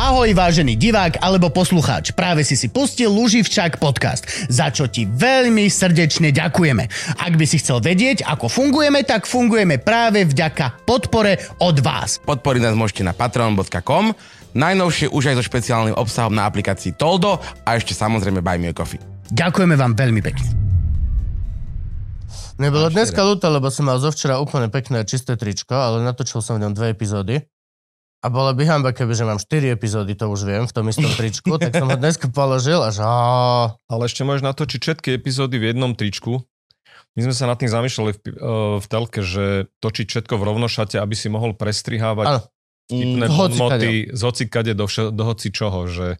Ahoj vážený divák alebo poslucháč, práve si si pustil Luživčák podcast, za čo ti veľmi srdečne ďakujeme. Ak by si chcel vedieť, ako fungujeme, tak fungujeme práve vďaka podpore od vás. Podporiť nás môžete na patreon.com, najnovšie už aj so špeciálnym obsahom na aplikácii Toldo a ešte samozrejme Buy Me a Coffee. Ďakujeme vám veľmi pekne. Nebolo dneska ľúto, lebo som mal zo včera úplne pekné čisté tričko, ale natočil som v ňom dve epizódy. A bola by hamba, keby, že mám 4 epizódy, to už viem, v tom istom tričku, tak som ho dneska položil že... Ale ešte môžeš natočiť všetky epizódy v jednom tričku. My sme sa nad tým zamýšľali v, uh, v telke, že točiť všetko v rovnošate, aby si mohol prestrihávať vtipné Mm, podmoty z hocikade do, vše, do hoci čoho, že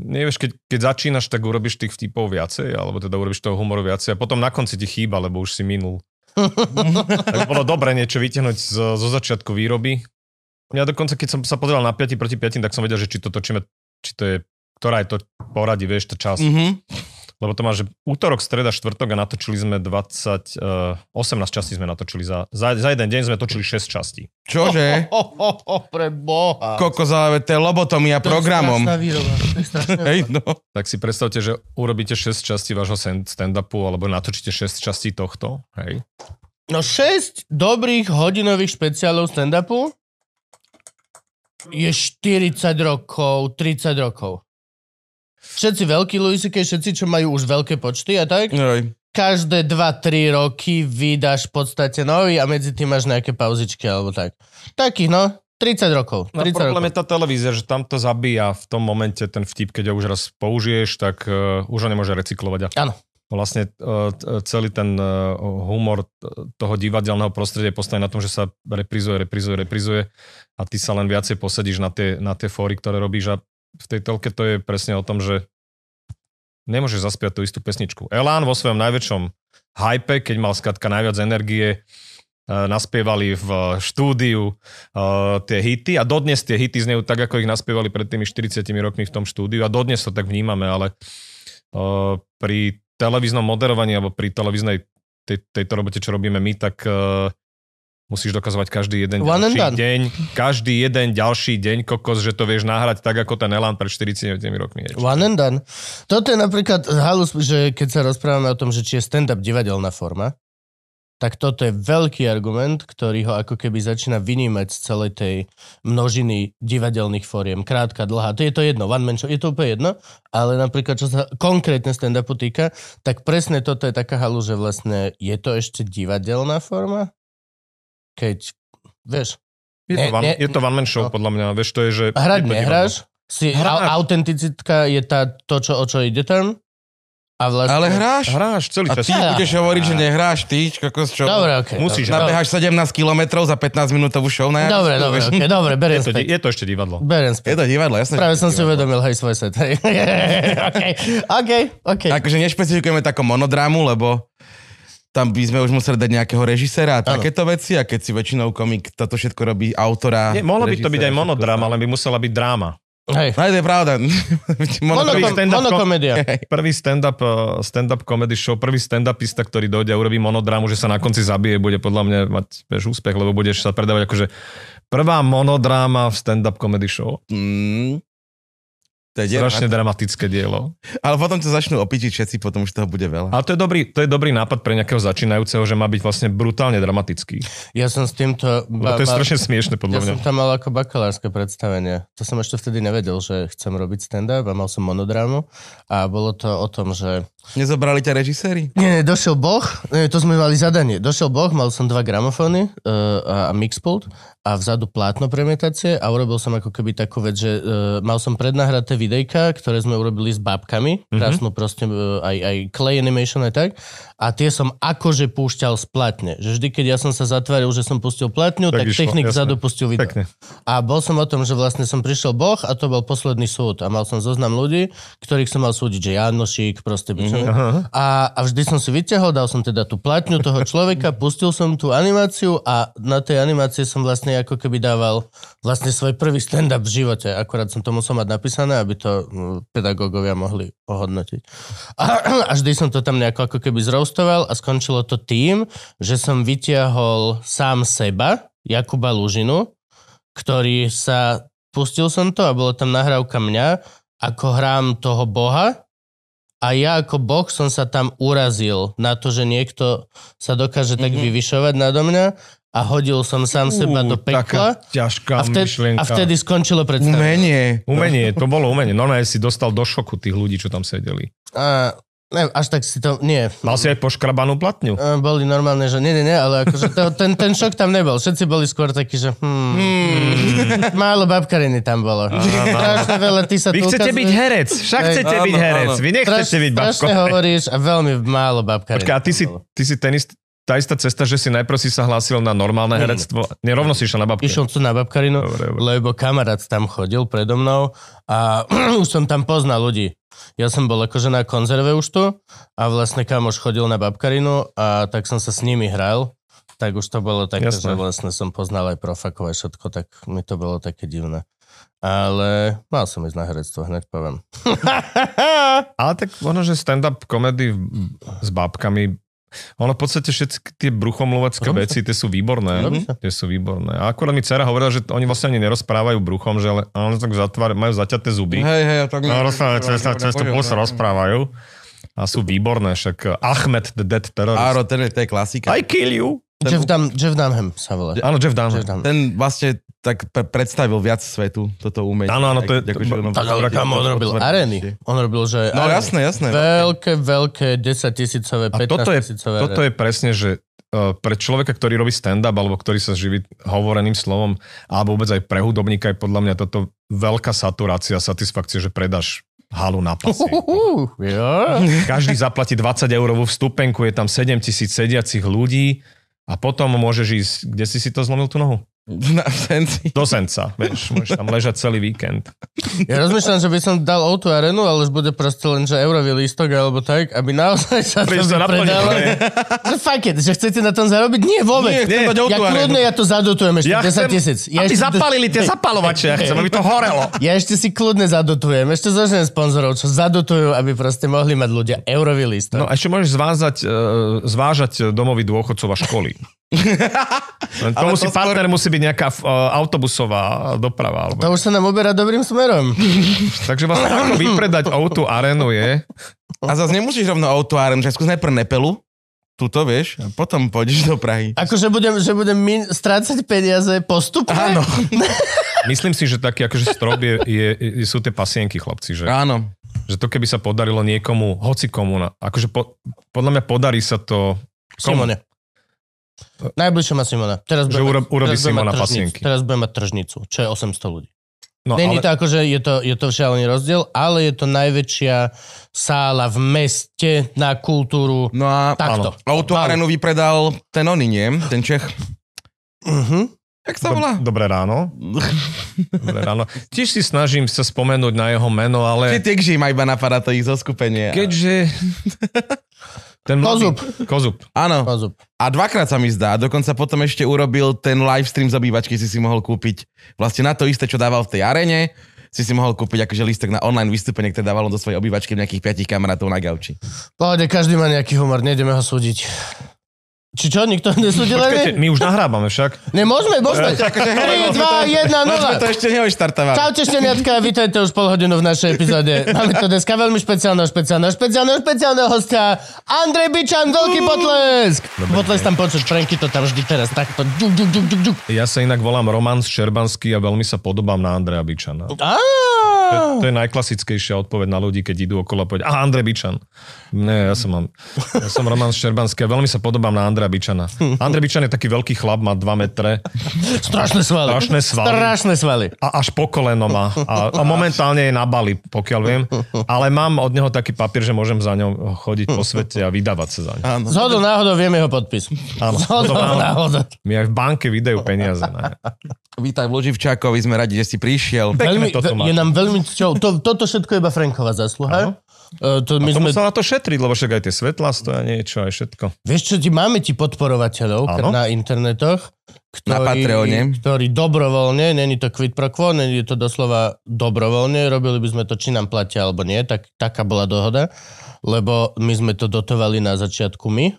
nevieš, keď, keď začínaš, tak urobíš tých vtipov viacej, alebo teda urobíš toho humoru viacej a potom na konci ti chýba, lebo už si minul. tak bolo dobre niečo vytiahnuť zo, zo začiatku výroby. Ja dokonca, keď som sa pozeral na 5 proti 5, tak som vedel, že či to točíme, či to je, ktorá je to poradí, vieš, to čas. Mhm. Lebo to má, že útorok, streda, štvrtok a natočili sme 20, uh, 18 častí sme natočili. Za, za, za jeden deň sme točili 6 častí. Čože? Ho, ho, ho, pre boha. Kokos, ale to je lobotomia programom. To je výroba. To je strašná Hej, no. Tak si predstavte, že urobíte 6 častí vášho stand- stand-upu alebo natočíte 6 častí tohto. Hej. No 6 dobrých hodinových špeciálov stand-upu je 40 rokov, 30 rokov. Všetci veľkí Louis C.K., všetci, čo majú už veľké počty a tak, Joj. každé 2-3 roky vydáš v podstate nový a medzi tým máš nejaké pauzičky alebo tak. Takých, no, 30 rokov. No 30 problém rokov. je tá televízia, že tam to zabíja v tom momente ten vtip, keď ho už raz použiješ, tak uh, už ho nemôže recyklovať. A Áno. Vlastne uh, t- celý ten uh, humor toho divadelného prostredia je na tom, že sa reprizuje, reprizuje, reprizuje a ty sa len viacej posedíš na tie, na tie fóry, ktoré robíš a v tej telke to je presne o tom, že nemôžeš zaspiať tú istú pesničku. Elán vo svojom najväčšom hype, keď mal skatka najviac energie, naspievali v štúdiu uh, tie hity a dodnes tie hity znejú tak, ako ich naspievali pred tými 40 rokmi v tom štúdiu a dodnes to tak vnímame, ale uh, pri televíznom moderovaní alebo pri televíznej tej, tejto robote, čo robíme my, tak uh, musíš dokazovať každý jeden One ďalší deň, každý jeden ďalší deň kokos, že to vieš nahrať tak, ako ten Elan pred 40 rokmi. je. One and done. Toto je napríklad halus, že keď sa rozprávame o tom, že či je stand-up divadelná forma, tak toto je veľký argument, ktorý ho ako keby začína vynímať z celej tej množiny divadelných fóriem. Krátka, dlhá, to je to jedno, one man show, je to úplne jedno, ale napríklad, čo sa konkrétne stand-upu týka, tak presne toto je taká halu, že vlastne je to ešte divadelná forma? Keď, vieš, Je to, Ne, one, ne, je to one man show, no. podľa mňa. Vieš, to je, že... hrať je nehráš, si, Hráš. au- autenticita je tá, to, čo, o čo ide tam. A vlastne... Ale hráš? Hráš celý A čas. ty budeš hovoriť, že nehráš, ty, kokos, čo? Dobre, okej. Musíš dobre. Nabeháš 17 kilometrov za 15 minútovú show na Dobre, dobre, okay, dobre, beriem Je to, je to ešte divadlo. Beriem Je späť. to divadlo, jasné. Práve som si uvedomil, hej, svoj set. Hej. OK, OK, OK. Akože nešpecifikujeme takú monodrámu, lebo tam by sme už museli dať nejakého režisera a takéto veci a keď si väčšinou komik toto všetko robí autora. Nie, mohlo by to byť aj monodrama, ale by musela byť dráma. Hej. No to je pravda. Monokom, Prvý stand-up monokomédia. Prvý stand-up, uh, stand-up comedy show, prvý stand-upista, ktorý dojde a urobí monodramu, že sa na konci zabije, bude podľa mňa mať vieš, úspech, lebo budeš sa predávať akože prvá monodráma v stand-up comedy show. Mm, to je Strašne dramatické dielo. Ale potom to začnú opičiť všetci, potom už toho bude veľa. Ale to je dobrý, to je dobrý nápad pre nejakého začínajúceho, že má byť vlastne brutálne dramatický. Ja som s týmto... Lebo to je strašne smiešne Ja podľa mňa. som tam mal ako bakalárske predstavenie. To som ešte vtedy nevedel, že chcem robiť stand-up a mal som monodrámu. A bolo to o tom, že Nezobrali ťa režiséri? Nie, nie, došiel Boh, nie, to sme mali zadanie. Došiel Boh, mal som dva gramofóny uh, a, mixpult a vzadu plátno premietacie a urobil som ako keby takú vec, že uh, mal som prednahraté videjka, ktoré sme urobili s bábkami, mm-hmm. krásnu proste uh, aj, aj clay animation aj tak a tie som akože púšťal z platne. Že vždy, keď ja som sa zatvoril, že som pustil platňu, tak, Tak tak išlo, technik jasné. vzadu pustil video. Pekne. A bol som o tom, že vlastne som prišiel Boh a to bol posledný súd. A mal som zoznam ľudí, ktorých som mal súdiť, že Janošík, proste mm-hmm. Aha. a, a vždy som si vyťahol, dal som teda tú platňu toho človeka, pustil som tú animáciu a na tej animácii som vlastne ako keby dával vlastne svoj prvý stand-up v živote. Akorát som to musel mať napísané, aby to mm, pedagógovia mohli ohodnotiť. A, a vždy som to tam nejako ako keby zroustoval a skončilo to tým, že som vytiahol sám seba, Jakuba Lužinu, ktorý sa pustil som to a bolo tam nahrávka mňa, ako hrám toho boha a ja ako boh som sa tam urazil na to, že niekto sa dokáže tak Mhm. vyvyšovať nado mňa a hodil som sám seba do pekla Taká ťažká a vtedy, myšlienka. a vtedy skončilo predstavenie. Umenie. Umenie, to bolo umenie. Normálne si dostal do šoku tých ľudí, čo tam sedeli. A, ne, až tak si to, nie. Mal si aj poškrabanú platňu. A Boli normálne, že nie, nie, nie, ale akože to, ten, ten šok tam nebol. Všetci boli skôr takí, že hmm, Hmm. málo babkariny tam bolo. Strašne veľa, ty sa Vy chcete byť herec, však Hej. chcete byť Áno, herec, áno. vy nechcete byť babko. Strašne hovoríš a veľmi málo babkariny. Počkaj, a ty si, ty si ten ist, tá istá cesta, že si najprv si sa hlásil na normálne herectvo. Nerovno si išiel na babke. Išiel som na babkarinu, Dobre, dobre. lebo kamarát tam chodil predo mnou a už som tam poznal ľudí. Ja som bol akože na konzerve už tu a vlastne kamoš chodil na babkarinu a tak som sa s nimi hral. Tak už to bolo také, Jasné. že vlastne som poznal aj profakov a všetko, tak mi to bolo také divné. Ale mal som ísť na herectvo, hneď poviem. Ale tak ono, že stand-up komedy s babkami, ono v podstate všetky tie bruchomluvecké Robí veci, tie sú výborné. Sa. Tie sú výborné. A akorát mi dcera hovorila, že oni vlastne ani nerozprávajú bruchom, že ale oni tak zatvár, majú zaťaté zuby. Hej, hej, tak... No, rozprávajú, cez, cez tú pusu rozprávajú. A sú výborné, však Ahmed the Dead Terrorist. Áno, ten je, to je klasika. I kill you. Jeff, Dam, Jeff Dunham sa volá. Áno, Jeff Dunham. Jeff Dunham. Ten vlastne tak pre- predstavil viac svetu, toto umenie. Áno, áno, to je- no, Tak ale kam on robil arény. On robil, že No arény. jasné, jasné. Veľké, veľké, 10 tisícové, A 15 toto je, tisícové. toto je presne, že uh, pre človeka, ktorý robí stand-up, alebo ktorý sa živí hovoreným slovom, alebo vôbec aj pre hudobníka, je podľa mňa toto veľká saturácia, satisfakcie, že predáš halu na pasie. Uhuhu, jo. Každý zaplatí 20 eurovú vstupenku, je tam 7 tisíc sediacich ľudí a potom môžeš ísť, kde si si to zlomil tú nohu? Na senci. Do Senca, vieš, môžeš tam ležať celý víkend. Ja rozmýšľam, že by som dal O2 arenu, ale už bude proste len, že eurový lístok alebo tak, aby naozaj sa to Aby sa naplnilo, predalo. nie? Že fuck it, že chcete na tom zarobiť? Nie, vôbec. Nie, chcem Nie. dať O2 ja kľudne, ja to zadotujem ešte Ja 10 chcem, tisíc. Ja aby ešte, zapalili tie zapalovače, ja chcem, aby to horelo. ja ešte si kľudne zadotujem. Ešte zoženiem sponzorov, čo zadotujú, aby proste mohli mať ľudia eurový lístok. No a ešte môžeš zvázať, uh, zvážať domovy dôchodcov a školy. Len to Ale musí, to skôr- partner musí byť nejaká uh, autobusová doprava. Alebo... To už sa nám uberá dobrým smerom. Takže vlastne ako vypredať O2 arénu je, A zase nemusíš rovno auto arenu, že skús najprv Nepelu, tuto vieš, a potom pôjdeš do Prahy. Akože budem, že budem min- strácať peniaze postupne? Áno, myslím si, že taký akože strop je, je, je, sú tie pasienky, chlapci. Že, áno. že to keby sa podarilo niekomu, hoci komu, na- akože po, podľa mňa podarí sa to... Komu? Simone. Najbližšie má Simona. Teraz Že budem uro- mať- urobí teraz Simona tržnicu. pasienky. Teraz budem mať tržnicu, čo je 800 ľudí. No, Není ale, to ako, že je to, je to šialený rozdiel, ale je to najväčšia sála v meste na kultúru. No a Takto. auto arenu vypredal ten oný, nie? Ten Čech. Uh-huh. Jak sa volá? Dobré ráno. Dobré ráno. Tiež si snažím sa spomenúť na jeho meno, ale... Ty tykži ma iba napadá to ich zoskupenie. Keďže... Ten mladý- Kozub. Kozub. Áno. Kozub. A dvakrát sa mi zdá. Dokonca potom ešte urobil ten live stream z obývačky, si si mohol kúpiť vlastne na to isté, čo dával v tej arene. Si si mohol kúpiť akože lístok na online vystúpenie, ktoré dával do svojej obývačky nejakých piatich kamarátov na gauči. Pohode, každý má nejaký humor, nejdeme ho súdiť. Či čo, nikto nesúdil Počkajte, my už nahrávame však. Ne, môžeme, môžeme. 3, 2, 1, 0. No to ešte neoštartovali. Čaute, šteniatka, vítajte už pol hodinu v našej epizóde. Máme to dneska veľmi špeciálneho, špeciálneho, špeciálneho, špeciálneho hostia. Andrej Bičan, veľký potlesk. Potlesk tam počuť, Franky to tam vždy teraz takto. Džuk, džuk, džuk, džuk. Ja sa inak volám Roman Ščerbanský a veľmi sa podobám na Andreja Bičana. To, Á, to je najklasickejšia odpoveď na ľudí, keď idú okolo a povedia, aha, Andrej Bičan. Nie, ja som, ja som Roman Ščerbanský a veľmi sa podobám na Andreja Bičana. Andrej Bičan je taký veľký chlap, má 2 metre strašné svaly. Strašné svaly. Strašné svaly. a až po koleno má. A, a momentálne je na Bali, pokiaľ viem. Ale mám od neho taký papier, že môžem za ňou chodiť po svete a vydávať sa za ňou. Áno. Z hodou náhodou vieme jeho podpis. Áno, Z hodou áno. náhodou. My aj v banke vydajú peniaze. Ne? Vítaj v Luživčákovi, sme radi, že si prišiel. Veľmi, toto ve- máš. je nám veľmi cťou. To, toto všetko je iba Franková zásluha. Uh, to my To sme, musel na to šetriť, lebo však aj tie svetlá stoja niečo, aj všetko. vieš čo, ti máme ti podporovateľov Áno. na internetoch, ktorí, Na Patreone. ktorí dobrovoľne, není to quid pro quo, není to doslova dobrovoľne, robili by sme to, či nám platia alebo nie, tak taká bola dohoda, lebo my sme to dotovali na začiatku my,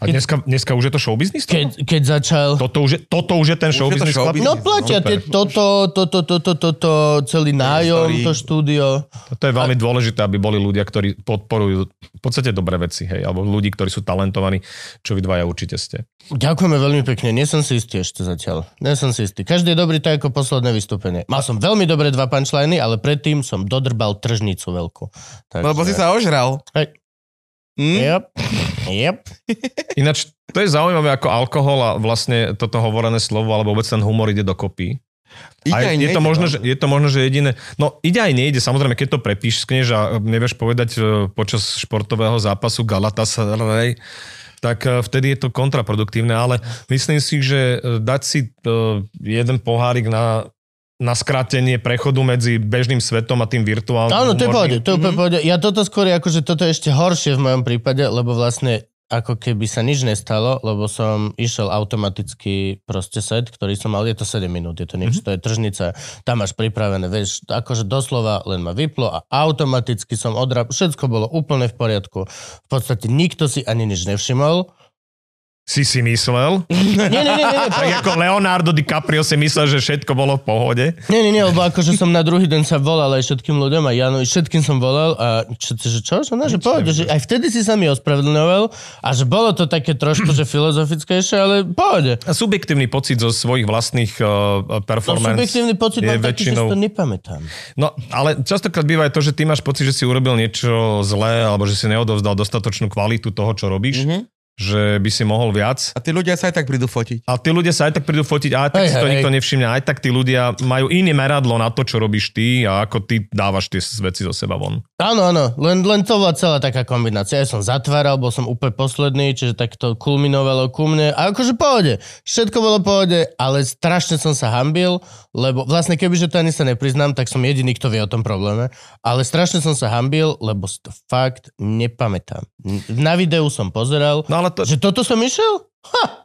A dneska, dneska už je to showbiznis? Keď, keď začal... Toto už je, toto už je ten showbiznis? chlapi? No platia tie, toto, toto, toto, toto, celý nájom, to štúdio. To je veľmi dôležité, aby boli ľudia, ktorí podporujú v podstate dobré veci, hej, alebo ľudí, ktorí sú talentovaní, čo vy dvaja určite ste. Ďakujeme veľmi pekne, nie som si istý ešte zatiaľ. Nie som si istý. Každý je dobrý tak ako posledné vystúpenie. Mal som veľmi dobré dva punchliny, ale predtým som dodrbal tržnicu veľkú. Takže... Lebo si sa ožral. Hej. Hm? Yep. Yep. Ináč, to je zaujímavé, ako alkohol a vlastne toto hovorené slovo, alebo vôbec ten humor ide dokopy. Ide Aj, aj je, to nejde, možno, no. že, je to možno, že jediné... No, ide aj nejde. Samozrejme, keď to prepíšskneš a nevieš povedať e, počas športového zápasu Galatasaray, tak e, vtedy je to kontraproduktívne, ale myslím si, že e, dať si jeden pohárik na, na skrátenie prechodu medzi bežným svetom a tým virtuálnym. Áno, to je pohode, to je úplne pohode. Ja toto skôr, akože toto je ešte horšie v mojom prípade, lebo vlastne ako keby sa nič nestalo, lebo som išiel automaticky proste set, ktorý som mal, je to 7 minút, je to nič, to je tržnica, tam máš pripravené, vieš, akože doslova len ma vyplo a automaticky som odrap, všetko bolo úplne v poriadku. V podstate nikto si ani nič nevšimol. Si si myslel? Nie, nie, nie, nie, Tak ako Leonardo DiCaprio si myslel, že všetko bolo v pohode. Nie, nie, nie, lebo akože som na druhý deň sa volal aj všetkým ľuďom a Jano, všetkým som volal a všetci, že čo? Že, no, že pohode, že aj vtedy si sa mi ospravedlňoval a že bolo to také trošku, že filozofickejšie, ale pohode. A subjektívny pocit zo svojich vlastných uh, No, performance subjektívny pocit mám taký, že väčšinou... to nepamätám. No, ale častokrát býva aj to, že ty máš pocit, že si urobil niečo zlé, alebo že si neodovzdal dostatočnú kvalitu toho, čo robíš, Mhm. Že by si mohol viac. A tí ľudia sa aj tak prídu fotiť. A tí ľudia sa aj tak prídu fotiť, a aj tak Hej, si to hej, nikto nevšimne, aj tak tí ľudia majú iné meradlo na to, čo robíš ty a ako ty dávaš tie veci zo seba von. Áno, áno, len, len to bola celá taká kombinácia. Ja som zatváral, bol som úplne posledný, čiže tak to kulminovalo ku mne. A akože pohode, všetko bolo pohode, ale strašne som sa hambil, lebo vlastne kebyže to ani sa nepriznám, tak som jediný, kto vie o tom probléme. Ale strašne som sa hambil, lebo to fakt nepamätám. Na videu som pozeral, No ale to, že toto som išiel? Ha!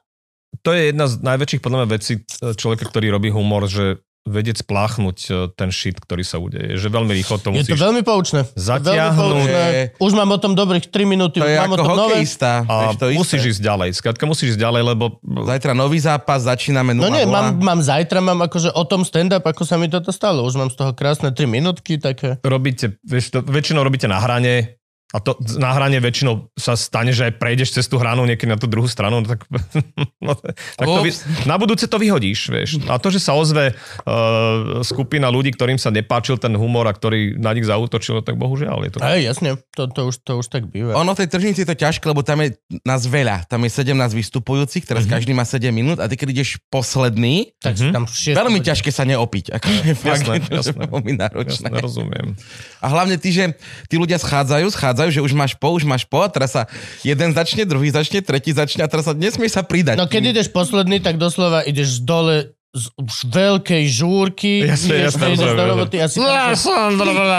to je jedna z najväčších podľa mňa vecí e, človeka, ktorý robí humor, že vedieť spláchnuť e, ten shit, ktorý sa udeje. Že veľmi rýchlo to Je musíš... to veľmi poučné. Zatiahnuť. Veľmi poučné. Už mám o tom dobrých 3 minúty. To je mám o ako tom nové. A to isté. musíš ísť ďalej. Skrátka musíš ísť ďalej, lebo Zajtra nový zápas, začíname 0 No nie, mám, mám zajtra, mám akože o tom stand-up, ako sa mi toto stalo. Už mám z toho krásne 3 minútky, také. robíte, vieš, to, väčšinou robíte na hrane a to na hrane väčšinou sa stane, že aj prejdeš cez tú hranu niekedy na tú druhú stranu, no tak, no, tak to vy, na budúce to vyhodíš, vieš. A to, že sa ozve uh, skupina ľudí, ktorým sa nepáčil ten humor a ktorý na nich zautočil, tak bohužiaľ je to. Aj, jasne, to, to, už, to už tak býva. Ono v tej tržnici je to ťažké, lebo tam je nás veľa. Tam je 17 vystupujúcich, teraz Mhm. každý má 7 minút a ty keď ideš posledný, tak Mhm. tam šiest veľmi ťažké sa neopiť. Ako, fakt, Jasné, je to jasné. veľmi náročné. Jasne, rozumiem. A hlavne ty, že tí ľudia schádzajú, schádzajú, že už máš po, už máš po a teraz sa jeden začne, druhý začne, tretí začne a teraz sa nesmieš sa pridať. No keď ideš posledný, tak doslova ideš dole z už veľkej žúrky, Jasne, ideš, jasne, ideš do roboty a si tam,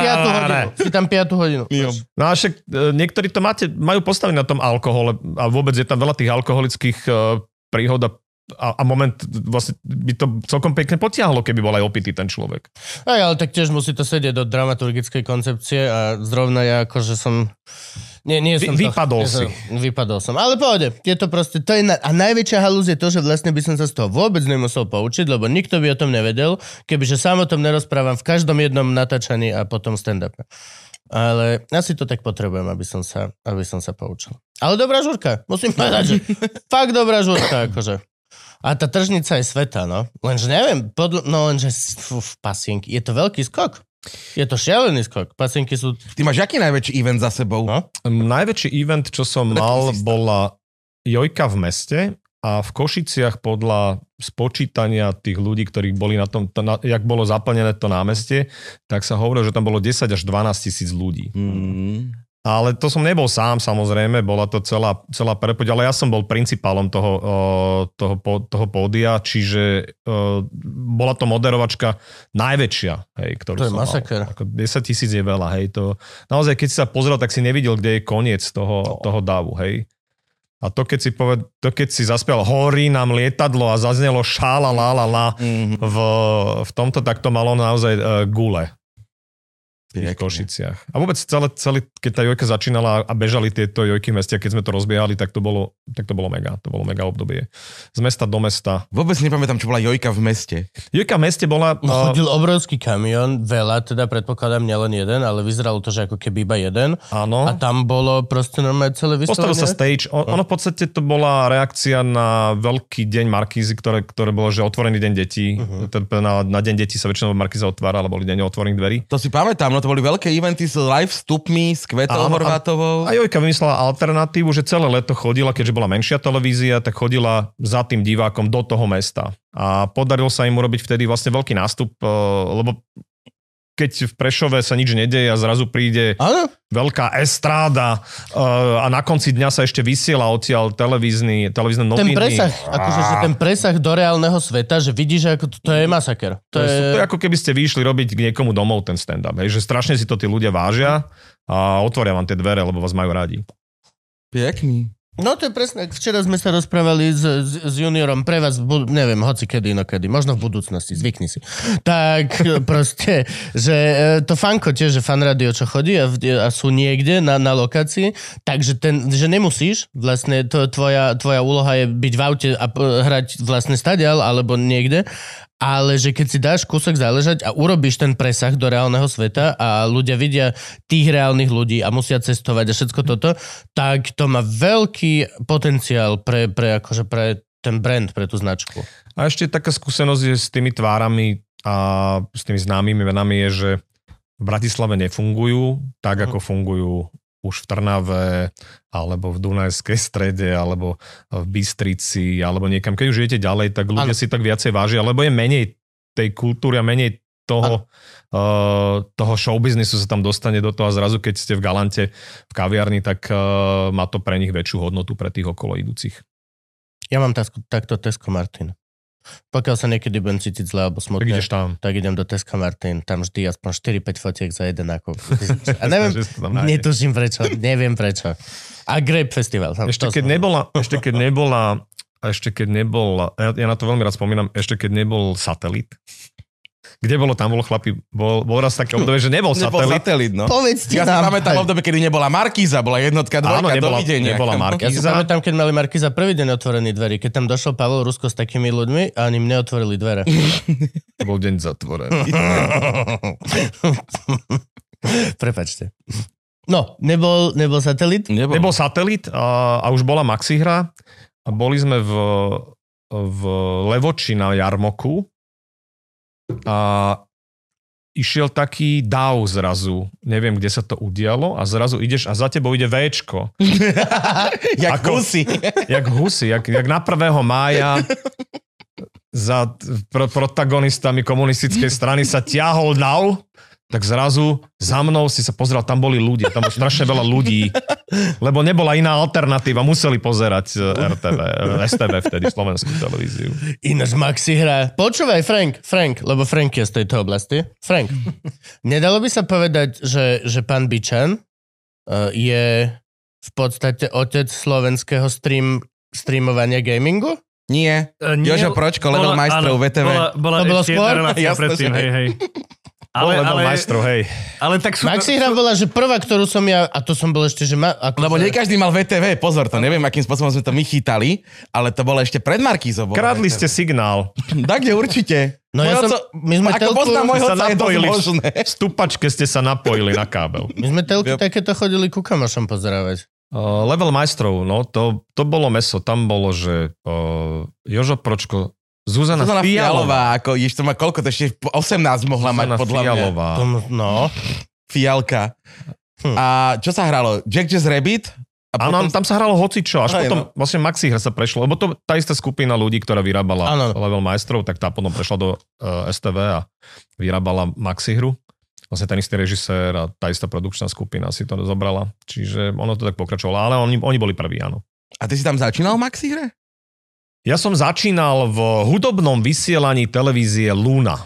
piatú hodinu. Si tam piatú hodinu. Jo. No a však e, niektorí to máte, majú postavené na tom alkohole a vôbec je tam veľa tých alkoholických e, príhod a, a, a moment vlastne by to celkom pekne potiahlo, keby bol aj opitý ten človek. Aj, ale tak tiež musí to sedieť do dramaturgickej koncepcie a zrovna ja akože som... Nie, nie Vy- som vypadol nie si. Som, vypadol som. Ale pohode, je to proste... To je na, a najväčšia halúz je to, že vlastne by som sa z toho vôbec nemusel poučiť, lebo nikto by o tom nevedel, kebyže sám o tom nerozprávam v každom jednom natáčaní a potom stand-up. Ale asi to tak potrebujem, aby som sa, aby som sa poučil. Ale dobrá žurka, musím povedať, že fakt dobrá žurka, akože. A tá tržnica je sveta, no. Lenže neviem, podľa, no lenže fú, pasienky, je to veľký skok. Je to šialený skok. Pasienky sú... Ty máš aký najväčší event za sebou? No. Najväčší event, čo som mal, si bola Jojka v meste a v Košiciach podľa spočítania tých ľudí, ktorí boli na tom, to, na, jak bolo zaplnené to námestie, tak sa hovorilo, že tam bolo 10 až 12 tisíc ľudí. Mm. Ale to som nebol sám, samozrejme, bola to celá, celá prepoď, ale ja som bol principálom toho, toho, toho pódia, čiže bola to moderovačka najväčšia, hej, ktorú To je som masaker. mal. Ako 10 tisíc je veľa, hej, to naozaj, keď si sa pozrel, tak si nevidel, kde je koniec toho, No. toho davu, hej. A to keď si, poved, to keď si zaspel horí nám lietadlo a zaznelo šála la la la Mm. v, v tomto, tak to malo naozaj uh, gule. V tých. Košiciach. A vôbec celé, celé, keď tá Jojka začínala a bežali tieto Jojky v meste, keď sme to rozbiehali, tak to bolo, tak to bolo mega. To bolo mega obdobie. Z mesta do mesta. Vôbec nepamätám, čo bola Jojka v meste. Jojka v meste bola... No, chodil obrovský kamión, veľa, teda predpokladám nielen jeden, ale vyzeralo to, že ako keby iba jeden. áno. A tam bolo proste normálne celé Postavil sa vystavenie. stage. O, ono v podstate to bola reakcia na veľký deň Markízy, ktoré, ktoré bolo, že otvorený deň detí. Uh-huh. Na, na deň detí sa väčšinou Markíza otvára, alebo boli deň otvorených dverí. To si pamätám, to boli veľké eventy s live vstupmi, s Kvetou Áno, Horvátovou. A Jojka vymyslela alternatívu, že celé leto chodila, keďže bola menšia televízia, tak chodila za tým divákom do toho mesta. A podarilo sa im urobiť vtedy vlastne veľký nástup, eh, lebo keď v Prešove sa nič nedeje a zrazu príde Áno, veľká estráda eh, a na konci dňa sa ešte vysiela odtiaľ televízny, televízne noviny. ten presah, akože že ten presah do reálneho sveta, že vidíš, že ako to, to je masaker. To To, je, to je ako keby ste vyšli robiť k niekomu domov ten stand-up. Hej, že strašne si to tí ľudia vážia a otvoria vám tie dvere, lebo vás majú radi. Pekný. No to je presne, včera sme sa rozprávali s, s, s juniorom, pre vás, bu- neviem, hoci kedy, inokedy, možno v budúcnosti, zvykni si. Tak proste, že e, to fanko tiež, že fan radio, čo chodí a, a sú niekde na, na lokácii, takže ten, že nemusíš, vlastne to, tvoja, tvoja úloha je byť v aute a hrať vlastne stadial alebo niekde, ale že keď si dáš kúsok záležať a urobíš ten presah do reálneho sveta a ľudia vidia tých reálnych ľudí a musia cestovať a všetko toto, tak to má veľký potenciál pre, pre, akože pre ten brand, pre tú značku. A ešte taká skúsenosť je s tými tvárami a s tými známymi menami je, že v Bratislave nefungujú tak, ako fungujú už v Trnave, alebo v Dunajskej strede, alebo v Bystrici, alebo niekam. Keď už idete ďalej, tak ľudia Áno. si tak viacej vážia, lebo je menej tej kultúry a menej toho, uh, toho showbiznisu sa tam dostane do toho a zrazu, keď ste v Galante v kaviarni, tak uh, má to pre nich väčšiu hodnotu pre tých okolo idúcich. Ja mám tasko, takto Tesco Martin. Pokiaľ sa niekedy budem cítiť zle alebo Tak smutne, ideš tam. tak idem do Tesco Martin, tam vždy aspoň 4-5 fotiek za jeden nákup. A neviem, netuším prečo, neviem prečo. A Grape Festival. tam- Ešte keď som- nebola, ešte keď nebola, ešte keď nebol, ja, ja na to veľmi rád spomínam, ešte keď nebol satelit. Kde bolo, tam bolo chlapi, bol, bol raz také obdobie, že nebol Nebol satelit. satelit, no. Povedzte Ja si nám. pamätám v obdobie, kedy nebola Markíza, bola jednotka, dvojka, Áno, nebola- dovidenia. nebola Markíza. Ja si pamätám, keď mali Markiza prvý deň otvorený dverí, keď tam došiel Pavel Rusko s takými ľuďmi a oni mne otvorili dvere. To bol deň zatvorený. Prepačte. No, nebol, nebol satelit? Nebol. Nebol satelit a, a už bola Maxihra a boli sme v, v Levoči na Jarmoku a išiel taký dáv zrazu. Neviem, kde sa to udialo a zrazu ideš a za tebou ide Včko. Jak Ako- kusy. jak husy, jak, jak na 1. mája za pro, protagonistami komunistickej strany sa ťahol dav, tak zrazu za mnou si sa pozrel, tam boli ľudia, tam bolo strašne veľa ľudí, lebo nebola iná alternatíva, museli pozerať eh, RTV, eh, STV vtedy, slovenskú televíziu. Ináč Maxi hrá. Počúvaj, Frank, Frank, lebo Frank je z tejto oblasti. Frank, nedalo by sa povedať, že, že pán Bičan uh, je v podstate otec slovenského stream, streamovania gamingu? Nie. Nie, Jožo Pročko, level majstrov VTV. Bola, bola To bolo skôr? predtým, hej, hej. Ale, Ale, ale, majstrov, hej. ale tak sú... Maxi hra bola, že prvá, ktorú som ja, a to som bol ešte, že ma... Ako Lebo nie každý mal VTV, pozor, to neviem, akým spôsobom sme to my chytali, ale to bolo ešte pred Markízou. bolo Kradli VTV. ste signál. Tak, kde určite. No ja som, my sme Ako telku, poznám môjho sa je napojili v- stupačke ste sa napojili na kábel. my sme telky Yep. takéto chodili ku kamošom pozerávať. Uh, level majstrov, no to, to bolo meso. Tam bolo, že uh, Jožo Pročko, Zuzana, Zuzana Fialová, Fialová, ako, jež to má koľko, to ešte 18 mohla mať Zuzana podľa mňa. Fialová. Tom, no, Fialka. Hm. A čo sa hralo? Jack Jazz Rabbit? A Áno, potom... tam sa hralo hocičo, až Hej, potom no. vlastne Maxi hra sa prešlo, lebo to tá istá skupina ľudí, ktorá vyrábala Áno. level majstrov, tak tá potom prešla do uh, STV a vyrábala Maxi hru. Vlastne ten istý režisér a tá istá produkčná skupina si to zobrala. Čiže ono to tak pokračovalo, ale oni, oni boli prví, áno. A ty si tam začínal v Maxi hre? Ja som začínal v hudobnom vysielaní televízie Luna.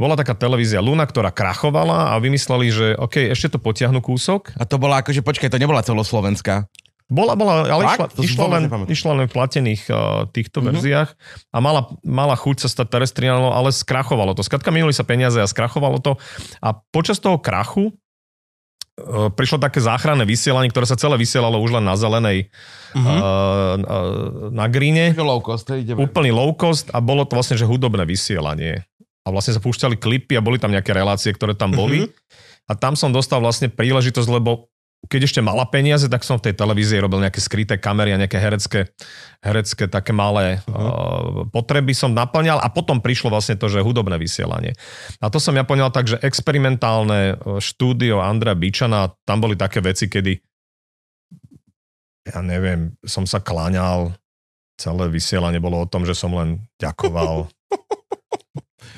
Bola taká televízia Luna, ktorá krachovala a vymysleli, že OK, ešte to potiahnu kúsok. A to bola akože, počkaj, to nebola celoslovenská. Bola, bola, ale išla, Fakt? Išla, len, išla len v platených uh, týchto Mhm. mm-hmm. verziách a mala, mala chuť sa stať terestriálnou, ale skrachovalo to. Skladka minuli sa peniaze a skrachovalo to. A počas toho krachu prišlo také záchranné vysielanie, ktoré sa celé vysielalo už len na zelenej Mhm. uh, na gríne. Low cost, hej, ideme. Úplný low cost a bolo to vlastne, že hudobné vysielanie. A vlastne sa púšťali klipy a boli tam nejaké relácie, ktoré tam boli. A tam som dostal vlastne príležitosť, lebo keď ešte mala peniaze, tak som v tej televízii robil nejaké skryté kamery a nejaké herecké, herecké také malé uh-huh. uh, potreby som naplňal a potom prišlo vlastne to, že hudobné vysielanie. A to som ja poňal tak, že experimentálne uh, štúdio Andrea Bičana, tam boli také veci, kedy ja neviem, som sa kláňal, celé vysielanie bolo o tom, že som len ďakoval.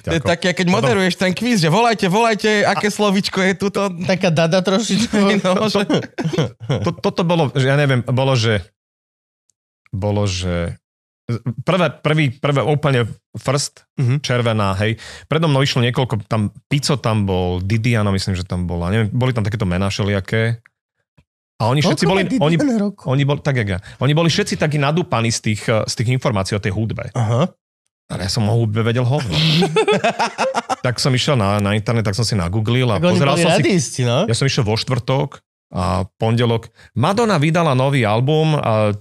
To je také, keď moderuješ ten kvíz, že volajte, volajte, aké slovičko je tu. To... Taká dada trošičku. No, že... to, toto bolo, že ja neviem, bolo, že bolo, že prvé, prvý, prvé úplne first, Mhm. červená, hej. Predo mnou išlo niekoľko, tam Pico tam bol, Didiano myslím, že tam bola, neviem, boli tam takéto mená všelijaké. A oni všetci boli, oni, oni boli, tak jak ja, oni boli všetci takí nadúpaní z tých, eh, z tých informácií o tej hudbe. Aha. Ale ja som o hudbe vedel hovno. tak som išiel na, na internet, tak som si nagooglil a Tak pozeral som si radisti, no? ja som išiel vo štvrtok a pondelok. Madonna vydala nový album a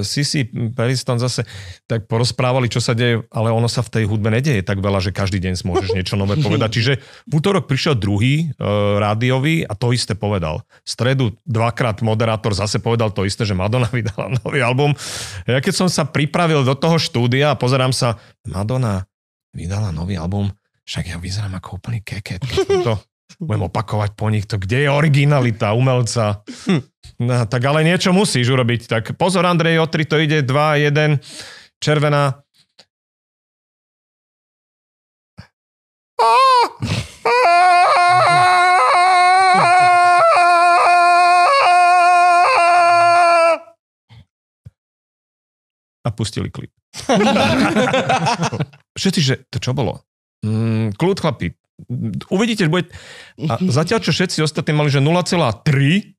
Sisi Periston zase tak porozprávali, čo sa deje, ale ono sa v tej hudbe nedeje tak veľa, že každý deň môžeš niečo nové povedať. Čiže v útorok prišiel druhý e, rádiový a to isté povedal. V stredu dvakrát moderátor zase povedal to isté, že Madonna vydala nový album. Ja keď som sa pripravil do toho štúdia a pozerám sa, Madonna vydala nový album, však ja vyzerám ako úplný keket. To budem opakovať po nich, to kde je originalita umelca. No, tak ale niečo musíš urobiť. Tak pozor, Andrej, o 3 to ide, 2, 1, červená. A pustili klip. Všetci, že to čo bolo? Mm, kľud chlapi, uvidíte, že bude... A zatiaľ, čo všetci ostatní mali, že 0,3, 0,4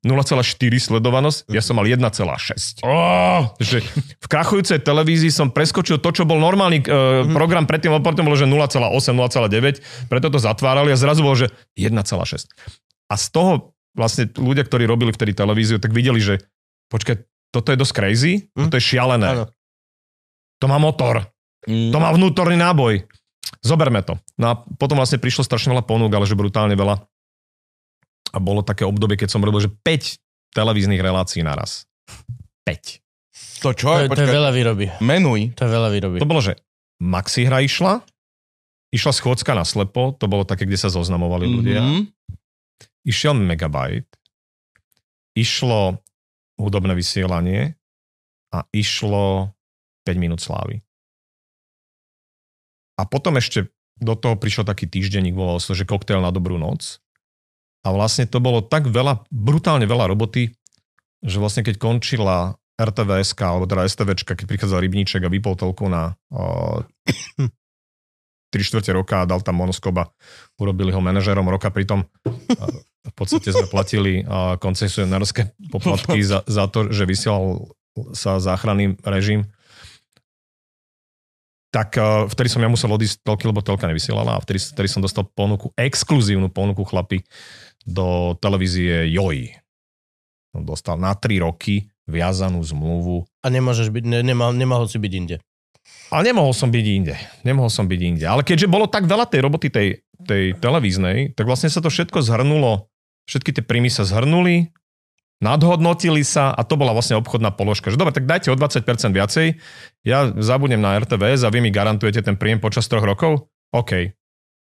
sledovanosť, ja som mal 1,6. Oh, že v krachujúcej televízii som preskočil to, čo bol normálny uh, program predtým, lebo potom bolo, že 0,8, 0,9, preto to zatvárali a zrazu bolo, že 1,6. A z toho vlastne ľudia, ktorí robili vtedy televíziu, tak videli, že počkaj, toto je dosť crazy, toto je šialené. Áno. To má motor. To má vnútorný náboj. Zoberme to. No a potom vlastne prišlo strašne veľa ponúk, ale že brutálne veľa. A bolo také obdobie, keď som robil, že 5 televíznych relácií naraz. 5. To čo? To, je- to je veľa výroby. Menuj. To je veľa výroby. To bolo, že Maxi hra išla, išla schôdzka na slepo, to bolo také, kde sa zoznamovali ľudia. Mhm. Išiel Megabyte, išlo hudobné vysielanie a išlo 5 minút slávy. A potom ešte do toho prišiel taký týždenník, volal sa, že koktail na dobrú noc. A vlastne to bolo tak veľa, brutálne veľa roboty, že vlastne keď končila RTVSK, alebo teda STVčka, keď prichádzal Rybníček a vypol telku na o, 3 čtvrte roka a dal tam monoskop a urobili ho manažérom roka, pritom v podstate sme platili koncesionárske poplatky za, za to, že vysielal sa záchranný režim. Tak a, vtedy som ja musel odísť z telky, lebo telka nevysielala a vtedy, vtedy som dostal ponuku, exkluzívnu ponuku chlapi do televízie Joj. Som dostal na 3 roky viazanú zmluvu A nemôžeš byť, ne, nemal, nemohol si byť inde. ale nemohol som byť inde. Nemohol som byť inde. Ale keďže bolo tak veľa tej roboty tej, tej televíznej, tak vlastne sa to všetko zhrnulo. Všetky tie príjmy sa zhrnuli, nadhodnotili sa a to bola vlastne obchodná položka. Že dobre, tak dajte o 20% viacej, ja zabudnem na RTVS a vy mi garantujete ten príjem počas troch rokov? OK.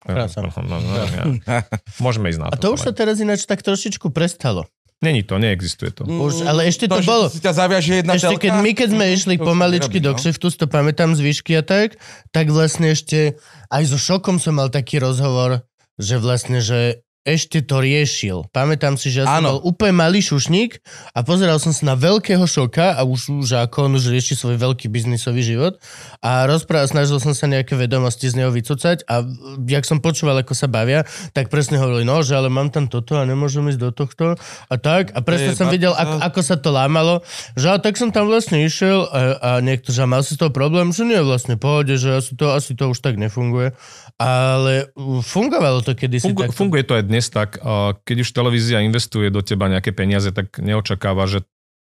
Krása. No, no, no, ja. Môžeme ísť na A to už sa teraz ináč tak trošičku prestalo. Není to, neexistuje to. Už, ale ešte to že bolo. Si ťa zaviaže jedna Ešte telka? keď my, keď sme išli To pomaličky nerobí, do no. kšeftu, to pamätám z výšky a tak, tak vlastne ešte aj so šokom som mal taký rozhovor, že vlastne, že ešte to riešil. Pamätám si, že ja som bol úplne malý šušník a pozeral som sa na veľkého šoka a už, že ako on už rieši svoj veľký biznisový život a rozprával, snažil som sa nejaké vedomosti z neho vycúcať a jak som počúval, ako sa bavia, tak presne hovorili, no, že ale mám tam toto a nemôžem ísť do tohto a tak a presne Je, som videl, ako, ako sa to lámalo, že a tak som tam vlastne išiel a, a niekto, že mal si z toho problém, že nie, vlastne pohode, že asi to, asi to už tak nefunguje. Ale fungovalo to kedysi Fungu, takto. funguje to aj dnes tak, keď už televízia investuje do teba nejaké peniaze, tak neočakáva, že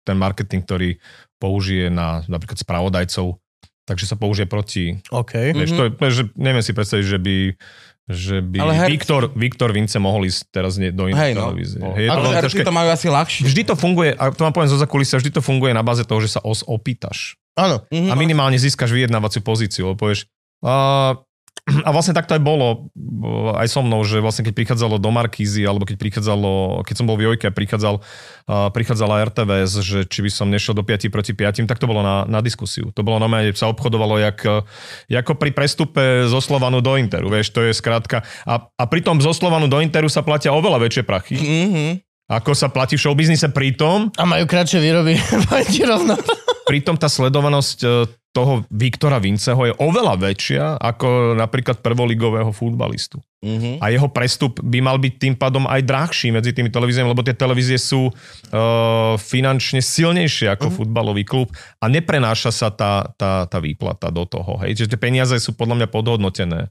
ten marketing, ktorý použije na napríklad spravodajcov, takže sa použije proti... OK. Vieš, to je, že neviem si predstaviť, že by že by Ale her- Viktor, Viktor Vince mohol ísť teraz nie, do inej Hej, no. televízie. No. Hej, je to Ale herci to majú asi ľahšie. Vždy to funguje, a to vám poviem zo zakulisia, vždy to funguje na báze toho, že sa os opýtaš. Áno. Mhm. A minimálne získaš vyjednávaciu pozíciu, lebo povieš, a, a vlastne tak to aj bolo bo- aj so mnou, že vlastne keď prichádzalo do Markízy, alebo keď prichádzalo, keď som bol v Jojke a prichádzal, prichádzala RTVS, že či by som nešiel do 5 proti 5, tak to bolo na, na diskusiu. To bolo mňa, sa obchodovalo jak, ako pri prestupe zo Slovanu do Interu, vieš, to je skrátka. A, a pritom zo Slovanu do Interu sa platia oveľa väčšie prachy, Mhm. ako sa platí v showbiznise pritom, A majú kratšie výroby. Rovno. pritom tá sledovanosť e, toho Viktora Vinceho je oveľa väčšia ako napríklad prvoligového futbalistu. Mhm. A jeho prestup by mal byť tým pádom aj drahší medzi tými televíziami, lebo tie televízie sú uh, finančne silnejšie ako futbalový klub a neprenáša sa tá, tá, tá výplata do toho. Hej? Čiže tie peniaze sú podľa mňa podhodnotené.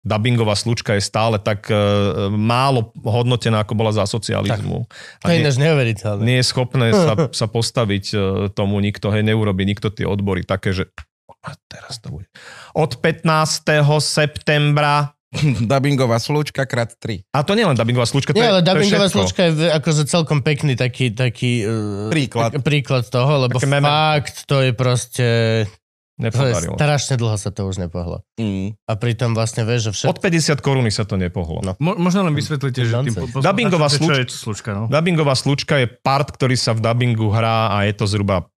Dubbingová slučka je stále tak uh, málo hodnotená, ako bola za socializmu. To je ináč neuveriteľné. nie je schopné sa, sa postaviť e, tomu nikto, hej, neurobi nikto tie odbory také, že a teraz to bude. Od 15. septembra Dubbingová slučka krát 3. a to nie len dubbingová slučka, to Nie, je, ale je dubbingová všetko. slučka je akože celkom pekný taký, taký uh, Príklad. tak- príklad toho, lebo Také meme. fakt to je proste... To je Nepodarilo. strašne dlho sa to už nepohlo. Mm. A pritom vlastne vieš, že Od všetko... 50 koruny sa to nepohlo. No. Mo- možno len vysvetlíte, že tým Nonsense. po- Dubbingová sluč- slučka, no? Dubbingová slučka je part, ktorý sa v dubbingu hrá a je to zhruba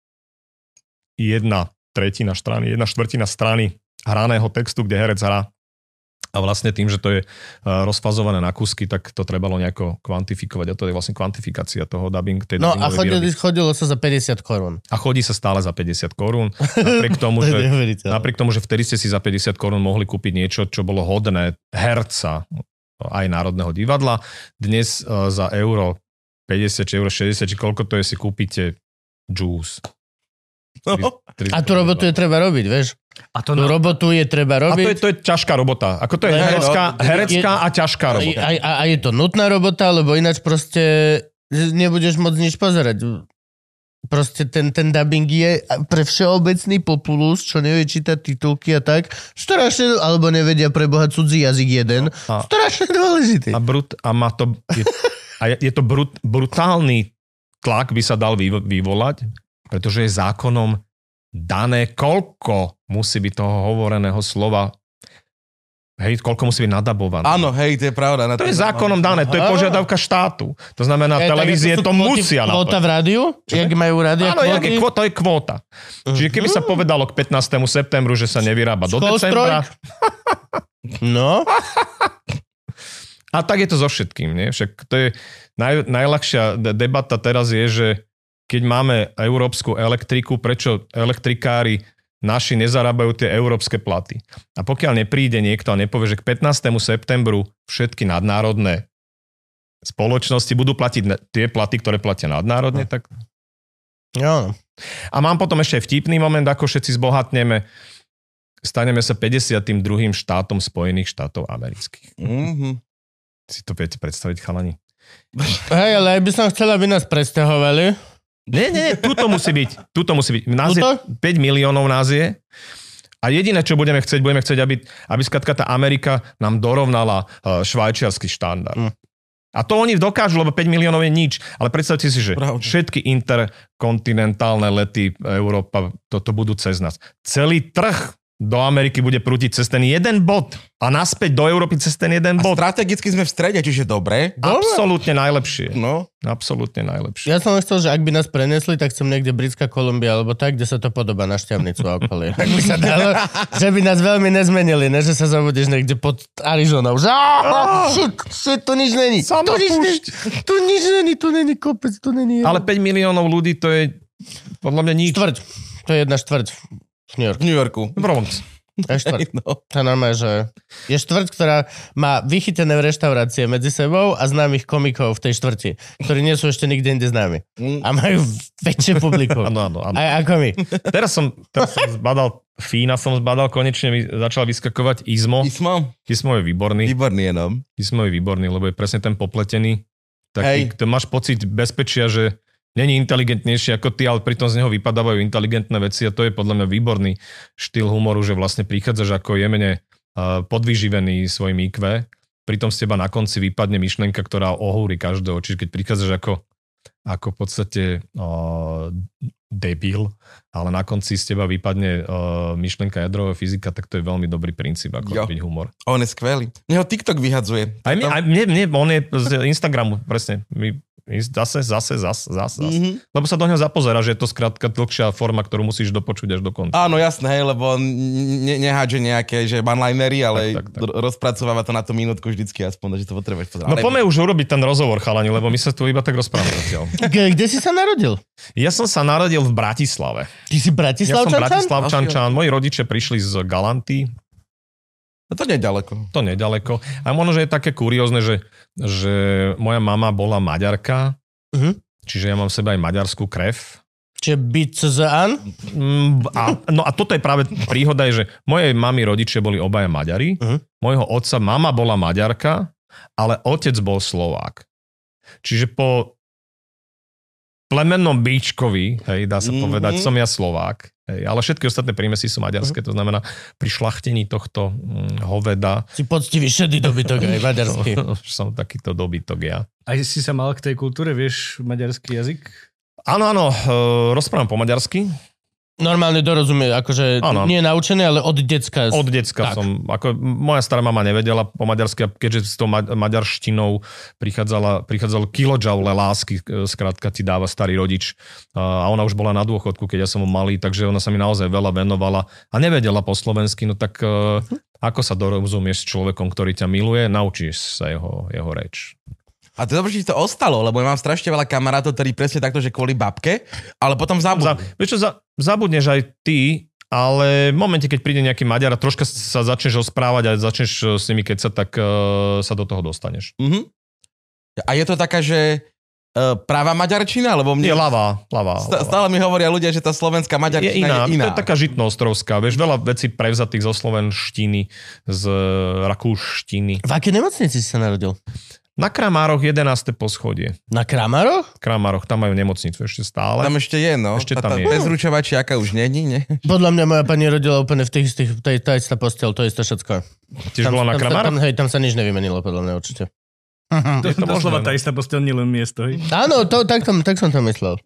jedna tretina strany, jedna štvrtina strany hraného textu, kde herec hrá. A vlastne tým, že to je uh, rozfazované na kusky, tak to trebalo nejako kvantifikovať. A to je vlastne kvantifikácia toho dubbing, tej No a dubbingovej chodilo, výroby. chodilo sa za 50 korún. A chodí sa stále za 50 korún. Napriek tomu, že, napriek tomu, že vtedy ste si za 50 korún mohli kúpiť niečo, čo bolo hodné herca aj Národného divadla. Dnes uh, za euro 50 či euro 60, či koľko to je, si kúpite juice. No. A tú robotu je treba robiť, vieš? A to Tú na, robotu je treba A to je, robiť. to je ťažká robota. Ako to je Ne, herecká, no, herecká a ťažká A, robota. a, a je to nutná robota, lebo ináč proste nebudeš môcť nič pozerať. Proste ten, ten dubbing je pre všeobecný populus, čo nevie čítať titulky a tak, strašne, alebo nevedia prebohať cudzí jazyk jeden, A- strašne dôležitý. A, brut, a má to, je, a je, je to brut, brutálny tlak by sa dal vyvo- vyvolať, pretože je zákonom dané, koľko musí byť toho hovoreného slova, hej, koľko musí byť nadabované. Áno, hej, to je pravda. Na To je zákonom dané, to je požiadavka štátu. To znamená, Je, tak televízie sú to kvóty- musia Kvóta naplniť. v rádiu? Jak majú rádia Áno, kvóty? jaké, kvó- to je kvóta. Čiže keby sa povedalo k 15. septembru, že sa nevyrába do decembra, No, A tak je to so všetkým, nie? Však to je naj, najľahšia de- debata teraz je, že keď máme európsku elektriku, prečo elektrikári naši nezarábajú tie európske platy. A pokiaľ nepríde niekto a nepovie, že k 15. septembru všetky nadnárodné spoločnosti budú platiť tie platy, ktoré platia nadnárodne, tak... jo. A mám potom ešte aj vtipný moment, ako všetci zbohatneme. Staneme sa 52. štátom Spojených štátov amerických. Mhm. Si to viete predstaviť, chalani? Hej, ale aj by som chcel, aby nás presťahovali. Nie, nie, nie, tuto musí byť. Tuto musí byť. Nás je, Tuto? 5 miliónov nás je. A jediné, čo budeme chcieť, budeme chcieť, aby, aby skratka tá Amerika nám dorovnala uh, švajčiarsky štandard. Mm. A to oni dokážu, lebo 5 miliónov je nič. Ale predstavte si, že Pravda. všetky interkontinentálne lety Európa, toto budú cez nás. Celý trh do Ameriky bude prútiť cez ten jeden bod a naspäť do Európy cez ten jeden A bod. strategicky sme v strede, čiže dobre. Absolútne najlepšie. No, Absolútne najlepšie. Ja som len chcel, že ak by nás prenesli, tak som niekde Britská Kolumbia alebo tak, kde sa to podobá na šťavnicu a okolie. Ak by sa dalo, že by nás veľmi nezmenili, ne? že sa zabudeš niekde pod Arizonou. Že, "Á, shit, shit, tu nič není. Tu nič není, tu nič není, tu není kopec, tu není. Ale 5 miliónov ľudí to je podľa mňa nič. Štvrť. To je jedna štvrť v New York. v New Yorku. Bronx. To je štvrť. No. To je normálne, že je štvrť, ktorá má vychytené v reštaurácie medzi sebou a známych komikov v tej štvrti, ktorí nie sú ešte nikde inde známi. Mm. A majú väčšie publikum. Áno, áno, áno. Aj ako my. Teraz som, teraz som zbadal, Fína som zbadal, konečne mi začal vyskakovať Izmo. Ismo? Izmo je výborný. Výborný je, no. Izmo je výborný, lebo je presne ten popletený. Taký, Hej. to máš pocit bezpečia, že není inteligentnejší ako ty, ale pritom z neho vypadávajú inteligentné veci a to je podľa mňa výborný štýl humoru, že vlastne prichádzaš ako jemene uh, podvyživený svojim IQ, pritom z teba na konci vypadne myšlenka, ktorá ohúri každého. Čiže keď prichádzaš ako, ako v podstate uh, debil, ale na konci z teba vypadne uh, myšlenka jadrového fyzika, tak to je veľmi dobrý princíp, ako Jo. robiť humor. On je skvelý. Neho TikTok vyhadzuje. Aj mne, aj mne, mne, on je z Instagramu, presne. My, zase, zase, zase, zase, zase. Mhm. Lebo sa do neho zapozera, že je to skrátka dlhšia forma, ktorú musíš dopočuť až do konca. Áno, jasné, hej, lebo ne, nehádže nejaké že one-linery, ale Tak, tak, tak. r- rozpracováva to na tú minútku vždycky aspoň, že to potrebuješ pozerať. No Ale- poďme už urobiť ten rozhovor, chalani, lebo my sa tu iba tak rozprávame zatiaľ. Kde si sa narodil? Ja som sa narodil v Bratislave. Ty si Ja som Bratislavčan? Moji rodičia prišli z Galanty, No to ďaleko. to nedaleko. A možno, že je také kuriózne, že, že moja mama bola Maďarka, Mhm. čiže ja mám v sebe aj maďarskú krev. Čiže BCZAN? Mm, A, no a toto je práve príhoda, je, že moje mami rodičia boli obaja Maďari, Mhm. mojho otca mama bola Maďarka, ale otec bol Slovák. Čiže po plemennom bíčkovi, hej, dá sa Mhm. povedať, som ja Slovák. Hej, ale všetky ostatné prímesy sú maďarské, to znamená pri šlachtení tohto mm, hoveda Si poctivý šedý dobytok aj maďarský. som takýto dobytok ja. Aj si sa mal k tej kultúre, vieš maďarský jazyk? Áno, áno, e, rozprávam po maďarsky. Normálne dorozumie, akože Áno. nie naučené, ale od decka. Od decka Tak. som, ako moja stará mama nevedela po maďarsky, keďže s tou ma- maďarštinou prichádzala, prichádzal kilojoule lásky, e, skrátka ti dáva starý rodič. A ona už bola na dôchodku, keď ja som malý, takže ona sa mi naozaj veľa venovala a nevedela po slovensky, no tak e, ako sa dorozumieš s človekom, ktorý ťa miluje, naučíš sa jeho, jeho reč. A to je dobré, že to ostalo, lebo ja mám strašne veľa kamarátov, ktorí presne takto, že kvôli babke, ale potom Za, zabudnú. vieš čo, za, zabudneš aj ty, ale v momente, keď príde nejaký Maďar a troška sa začneš rozprávať a začneš e, s nimi keď sa, tak uh, sa do toho dostaneš. Mhm. A je to taká, že uh, práva maďarčina, lebo Je mne ľavá, ľavá. ľavá. stále mi hovoria ľudia, že tá slovenská Je maďarčina iná, je iná. to je taká žitnoostrovská, vieš, veľa vecí prevzatých zo slovenštiny, z rakúštiny. V akej nemocnici si sa narodil? Na Kramároch 11. poschodie. Na Kramaroch? V Kramároch, tam majú nemocnicu ešte stále. Tam ešte je, no. Ešte tam tá je. Bezručovačiaka už není, ne? Podľa mňa moja pani rodila úplne v tých istých, tej, tá istá postel, to isté všetko. Tiež bola na tam, Kramároch? tam, hej, tam sa nič nevymenilo, podľa mňa určite. To, Je to doslova možné, tá no. istá postel, nie len miesto. Hej. Áno, to, tak, tom, tak som to myslel.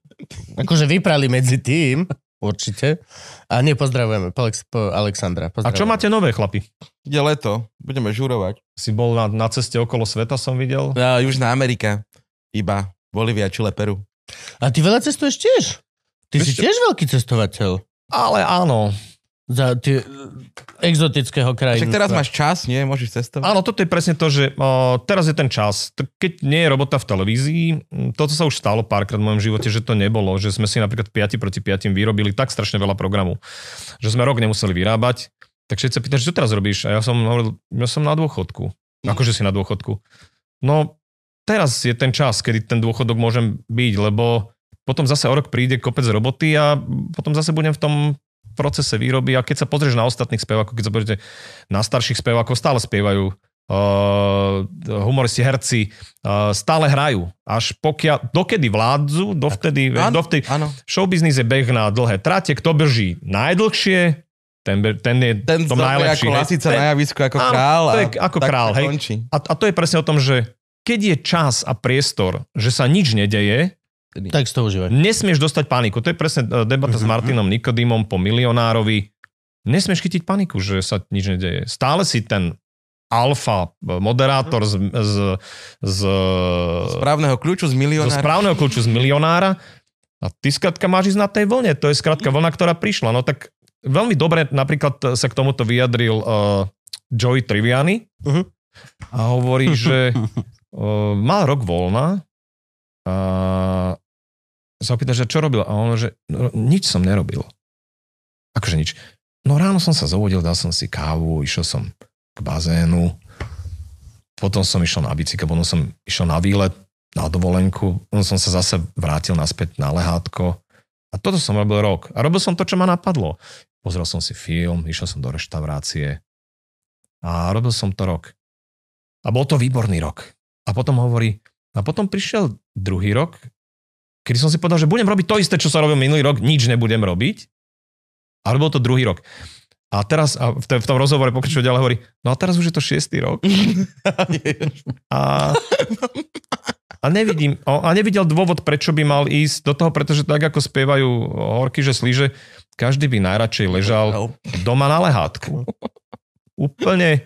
Akože vyprali medzi tým, určite. A nie, pozdravujeme po, Alex, po Alexandra. A čo máte nové, chlapi? Ide leto, budeme žurovať. Si bol na, na ceste okolo sveta, som videl. Ja, Južná Amerika, iba Bolívia, Chile, Peru. A ty veľa cestuješ tiež? Ty si Ešte- tiež veľký cestovateľ. Ale áno. Za tie exotického krajiny. Však teraz máš čas, nie? Môžeš cestovať. Áno, toto je presne to, že o, teraz je ten čas. Keď nie je robota v televízii, toto sa už stalo párkrát v mojom živote, že to nebolo, že sme si napríklad 5 proti 5 vyrobili tak strašne veľa programu, že sme rok nemuseli vyrábať. Tak všetci sa pýtajú, že čo teraz robíš? A ja som hovoril, ja som na dôchodku. Akože si na dôchodku. No, teraz je ten čas, kedy ten dôchodok môžem byť, lebo potom zase o rok príde kopec roboty a potom zase budem v tom procese výroby a keď sa pozrieš na ostatných spevákov, keď sa pozriete na starších spevákov, stále spievajú Uh, humoristi, herci uh, stále hrajú. Až pokiaľ, dokedy vládzu, dovtedy, Áno, dovtedy, áno. showbiznis je beh na dlhé trate, kto beží najdlhšie, ten, ten je Ten tom najlepší. ako lasica na javisku ako Áno, král. a je ako tak král, hej. končí. a, a to je presne o tom, že keď je čas a priestor, že sa nič nedeje, Tak si to užívaj. nesmieš dostať paniku. To je presne e, debata s Mhm. Martinom Nikodimom po milionárovi. nesmieš chytiť paniku, že sa nič nedeje. Stále si ten alfa moderátor z, z, z, Správneho kľúču z zo milionára. správneho kľúču z milionára a ty skrátka máš ísť na tej vlne. To je skrátka vlna, ktorá prišla. No tak veľmi dobre napríklad sa k tomuto vyjadril uh, Joey Triviani Mhm. a hovorí, že uh, mal rok voľna a sa opýta, že čo robil? A on, že no, nič som nerobil. Akože nič. No ráno som sa zobudil, dal som si kávu, išiel som k bazénu, potom som išiel na bicykel, potom som išiel na výlet, na dovolenku, potom som sa zase vrátil naspäť na lehátko. A toto som robil rok. A robil som to, čo ma napadlo. Pozrel som si film, išiel som do reštaurácie a robil som to rok. A bol to výborný rok. A potom hovorí, a potom prišiel druhý rok, kedy som si povedal, že budem robiť to isté, čo som robil minulý rok, nič nebudem robiť. A robil to druhý rok. A teraz a v, te- v tom rozhovore pokračuje ďalej hovorí, no a teraz už je to šiestý rok. A, a nevidím, a nevidel dôvod, prečo by mal ísť do toho, pretože tak ako spievajú horky, že slíže, každý by najradšej ležal doma na lehátku. Úplne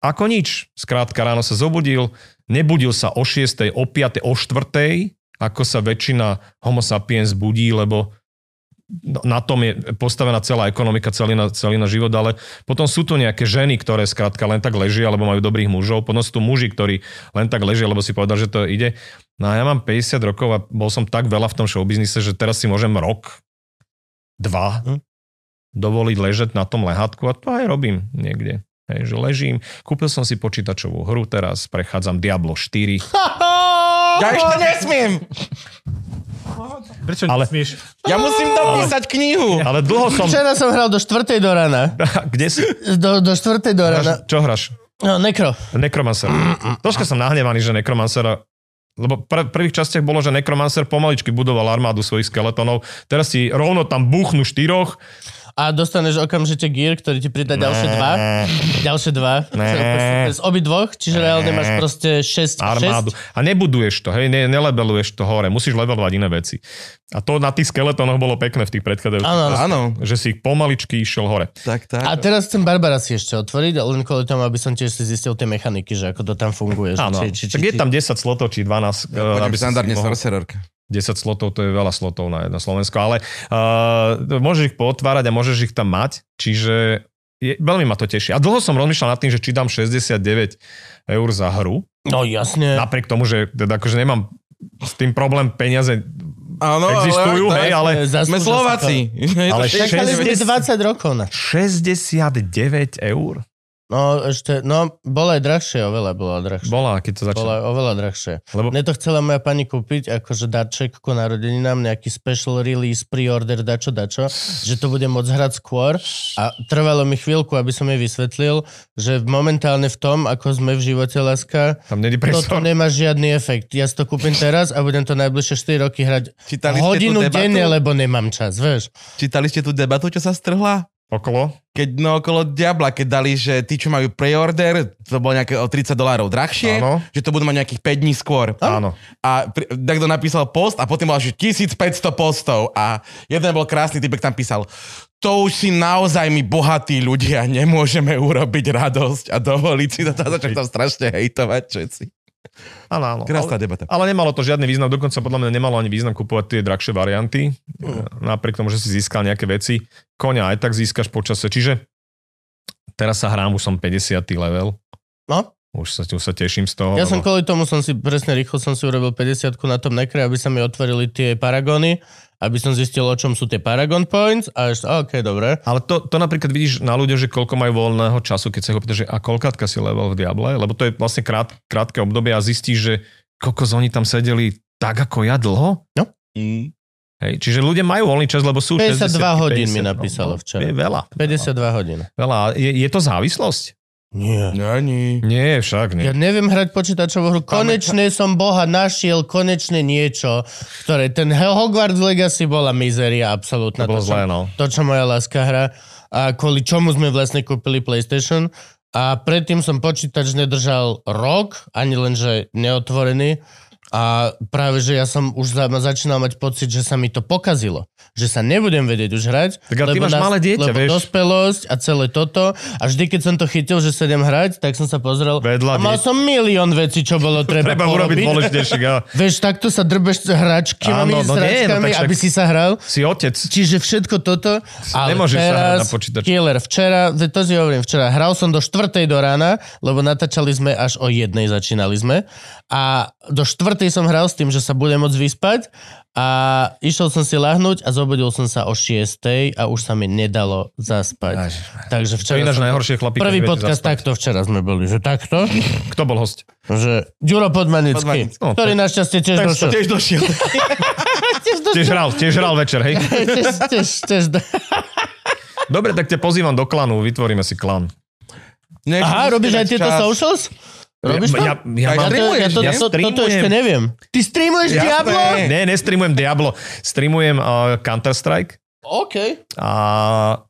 ako nič. Skrátka ráno sa zobudil, nebudil sa o 6, o 5, o 4, ako sa väčšina homo sapiens budí, lebo no, na tom je postavená celá ekonomika, celý na, celý na život, ale potom sú tu nejaké ženy, ktoré skrátka len tak ležia, alebo majú dobrých mužov, potom sú tu muži, ktorí len tak ležia, lebo si povedal, že to ide. No a ja mám 50 rokov a bol som tak veľa v tom showbiznise, že teraz si môžem rok, dva Hm. dovoliť ležať na tom lehátku a to aj robím niekde. Hej, že ležím, kúpil som si počítačovú hru teraz, prechádzam Diablo 4. Ja ešte nesmiem. Prečo Ale- nesmieš? Ja musím dopísať knihu. Ale dlho som... Včera som hral do 4. do rána. Kde si? Do, do 4. do rána. Hráš, čo hráš? No, nekro. Necromancer. Troška som nahnevaný, že Necromancer lebo pr- v prvých častiach bolo, že Necromancer pomaličky budoval armádu svojich skeletonov. Teraz si rovno tam buchnú štyroch. A dostaneš okamžite gear, ktorý ti pridá ďalšie dva. Ďalšie dva. Ne. Z obi dvoch, čiže reálne máš proste 6 armádu. A nebuduješ to, hej, ne, nelebeluješ to hore, musíš levelovať iné veci. A to na tých skeletónoch bolo pekné v tých predchádzajúcich. Áno, Že si ich pomaličky išiel hore. tak, tak. A teraz chcem Barbara si ešte otvoriť, len kvôli tomu, aby som tiež si zistil tie mechaniky, že ako to tam funguje. Áno, či, či, tak či, je tam 10 slotov, či 12. eh, Poďme aby si mohol- sorcererka. 10 slotov, to je veľa slotov na jedno Slovensko, ale uh, môžeš ich pootvárať a môžeš ich tam mať, čiže je, veľmi ma to teší. A dlho som rozmýšľal nad tým, že či dám 69 eur za hru, No jasne. napriek tomu, že teda akože nemám s tým problém peniaze Áno, existujú, ale, hej, ale Sme Slováci. To Ale všetko- Čakali sme 60 20 rokov na. 69 eur. No ešte, no bolo aj drahšie, oveľa bolo drahšie. Bola, keď to začalo. Bola oveľa drahšie. Lebo Mne to chcela moja pani kúpiť, akože darček ku narodeninám, nejaký special release, pre-order, dačo, dačo, že to bude môcť hrať skôr a trvalo mi chvíľku, aby som jej vysvetlil, že momentálne v tom, ako sme v živote láska, tam toto nemá žiadny efekt. Ja si to kúpim teraz a budem to najbližšie 4 roky hrať Čítali hodinu denne, lebo nemám čas, vieš. Čítali ste tú debatu, čo sa strhla? Okolo? Keď no okolo Diabla, keď dali, že tí, čo majú pre-order, to bolo nejaké o 30 dolárov drahšie, Áno. že to budú mať nejakých 5 dní skôr. Áno. A pri- niekto napísal post a potom bol až 1500 postov a jeden bol krásny typek tam písal to už si naozaj my bohatí ľudia nemôžeme urobiť radosť a dovoliť si to. A začali tam strašne hejtovať všetci. Áno, áno. Krásna Ale, debata. ale nemalo to žiadny význam, dokonca podľa mňa nemalo ani význam kupovať tie drahšie varianty, Mm. napriek tomu, že si získal nejaké veci. Koňa aj tak získaš počase, čiže teraz sa hrám, už som 50. level, No, už sa, už sa teším z toho. ja som lebo- kvôli tomu som si, presne rýchlo som si urobil 50 na tom nekre, aby sa mi otvorili tie paragony, aby som zistil, o čom sú tie Paragon Points a ešte, OK, dobre. Ale to, to napríklad vidíš na ľuďoch, že koľko majú voľného času, keď sa ho pýta, že a koľkátka si level v Diable, lebo to je vlastne krát, krátke obdobie a zistíš, že koľko oni tam sedeli tak ako ja dlho. Mm. Hej, čiže ľudia majú voľný čas, lebo sú 52 60, hodín mi 50, napísalo včera. Je veľa. 52 hodín. Veľa. Je, je to závislosť? Nie. Není. Nie, však nie. Ja neviem hrať počítačovú hru. Konečne som Boha našiel, konečne niečo, ktoré ten Hogwarts Legacy bola mizeria absolútna. To bolo čo, zlé, no. to, čo moja láska hra. A kvôli čomu sme vlastne kúpili PlayStation. A predtým som počítač nedržal rok, ani len, že neotvorený. A práve, že ja som už za, začínal mať pocit, že sa mi to pokazilo. Že sa nebudem vedieť už hrať. Tak ale ty máš nás- malé dieťa, lebo vieš. dospelosť a celé toto. A vždy, keď som to chytil, že sa idem hrať, tak som sa pozrel. Vedľa a mal som milión vecí, čo bolo treba, Treba urobiť dôležitejšie. ja. Vieš, takto sa drbeš hračkami, Áno, s no nie, no hračkami, však- aby si sa hral. Si otec. Čiže všetko toto, ale nemôžeš sa hrať teraz, na killer, včera, to si hovorím, včera hral som do štvrtej do rána, lebo natáčali sme až o jednej začínali sme a do štvrtej som hral s tým, že sa budem môcť vyspať a išiel som si lahnúť a zobudil som sa o šiestej a už sa mi nedalo zaspať. Takže To je včera ináč som... najhoršie chlapí. Prvý podcast zaspať. takto včera sme boli, že takto, Kto bol host? že Ďuro Podmanický, Podmanický. No, ktorý našťastie tiež došiel. Tiež došiel. Tiež Tiež hral, tiež hral večer, hej? tiež, tiež, tiež, Dobre, tak ťa pozývam do klanu, vytvoríme si klan. Nie, Aha, robíš aj tieto čas. socials? Robíš to? Ja, ja, mám, Ja to, ja to, ja to, toto streamujem. ešte neviem. Ty streamuješ Jasné. Diablo? Ne, nestreamujem Diablo, streamujem uh, Counter-Strike OK. a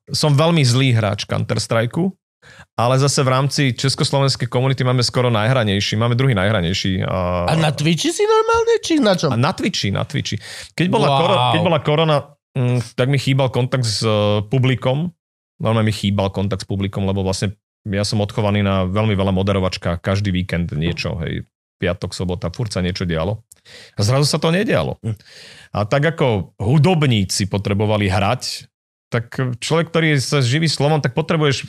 som veľmi zlý hráč Counter-Strike, ale zase v rámci československej komunity máme skoro najhranejší, máme druhý najhranejší. Uh, A na Twitchi si normálne? Či na čom? a na Twitchi, na Twitchi. Keď bola, Wow. korona, keď bola korona, mm, tak mi chýbal kontakt s uh, publikom, normálne mi chýbal kontakt s publikom, lebo vlastne ja som odchovaný na veľmi veľa moderovačkách, každý víkend niečo, hej, piatok, sobota, furt sa niečo dialo. A zrazu sa to nedialo. A tak ako hudobníci potrebovali hrať, tak človek, ktorý sa živí slovom, tak potrebuješ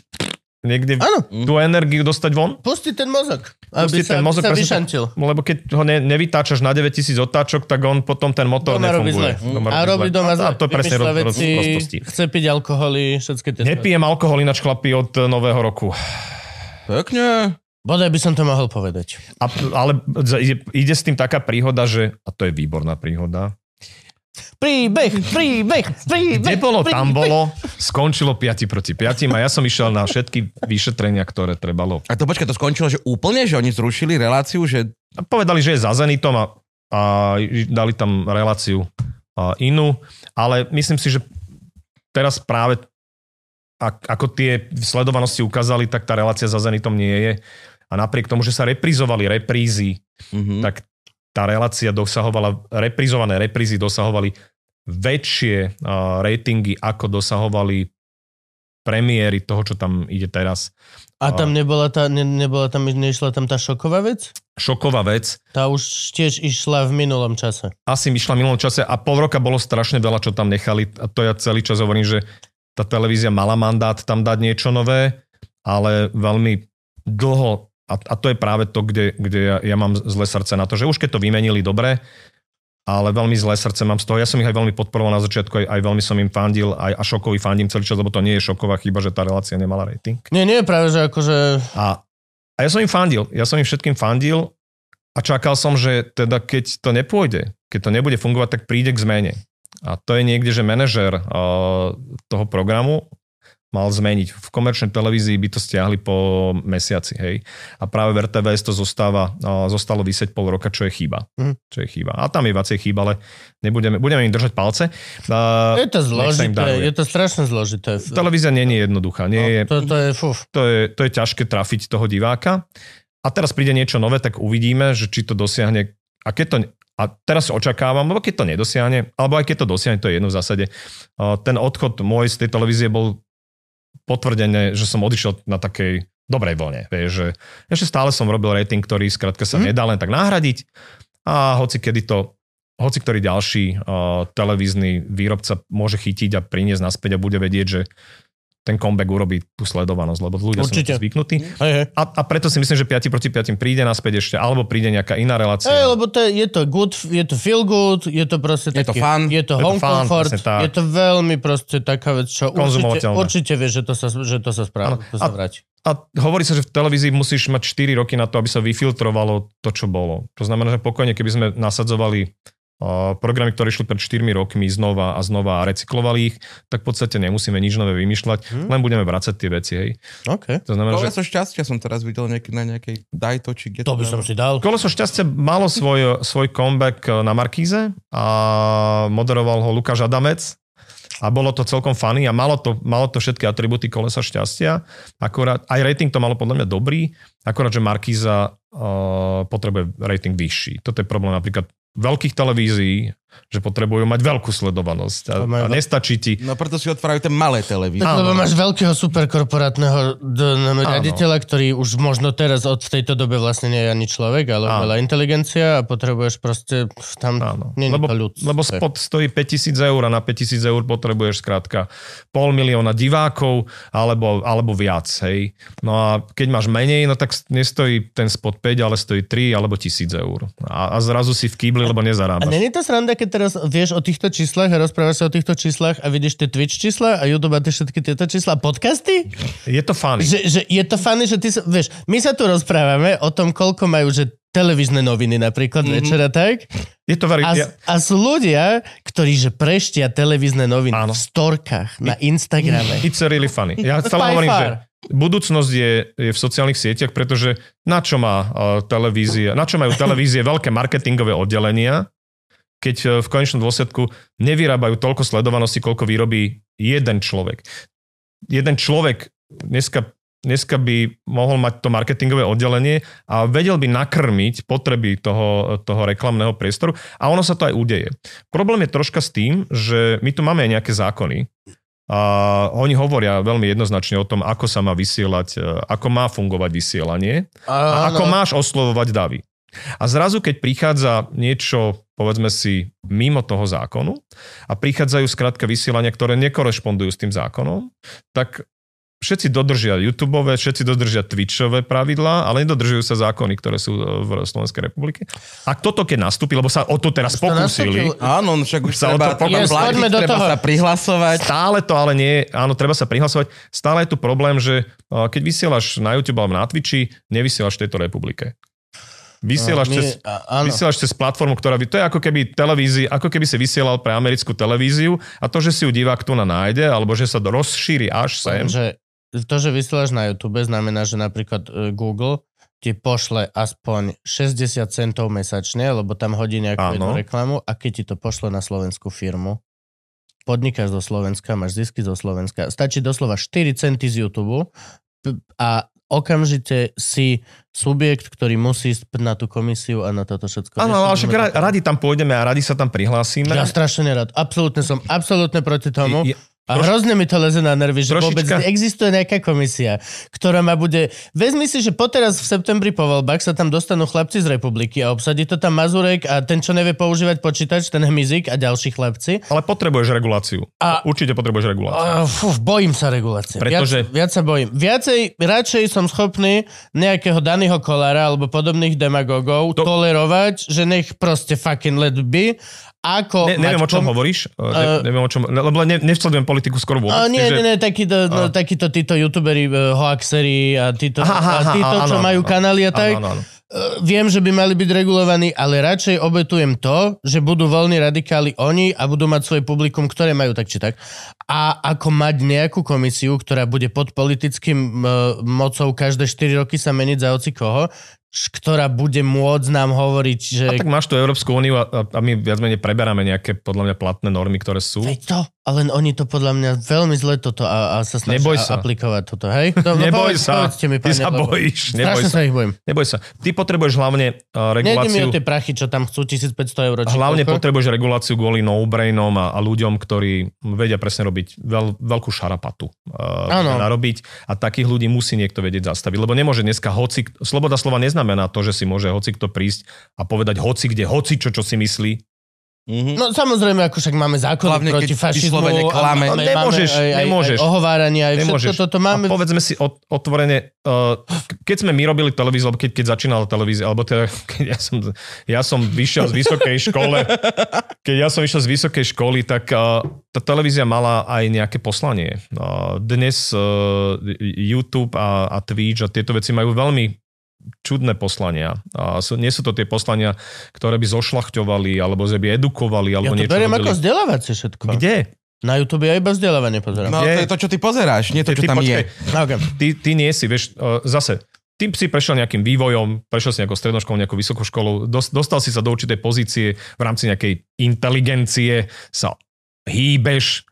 niekde Áno, tú energiu dostať von. pusti ten mozog. Aby Pustiť sa, ten mozog, sa vyšantil. Lebo keď ho ne, nevytáčaš na 9000 otáčok, tak on potom ten motor Doma robí nefunguje. zle. Doma A robí zle. doma A zle. to je presne roz, roz, prostosti. chce piť alkoholy, všetky tie... Nepijem alkohol ináč chlapi od e, nového roku. Pekne. Bodaj by som to mohol povedať. A, ale ide s tým taká príhoda, že, a to je výborná príhoda, Príbeh, príbeh, príbeh. kde bolo, príbeh. tam bolo, skončilo 5 proti 5 a ja som išiel na všetky vyšetrenia, ktoré trebalo. A to počkaj, to skončilo, že úplne, že oni zrušili reláciu, že A povedali, že je za Zenitom a, a dali tam reláciu a, inú, ale myslím si, že teraz práve ak, ako tie sledovanosti ukázali, tak tá relácia za Zenitom nie je. A napriek tomu, že sa reprizovali reprízy, Mhm. tak tá relácia dosahovala, reprizované reprízy dosahovali väčšie uh, ratingy, ako dosahovali premiéry toho, čo tam ide teraz. A tam nebola tá, ne, nebola tam, nešla tam tá šoková vec? Šoková vec. Tá už tiež išla v minulom čase. Asi myšla v minulom čase a pol roka bolo strašne veľa, čo tam nechali. A to ja celý čas hovorím, že tá televízia mala mandát tam dať niečo nové, ale veľmi dlho a, a to je práve to, kde, kde ja, ja mám zlé srdce na to, že už keď to vymenili dobre, ale veľmi zlé srdce mám z toho. Ja som ich aj veľmi podporoval na začiatku, aj, aj veľmi som im fandil, aj a šokovi fandím celý čas, lebo to nie je šoková chyba, že tá relácia nemala rating. Nie, nie, práve, že akože... A, a ja som im fandil, ja som im všetkým fandil a čakal som, že teda keď to nepôjde, keď to nebude fungovať, tak príde k zmene. A to je niekde, že manažer uh, toho programu mal zmeniť. V komerčnej televízii by to stiahli po mesiaci, hej. A práve v RTVS to zostáva, zostalo vysieť pol roka, čo je chyba. Mhm. Čo je chyba. A tam je viacej chyba, ale nebudeme, budeme im držať palce. Uh, Je to zložité, je to strašne zložité. Televízia nie je jednoduchá. Nie No, to, to je, fuf. to je, to je ťažké trafiť toho diváka. A teraz príde niečo nové, tak uvidíme, že či to dosiahne. A keď to, a teraz očakávam, lebo keď to nedosiahne, alebo aj keď to dosiahne, to je jedno v zásade. Ten odchod môj z tej televízie bol potvrdené, že som odišiel na takej dobrej vlne. Vieš, že ešte stále som robil rating, ktorý skrátka sa Mhm. nedá len tak nahradiť a hoci kedy to hoci ktorý ďalší uh, televízny výrobca môže chytiť a priniesť naspäť a bude vedieť, že ten comeback urobí tú sledovanosť, lebo ľudia sú na Určite. to zvyknutí. Hej, hej. A, a preto si myslím, že 5 proti 5 príde naspäť ešte, alebo príde nejaká iná relácia. Hej, lebo to je, je to good, je to feel good, je to proste Je to fun. je to Je to home fun, comfort, tak. je to veľmi proste taká vec, čo určite, určite vieš, že to sa, že to sa správa, to sa A- vráti. A hovorí sa, že v televízii musíš mať 4 roky na to, aby sa vyfiltrovalo to, čo bolo. To znamená, že pokojne, keby sme nasadzovali programy, ktoré išli pred 4 rokmi znova a znova a recyklovali ich, tak v podstate nemusíme nič nové vymýšľať, Hm. len budeme vracať tie veci. Hej. OK. To znamená, že Koleso šťastia som teraz videl nejaký, na nejakej dajto, či kde To by som si dal. Koleso šťastia malo svoj, svoj comeback na Markíze a moderoval ho Lukáš Adamec. a bolo to celkom funny a malo to, malo to všetky atributy kolesa šťastia. Akorát, aj rating to malo podľa mňa dobrý, akorát, že Markíza uh, potrebuje rating vyšší. Toto je problém napríklad veľkých televízií, že potrebujú mať veľkú sledovanosť a, a nestačí ti No preto si otvárajú tie malé televízie. Tak, lebo máš veľkého superkorporátneho d- n- riaditeľa, ktorý už možno teraz od tejto dobe vlastne nie je ani človek, ale Áno. veľa inteligencia a potrebuješ proste tam... Áno, Nie lebo, to ľud. lebo spot stojí 5000 eur a na 5000 eur potrebuješ skrátka pol milióna divákov alebo, alebo viac, hej. No a keď máš menej, no tak nestojí ten spot 5, ale stojí 3 alebo 1000 eur. A, a zrazu si v kýbli, lebo A nezarábaš. není to sranda, keď teraz vieš o týchto číslach a rozprávaš sa o týchto číslach a vidíš tie Twitch čísla a YouTube a tie všetky tieto čísla a podcasty? Je to funny. Že, že je to fany, že ty sa, vieš, my sa tu rozprávame o tom, koľko majú, že televízne noviny napríklad mm-hmm. večera tak Je to very... a, Ja, a sú ľudia, ktorí že preštia televízne noviny Áno. v storkách na Instagrame. it's really funny. Ja stále hovorím, že budúcnosť je, je v sociálnych sieťach, pretože na čo má uh, televízia, na čo majú televízie veľké marketingové oddelenia, keď uh, v konečnom dôsledku nevyrábajú toľko sledovanosti, koľko vyrobí jeden človek. Jeden človek dneska, dneska by mohol mať to marketingové oddelenie a vedel by nakrmiť potreby toho, toho reklamného priestoru a ono sa to aj udeje. Problém je troška s tým, že my tu máme aj nejaké zákony, a oni hovoria veľmi jednoznačne o tom, ako sa má vysielať, e, ako má fungovať vysielanie a ako máš oslovovať davy. A zrazu, keď prichádza niečo, povedzme si, mimo toho zákonu a prichádzajú skrátka vysielania, ktoré nekorešpondujú s tým zákonom, tak všetci dodržia YouTube, všetci dodržia Twitchové pravidlá, ale nedodržujú sa zákony, ktoré sú e, v Slovenskej republike. A toto keď nastúpi, lebo sa o to teraz To pokúsili, nastúpilo. Áno, no však už Sa o treba, to treba Yes, platiť, poďme do treba toho. sa prihlasovať. Stále to ale nie, áno, treba sa prihlasovať. Stále je tu problém, že uh, keď vysielaš na YouTube alebo na Twitchi, nevysielaš v tejto republike. Vysielaš, My- cez, a- áno. vysielaš cez platformu, ktorá by, to je ako keby televízii, ako keby si vysielal pre americkú televíziu a to, že si ju divák tu na nájde, alebo že sa rozšíri až sem. Že to, že vysielaš na YouTube, znamená, že napríklad e, Google ti pošle aspoň 60 centov mesačne, lebo tam hodí nejakú jednu reklamu a keď ti to pošle na slovenskú firmu, podnikáš zo Slovenska, máš zisky zo Slovenska, stačí doslova 4 centy z YouTube a okamžite si subjekt, ktorý musí ísť na tú komisiu a na toto všetko. Áno, ale však radi tam pôjdeme a radi sa tam prihlásime. Ja strašne nerad. Absolútne som absolútne proti tomu. Je- A Troš- hrozne mi to leze na nervy, že Trošička- vôbec existuje nejaká komisia, ktorá ma bude... Vezmi si, že poteraz v septembri po voľbách sa tam dostanú chlapci z republiky a obsadí to tam Mazurek a ten, čo nevie používať počítač, ten hmyzik a ďalší chlapci. Ale potrebuješ reguláciu. A- Určite potrebuješ reguláciu. Uh, fú, bojím sa regulácie. Pretože- Viac, viac sa bojím. Viacej, radšej som schopný nejakého daného kolára alebo podobných demagogov to... tolerovať, že nech proste fucking let be, ako... Ne, neviem, mať o čom kom- hovoríš. Uh, Uh, neviem, o čom, lebo ne, nevsledujem politiku skoro vôbec. A nie, čiže- nie, nie, takíto, no, A. takíto títo youtuberi, uh, hoaxeri a títo, Aha, aha, a títo aha, čo áno, majú áno. kanály a tak, Áno, áno, uh, viem, že by mali byť regulovaní, ale radšej obetujem to, že budú voľní radikáli oni a budú mať svoje publikum, ktoré majú tak či tak. A ako mať nejakú komisiu, ktorá bude pod politickým uh, mocou každé 4 roky sa meniť za oci koho, ktorá bude môcť nám hovoriť, že... A tak máš tu Európsku úniu a, a, a my viac menej preberáme nejaké podľa mňa platné normy, ktoré sú. Veď to, ale oni to podľa mňa veľmi zle toto a, a sa snažia Neboj sa. aplikovať toto, hej? No, Neboj povedz- sa, povedzte mi, ty pane, sa lebo bojíš, neboj sa. sa ich bojím. Neboj sa. Ty potrebuješ hlavne uh, Nejde mi reguláciu, o tie prachy, čo tam chcú, 1500 eur. či hlavne koľko. potrebuješ reguláciu kvôli no-brainom a, a ľuďom, ktorí vedia presne robiť veľ, veľkú šarapatu. Uh, narobiť a takých ľudí musí niekto vedieť zastaviť, lebo nemôže dneska hoci, sloboda slova neznamená to, že si môže hoci kto prísť a povedať hoci kde, hoci čo, čo si myslí. Mhm. No samozrejme, ako však máme zákony Hlavne, proti keď fašizmu. a klame. máme- nemôžeš, máme aj, aj, nemôžeš. Aj ohováranie, aj Nemôžeš. všetko toto máme. A povedzme si ot- otvorene, uh, keď sme my robili televíziu, alebo keď, keď začínala televízia, alebo teda, keď ja som, ja som vyšiel z vysokej škole, keď ja som išiel z vysokej školy, tak uh, tá televízia mala aj nejaké poslanie. Uh, dnes uh, YouTube a, a Twitch a tieto veci majú veľmi čudné poslania. A sú, nie sú to tie poslania, ktoré by zošlachťovali, alebo že by edukovali, Ja alebo to niečo beriem ako vzdelávacie všetko. Kde? Na YouTube ja iba vzdelávanie pozerám. No Je- to je to, čo ty pozeráš, nie to, čo Ty tam počkaj, je. No, okay. ty, ty nie si, vieš, uh, zase, ty si prešiel nejakým vývojom, prešiel si nejakou strednou školou, nejakou vysokou školou, dos, dostal si sa do určitej pozície v rámci nejakej inteligencie, sa hýbeš,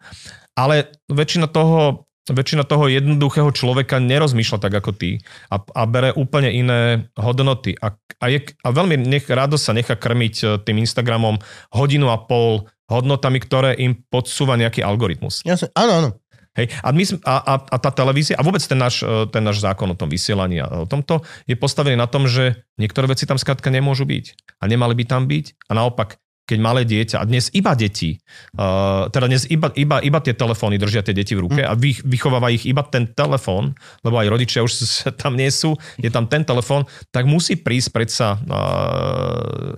ale väčšina toho, väčšina toho jednoduchého človeka nerozmýšľa tak ako ty a, a bere úplne iné hodnoty. A, a, je, a veľmi nech, rado sa nechá krmiť e, tým Instagramom hodinu a pol hodnotami, ktoré im podsúva nejaký algoritmus. Jasne, áno, áno. Hej, a, my, a, a, a tá televízia, a vôbec ten náš, e, ten náš zákon o tom vysielaní a o tomto je postavený na tom, že niektoré veci tam skrátka nemôžu byť. A nemali by tam byť. A naopak, keď malé dieťa, a dnes iba deti, uh, teda dnes iba, iba, iba tie telefóny držia tie deti v ruke a vy, vychováva ich iba ten telefón, lebo aj rodičia už tam nie sú, je tam ten telefón, tak musí prísť predsa uh,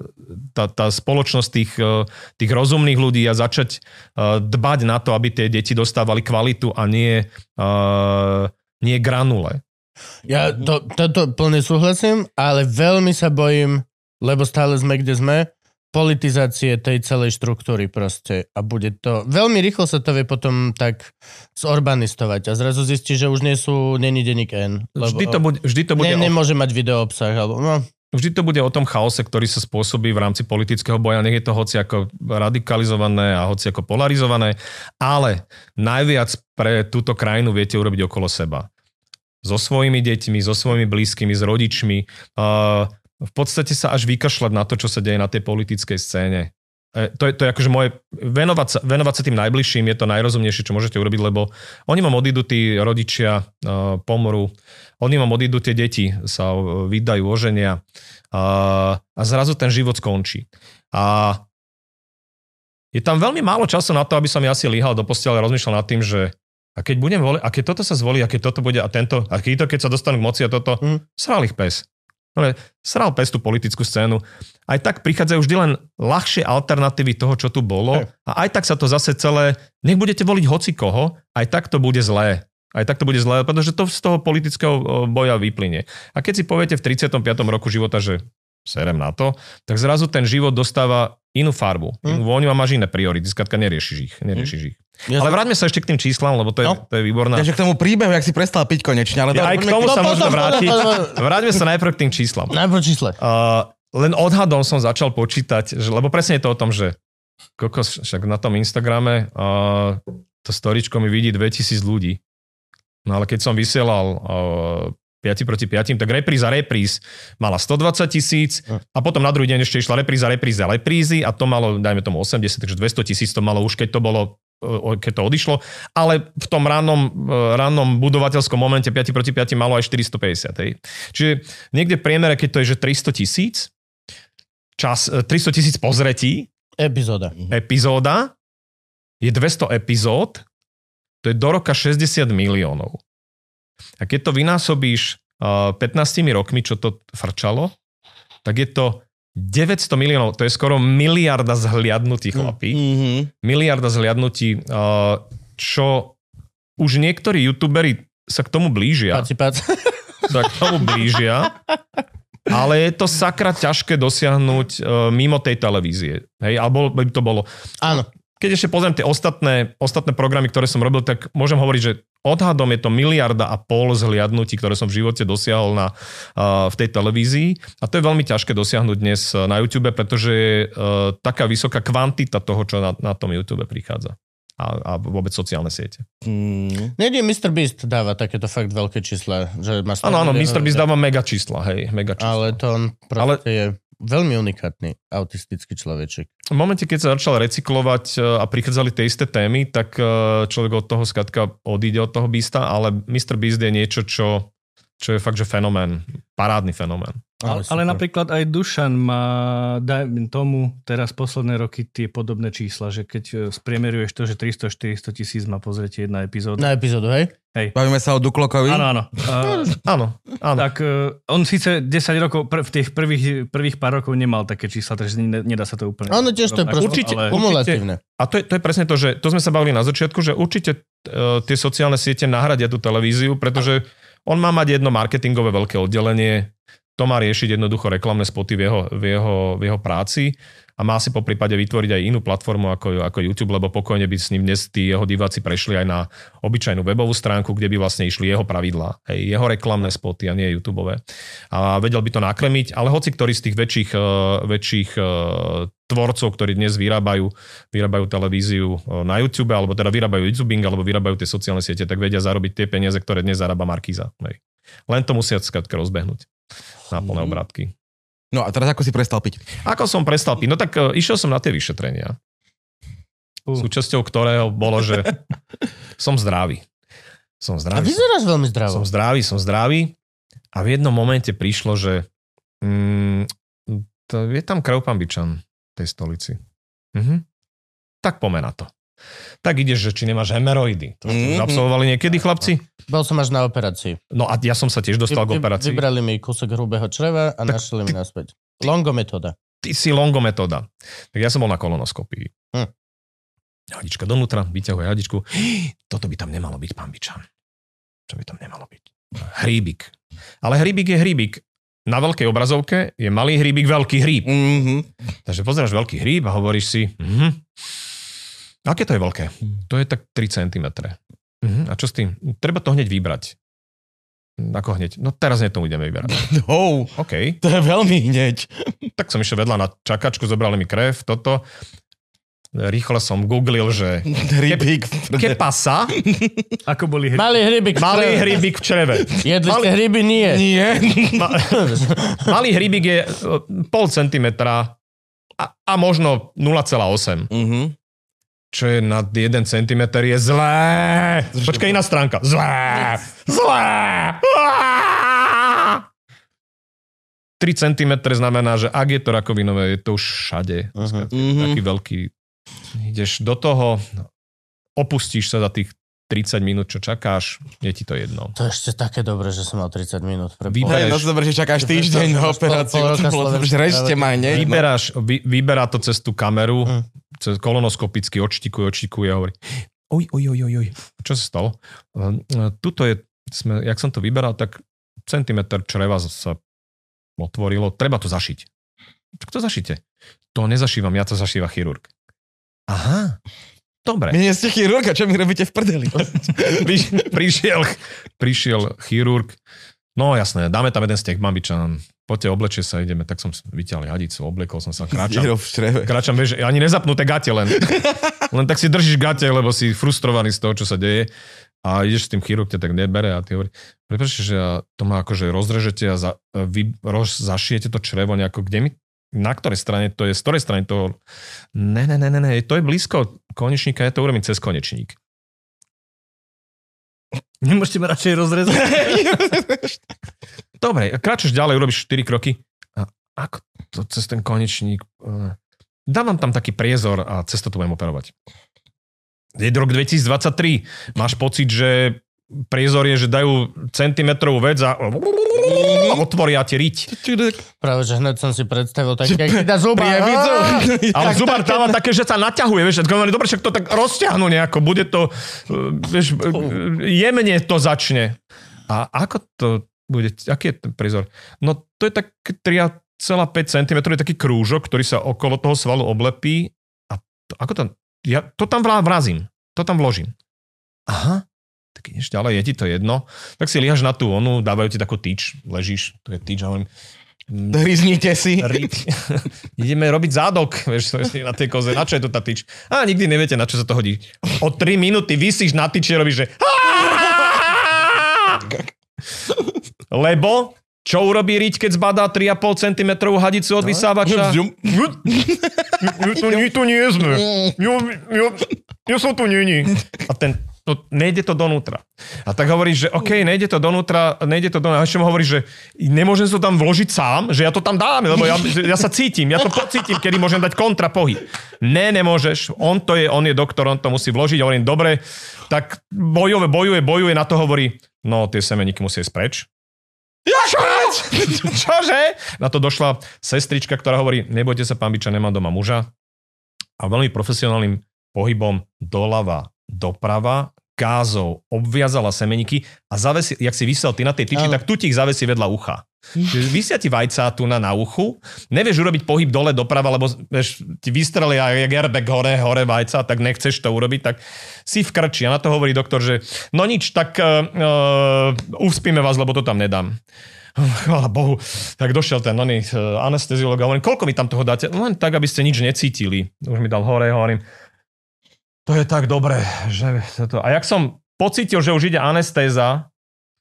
tá, tá spoločnosť tých, uh, tých rozumných ľudí a začať uh, dbať na to, aby tie deti dostávali kvalitu a nie, uh, nie granule. Ja to, toto plne súhlasím, ale veľmi sa bojím, lebo stále sme kde sme, politizácie tej celej štruktúry proste a bude to, veľmi rýchlo sa to vie potom tak zorbanistovať a zrazu zistí, že už nie sú, není denník N. Lebo, Vždy to bude, vždy to bude ne, o- nemôže mať video obsah, alebo no, Vždy to bude o tom chaose, ktorý sa spôsobí v rámci politického boja. Nech je to hoci ako radikalizované a hoci ako polarizované, ale najviac pre túto krajinu viete urobiť okolo seba. So svojimi deťmi, so svojimi blízkymi, s rodičmi. Uh, v podstate sa až vykašľať na to, čo sa deje na tej politickej scéne. E, To je, to je akože moje, venovať sa, venovať sa tým najbližším je to najrozumnejšie, čo môžete urobiť, lebo oni vám odídu tí rodičia, uh, pomoru, oni vám odídu tie deti, sa uh, vydajú, oženia a, a zrazu ten život skončí. A je tam veľmi málo času na to, aby som ja si líhal do postele a rozmýšľal nad tým, že a keď budem voliť, a keď toto sa zvolí, a keď toto bude, a tento, a keď to, keď sa dostanú k moci a toto, Mm. sral ich pes. No, sral pes tú politickú scénu. Aj tak prichádzajú vždy len ľahšie alternatívy toho, čo tu bolo. Hej. A aj tak sa to zase celé, nech budete voliť hoci koho, aj tak to bude zlé. Aj tak to bude zlé, pretože to z toho politického boja vyplynie. A keď si poviete v 35. roku života, že serem na to, tak zrazu ten život dostáva inú farbu, Hm. inú vôňu a máš iné priority. Skladka neriešiš ich. Neriešiš ich. Ja Ale vráťme sa ešte k tým číslam, lebo to je, No. to je výborná. Takže k tomu príbehu, jak si prestal piť konečne. Ale Ja, aj k tomu sa No, možno potom, vrátiť. Vráťme sa najprv k tým číslam. najprv čísle. Uh, len odhadom som začal počítať, že, lebo presne je to o tom, že kokos, však na tom Instagrame uh, to storičko mi vidí 2000 ľudí. No ale keď som vysielal uh, 5 proti 5, tak repríza repríz mala 120 tisíc a potom na druhý deň ešte išla repríza repríza reprízy a to malo, dajme tomu 80, takže 200 tisíc to malo už, keď to bolo uh, keď to odišlo, ale v tom rannom, uh, rannom budovateľskom momente 5 proti 5 malo aj 450. Hej. Čiže niekde v priemere, keď to je, že 300 tisíc, čas, e, 300 tisíc pozretí, Epizóda. epizóda, je 200 epizód, to je do roka 60 miliónov. A keď to vynásobíš uh, 15 rokmi, čo to frčalo, tak je to 900 miliónov, to je skoro miliarda zhliadnutí chlapí. Mhm. Miliarda zhliadnutí, uh, čo už niektorí youtuberi sa k tomu blížia Páci, páci. sa k tomu blížia, ale je to sakra ťažké dosiahnuť uh, mimo tej televízie. Hej, alebo by to bolo. Áno. Keď ešte pozriem tie ostatné, ostatné programy, ktoré som robil, tak môžem hovoriť, že odhadom je to miliarda a pol zhliadnutí, ktoré som v živote dosiahol na, uh, v tej televízii. A to je veľmi ťažké dosiahnuť dnes uh, na YouTube, pretože je uh, taká vysoká kvantita toho, čo na, na tom YouTube prichádza. A, a vôbec sociálne siete. Mm. Niekde Mr. Beast dáva takéto fakt veľké čísla, že má 100 Áno, áno, Mr. Beast dáva mega čísla, hej, mega čísla. Ale to on proste je veľmi unikátny autistický človeček. V momente, keď sa začal recyklovať e, a prichádzali tie isté témy, tak e, človek od toho skatka odíde od toho Beasta, ale Mr. Beast je niečo, čo, čo je fakt, že fenomén, parádny fenomén. Ale, ale napríklad aj Dušan má, dajme tomu, teraz posledné roky tie podobné čísla, že keď e, spriemeruješ to, že 300-400 tisíc má pozrieť jedna epizóda. Na epizódu, hej? Bavíme sa o Duklokovi. Áno, áno. Uh, Áno, áno. tak uh, on síce 10 rokov, pr- v tých prvých, prvých pár rokov nemal také čísla, takže ne, nedá sa to úplne... Ono tiež to je proste Určite- ale- kumulatívne. A to je, to je presne to, že to sme sa bavili na začiatku, že určite uh, tie sociálne siete nahradia tú televíziu, pretože on má mať jedno marketingové veľké oddelenie, to má riešiť jednoducho reklamné spoty v jeho, v jeho, v jeho práci a má si po prípade vytvoriť aj inú platformu ako, ako YouTube, lebo pokojne by s ním dnes tí jeho diváci prešli aj na obyčajnú webovú stránku, kde by vlastne išli jeho pravidlá, jeho reklamné spoty a nie YouTube. A vedel by to nakremiť, ale hoci ktorý z tých väčších, eh, väčších eh, tvorcov, ktorí dnes vyrábajú, vyrábajú televíziu eh, na YouTube, alebo teda vyrábajú YouTubing, alebo vyrábajú tie sociálne siete, tak vedia zarobiť tie peniaze, ktoré dnes zarába Markíza. Hej. Len to musia skrátka rozbehnúť na plné Mhm. obrátky. No a teraz ako si prestal piť? Ako som prestal piť? No tak e, išiel som na tie vyšetrenia. Uh. Súčasťou ktorého bolo, že som zdravý. Som A zdravý. Som, vyzeráš veľmi zdravo. som zdravý, som zdravý. A v jednom momente prišlo, že mm, to, je tam krv pán Bičan v tej stolici. Mhm. Tak poďme na to. Tak ideš, že či nemáš hemeroidy. To ste Mhm. absolvovali niekedy, chlapci? Bol som až na operácii. No a ja som sa tiež dostal Vy- k operácii. Vybrali mi kúsok hrubého čreva a Tak našli mi naspäť. Longo metóda. ty si longo metóda. Tak ja som bol na kolonoskopii. Hm. Hadička donútra, vyťahuje hadičku. Toto by tam nemalo byť, pán Bičan. Čo by tam nemalo byť? Hríbik. Ale hríbik je hríbik. Na veľkej obrazovke je malý hríbik, veľký hríb. Mhm. Takže pozeráš veľký hríb a hovoríš si, mhm. Aké to je veľké? To je tak 3 cm. Mhm. A čo s tým? Treba to hneď vybrať. Ako hneď? No teraz hneď to ideme vyberať. Oh, OK. to je veľmi hneď. Tak som išiel vedľa na čakačku, zobrali mi krev, toto. Rýchlo som googlil, že Rybík. ke pasa, Ako boli hry. Malý hrybík. v malý hrybík v čreve. Jedli malý- ste hryby? Nie. Nie. Ma, malý hrybík je e, pol centimetra a, a možno 0,8. Mhm. Čo je nad 1 cm je zlé. Počkaj, iná stránka. Zlé. Zlé. 3 cm znamená, že ak je to rakovinové, je to už všade. Mhm. Mhm. Taký veľký. Ideš do toho, opustíš sa za tých 30 minút, čo čakáš, je ti to jedno. To je ešte také dobré, že som mal 30 minút. Pre Vy- pol- To je dosť dobré, že čakáš týždeň na operáciu. režte ma no. Vyberáš, vy, vyberá to cez tú kameru, Hm. cez kolonoskopicky, odštikuje, odštikuje a hovorí, oj, oj, oj, oj, oj, čo sa stalo? Uh, tuto je, sme, jak som to vyberal, tak centimetr čreva sa otvorilo, treba to zašiť. Tak to zašite. To nezašívam, ja to zašíva chirurg. Aha, dobre. Vy nie ste chirurga, čo mi robíte v prdeli? Priš, prišiel, prišiel chirurg, no jasné, dáme tam jeden stek, mambičan, poďte, oblečie sa, ideme, tak som vyťahli hadicu, oblekol som sa, kráčam. Kráčam, vieš, ani nezapnuté gate len. Len tak si držíš gate, lebo si frustrovaný z toho, čo sa deje. A ideš s tým chirurg ťa tak nebere a ty hovorí, prepáčte, že ja to má akože rozrežete a za, vy roz, zašijete to črevo nejako, kde mi, na ktorej strane to je, z ktorej strany to, ne, ne, ne, ne, ne, to je blízko konečníka, ja to urobím cez konečník. Nemôžete ma radšej rozrezať? Dobre, kráčaš ďalej, urobíš 4 kroky. A ako to cez ten konečník? eh, Dávam tam taký priezor a cez to budem operovať. Je rok 2023. Máš pocit, že priezor je, že dajú centimetrovú vec a otvoria ti riť. Práve, že hneď som si predstavil tak, jak ti dá zuba. Prievidzu. Ale zubár dáva také, že sa naťahuje, vieš, tak hovorí, dobre, však to tak rozťahnú nejako, bude to, eh, vieš, eh, jemne to začne. A ako to bude, aký je ten prizor? No to je tak 3,5 cm, je taký krúžok, ktorý sa okolo toho svalu oblepí a to, ako to, ja to tam vrazím, to tam vložím. Aha, tak ideš ďalej, je ti to jedno, tak si lihaš na tú onu, dávajú ti takú tyč, ležíš, to je tyč, a hovorím, mm, Hryznite si. Riť. Ideme robiť zádok, vieš, na tej koze. Na čo je to tá tyč? A nikdy neviete, na čo sa to hodí. O 3 minúty vysíš na tyči a robíš, že... Lebo čo urobí riť, keď zbadá 3,5 cm hadicu od vysávača? Tu, tu nie sme. Jo, som tu není. A ten, to, nejde to donútra. A tak hovoríš, že OK, nejde to donútra, nejde to donútra. A ešte mu hovoríš, že nemôžem to tam vložiť sám, že ja to tam dám, lebo ja, ja sa cítim, ja to pocítim, kedy môžem dať kontrapohyb. Ne, nemôžeš. On to je, on je doktor, on to musí vložiť. Hovorím, dobre, tak bojuje, bojuje, bojuje, na to hovorí, no tie semeníky musia ísť preč. Čo? Čože? Na to došla sestrička, ktorá hovorí, nebojte sa, pán Biča nemá doma muža. A veľmi profesionálnym pohybom doľava, doprava, gázov, obviazala semeniky a zavesi, jak si vysel ty na tej tyči, Áno. tak tu ti ich zavesí vedľa ucha. Že vysia ti vajca tu na, na uchu, nevieš urobiť pohyb dole doprava, lebo vieš, ti vystrelia jak airbag hore, hore vajca, tak nechceš to urobiť, tak si v krči. A na to hovorí doktor, že no nič, tak uh, uh, uspíme vás, lebo to tam nedám. Chvála Bohu. Tak došiel ten oný uh, anesteziolog a hovorím, koľko mi tam toho dáte? Len tak, aby ste nič necítili. Už mi dal hore, hovorím, to je tak dobré, že to... A jak som pocítil, že už ide anestéza,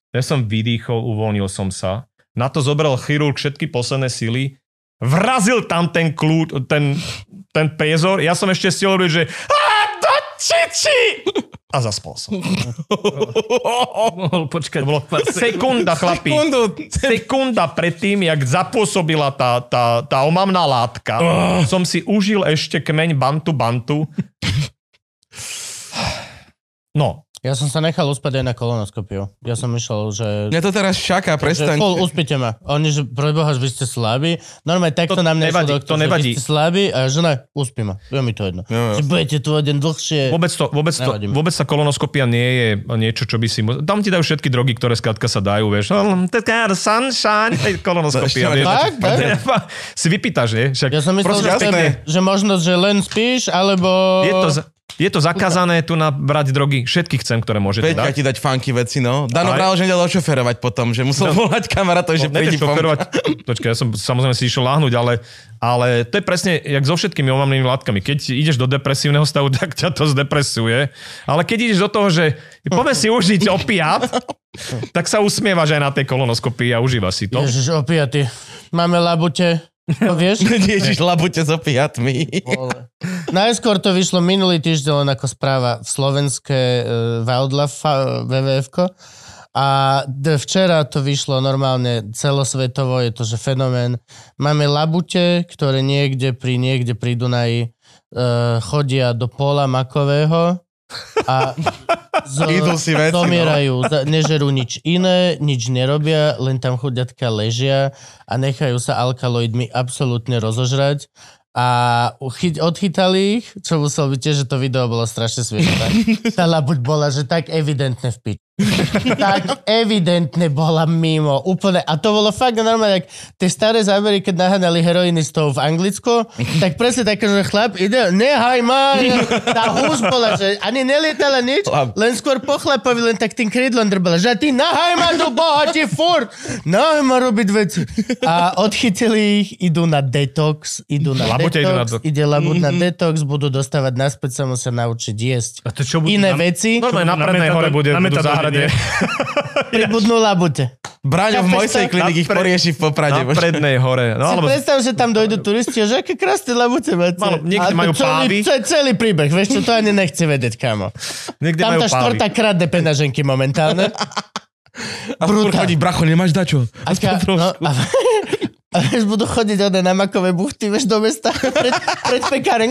ja som vydýchol, uvoľnil som sa na to zobral chirurg všetky posledné sily, vrazil tam ten kľúč, ten, ten priezor, ja som ešte hovoril, že do čiči! A zaspal som. Mohol počkať. To bolo sekunda, chlapi. Sekundu. Sekunda predtým, jak zapôsobila tá, tá, tá omamná látka, som si užil ešte kmeň bantu bantu. No, Ja som sa nechal uspať aj na kolonoskopiu. Ja som išiel, že... Mňa to teraz čaká, Že prestaň. fol, uspite ma. Oni, že preboha, že vy ste slabí. Normálne takto To na mňa nevadí, doktor, to nevadí. Že vy ste slabí a že ne, uspí ma. Je mi to jedno. Jo. Že budete tu deň dlhšie. Vôbec, to, vôbec, to, vôbec tá kolonoskopia nie je niečo, čo by si... mu- Tam ti dajú všetky drogy, ktoré skrátka sa dajú, vieš. Oh, Taká sunshine, kolonoskopia. Vieš. Tak, tak. si vypýtaš, nie? Však, Ja som myslel, že, že možno, že len spíš, alebo... je to, je to zakázané tu na brať drogy. Všetky chcem, ktoré môžete Peťka dať. ti dať funky veci, no. Dano Aj. že nedal ošoferovať potom, že musel volať kamarátov, že No, príde nevieš šoferovať. Počkaj, ja som samozrejme si išiel láhnuť, ale, ale to je presne jak so všetkými omamnými látkami. Keď ideš do depresívneho stavu, tak ťa to zdepresuje. Ale keď ideš do toho, že poďme si užiť opiát, tak sa usmievaš aj na tej kolonoskopii a užíva si to. Ježiš, opiaty. Máme labute. To vieš? Ježiš, labute s opiatmi. Vole. Najskôr to vyšlo minulý týždeň len ako správa v slovenské uh, Wildlife WWF. A včera to vyšlo normálne celosvetovo, je to že fenomén. Máme labute, ktoré niekde pri, niekde pri Dunaji uh, chodia do pola makového a z, Idú si veci, no. zomierajú, za- nežerú nič iné, nič nerobia, len tam chudiatka ležia a nechajú sa alkaloidmi absolútne rozožrať a uchy, odchytali ich, čo musel byť tiež, že to video bolo strašne smiešné. Tá labuť bola, že tak evidentne v piči. tak evidentne bola mimo. Úplne. A to bolo fakt normálne, jak tie staré zábery, keď naháňali heroinistov v Anglicku, tak presne také, že chlap ide, nehaj ma. Tá hús bola, že ani nelietala nič, Chlap. len skôr po chlapovi, len tak tým krídlom drbala, že ty nahaj ma do boha, ti furt. Nahaj ma robiť veci. A odchytili ich, idú na detox, idú na Labute idú na detox, do- ide labut na detox, budú dostávať naspäť, sa musia naučiť jesť. A to čo budú Iné na- veci, Normálne na Na prednej metadon- hore bude, na budú metadone, záhrade. Nie? pribudnú labute. Braňo v mojej to? klinik ich porieši v Poprade. Na prednej hore. No, Si alebo predstav, že tam dojdú turisti a že aké krásne labute máte. Malo- niekde to majú celý, pávy. ce- celý príbeh, vieš čo, to ani nechce vedieť, kamo. niekde Tam majú tá pávy. štvrtá kradne penaženky momentálne. A brutál. chodí, bracho, nemáš dačo? A, ka, no, a, a vieš, budú chodiť ode na makové buchty, vieš, do mesta pred, pred pekáre.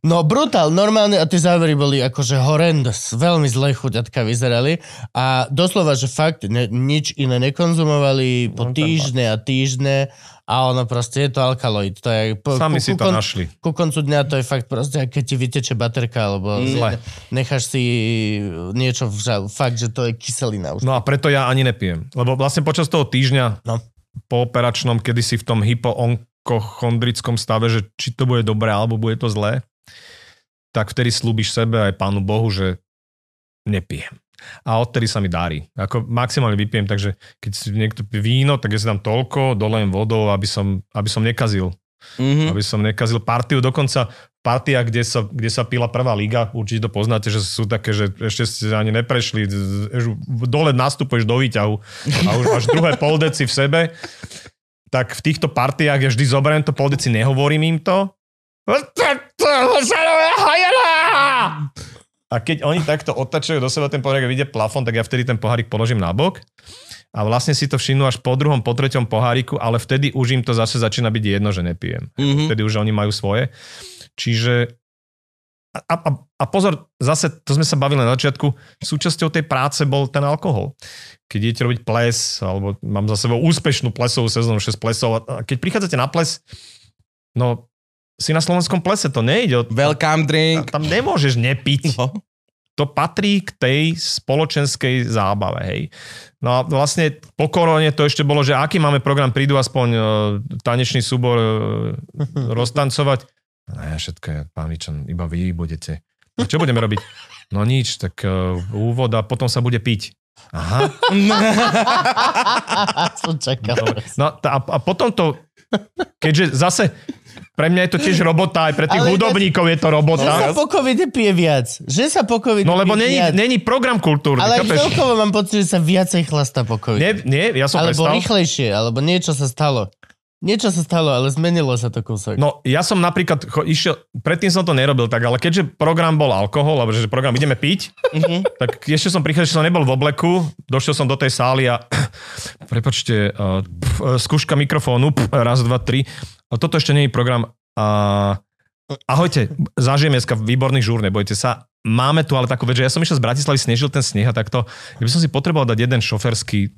No brutál, normálne, a tie závery boli akože horrendous, veľmi zle chuťatka vyzerali a doslova, že fakt ne, nič iné nekonzumovali po týždne a týždne a ono proste je to alkaloid. To je, po, Sami si to kon- našli. ku koncu dňa to je fakt proste, keď ti vyteče baterka, alebo Zle. necháš si niečo v. Fakt, že to je kyselina už. No a preto ja ani nepijem. Lebo vlastne počas toho týždňa No. Po operačnom, kedy si v tom hypoonkochondrickom stave, že či to bude dobré alebo bude to zlé, tak vtedy slúbiš sebe aj pánu Bohu, že nepijem. A odtedy sa mi darí. Ako maximálne vypijem, takže keď si niekto pije víno, tak ja si dám toľko, dolejem vodou, aby som, aby som nekazil. Mhm. Aby som nekazil partiu. Dokonca partia, kde sa, kde sa pila prvá liga, určite to poznáte, že sú také, že ešte ste ani neprešli, dole nastupuješ do výťahu a už máš druhé poldeci v sebe, tak v týchto partiách ja vždy zoberiem to poldeci, nehovorím im to. A keď oni takto otačajú do seba ten pohárik a vidia plafón, tak ja vtedy ten pohárik položím na bok a vlastne si to všimnú až po druhom, po treťom poháriku, ale vtedy už im to zase začína byť jedno, že nepijem. Mhm. Vtedy už oni majú svoje. Čiže a, a, a pozor, zase to sme sa bavili na začiatku, súčasťou tej práce bol ten alkohol. Keď idete robiť ples, alebo mám za sebou úspešnú plesovú sezónu, 6 plesov, a keď prichádzate na ples, no si na slovenskom plese, to nejde. Welcome drink. Tam nemôžeš nepiť. No. to patrí k tej spoločenskej zábave, hej. No a vlastne po korone to ešte bolo, že aký máme program, prídu aspoň uh, tanečný súbor uh, roztancovať. No ja všetko je, pán Vičan, iba vy budete. A čo budeme robiť? No nič, tak uh, úvod a potom sa bude piť. Aha. Som čakal. Dobre. No a, a potom to, keďže zase pre mňa je to tiež robota, aj pre tých Ale hudobníkov je to Že sa robota. po covide pije viac. Že sa po covide No lebo není, není program kultúrny. Ale chápeš? celkovo mám pocit, že sa viacej chlasta po covide. Nie, nie, ja som alebo prestal. rýchlejšie, alebo niečo sa stalo. Niečo sa stalo, ale zmenilo sa to kúsok. No ja som napríklad cho, išiel, predtým som to nerobil tak, ale keďže program bol alkohol, alebo že program ideme piť, Mhm. tak ešte som prichádzal, že som nebol v obleku, došiel som do tej sály a prepačte, uh, pf, uh, skúška mikrofónu, pf, raz, dva, tri. A toto ešte nie je program. A ahojte, zažijeme dneska výborný žúr, nebojte sa. Máme tu ale takú vec, že ja som išiel z Bratislavy, snežil ten sneh a takto. Ja by som si potreboval dať jeden šoferský.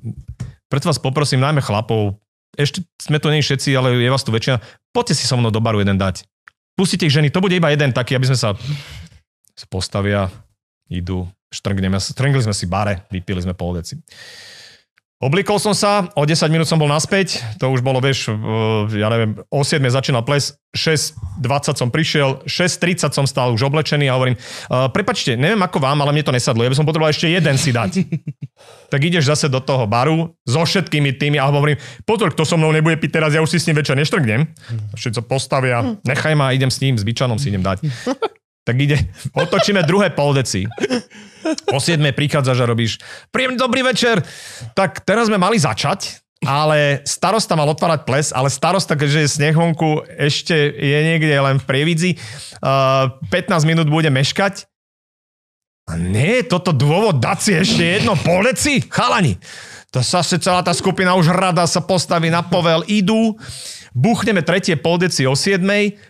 Preto vás poprosím, najmä chlapov, ešte sme tu nie všetci, ale je vás tu väčšina. Poďte si so mnou do baru jeden dať. Pustite ich ženy, to bude iba jeden taký, aby sme sa postavia, idú, štrngneme, štrngli sme si bare, vypili sme pol deci. Oblikol som sa, o 10 minút som bol naspäť, to už bolo, vieš, ja neviem, o 7 začínal ples, 6.20 som prišiel, 6.30 som stál už oblečený a hovorím, uh, prepačte, neviem ako vám, ale mne to nesadlo, ja by som potreboval ešte jeden si dať. tak ideš zase do toho baru so všetkými tými a hovorím, pozor, kto so mnou nebude piť teraz, ja už si s ním večer neštrngnem. Všetci sa postavia, nechaj ma, idem s ním, s bičanom si idem dať. tak ide, otočíme druhé poldeci. O 7 prichádzaš a robíš príjemný dobrý večer. Tak teraz sme mali začať, ale starosta mal otvárať ples, ale starosta, keďže je sneh ešte je niekde len v prievidzi, uh, 15 minút bude meškať. A nie toto dôvod dať si ešte jedno poldeci? Chalani, to zase celá tá skupina už rada sa postaví na povel, idú, buchneme tretie poldeci o 7,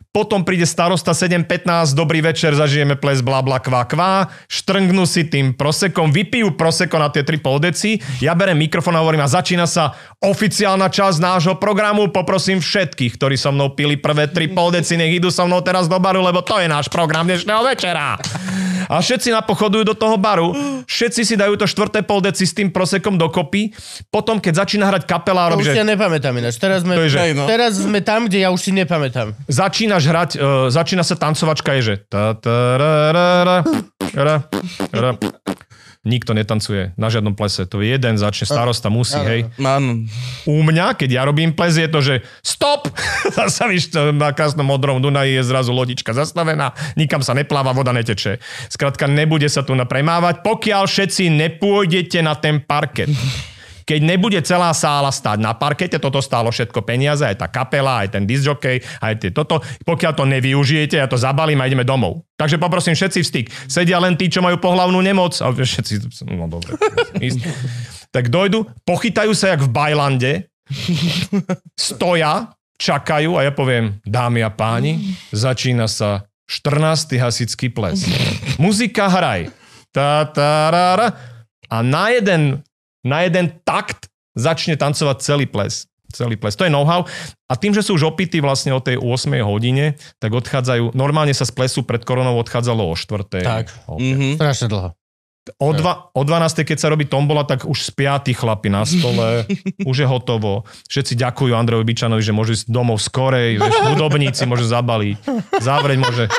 potom príde starosta 7.15, dobrý večer, zažijeme ples, bla bla kvá kvá, štrngnú si tým prosekom, vypijú proseko na tie tri poldeci, ja berem mikrofón a hovorím a začína sa oficiálna časť nášho programu, poprosím všetkých, ktorí so mnou pili prvé tri poldeci, nech idú so mnou teraz do baru, lebo to je náš program dnešného večera. A všetci napochodujú do toho baru, všetci si dajú to štvrté poldeci s tým prosekom dokopy, potom keď začína hrať kapela robí, už si že ja nepamätám ináč. Teraz sme, To je, že- no. teraz sme tam, kde ja už si nepamätám. Začínaš hrať, uh, začína sa tancovačka, je že ta, ta, ra, ra, ra, ra, ra. Nikto netancuje na žiadnom plese. To je jeden, začne starosta, musí, hej. Áno. U mňa, keď ja robím ples, je to, že stop! Zasa víš, na krásnom modrom Dunaji je zrazu lodička zastavená, nikam sa nepláva, voda neteče. Skrátka, nebude sa tu napremávať, pokiaľ všetci nepôjdete na ten parket. Keď nebude celá sála stáť na parkete, toto stálo všetko peniaze, aj tá kapela, aj ten disjockey, aj tie toto. Pokiaľ to nevyužijete, ja to zabalím a ideme domov. Takže poprosím všetci vstyk. Sedia len tí, čo majú pohlavnú nemoc. A všetci, no dobre. tak dojdu, pochytajú sa jak v Bajlande, stoja, čakajú a ja poviem, dámy a páni, začína sa 14. hasický ples. Muzika hraj. Ta, ta, ra, ra. A na jeden, na jeden takt začne tancovať celý ples. Celý ples. To je know-how. A tým, že sú už opití vlastne o tej 8 hodine, tak odchádzajú, normálne sa z plesu pred koronou odchádzalo o 4. Tak. Okay. Mhm. Strašne dlho. O, dva, o 12. keď sa robí tombola, tak už spia tí chlapi na stole, už je hotovo. Všetci ďakujú Andrejovi Bičanovi, že môže ísť domov skorej, vieš, hudobníci môže zabaliť, zavrieť môže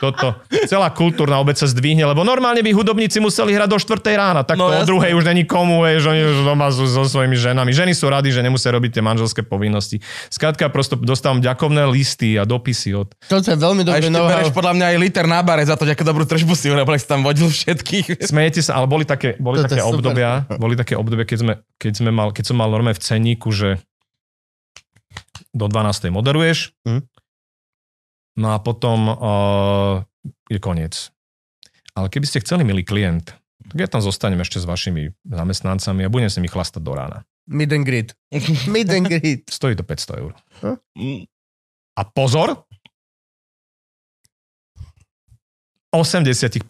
toto. Celá kultúrna obec sa zdvihne, lebo normálne by hudobníci museli hrať do 4. rána, tak No, no, o druhej už není komu, vieš, oni už doma sú so svojimi ženami. Ženy sú rady, že nemusia robiť tie manželské povinnosti. Skrátka, prosto dostávam ďakovné listy a dopisy od Toto je veľmi A dobré ešte know bereš podľa mňa aj liter na bare za to, akú dobrú tržbu si urobil, si tam vodil všetkých. Smejete sa, ale boli také, boli Toto také je obdobia, boli také obdobia, keď, sme, keď, sme mal, keď som mal normálne v ceníku, že do 12. moderuješ, Hm. No a potom uh, je koniec. Ale keby ste chceli, milý klient, tak ja tam zostanem ešte s vašimi zamestnancami a budem si mi chlastať do rána. Meet and greet. Meet and greet. Stojí to 500 eur. Mm. A pozor, v 80%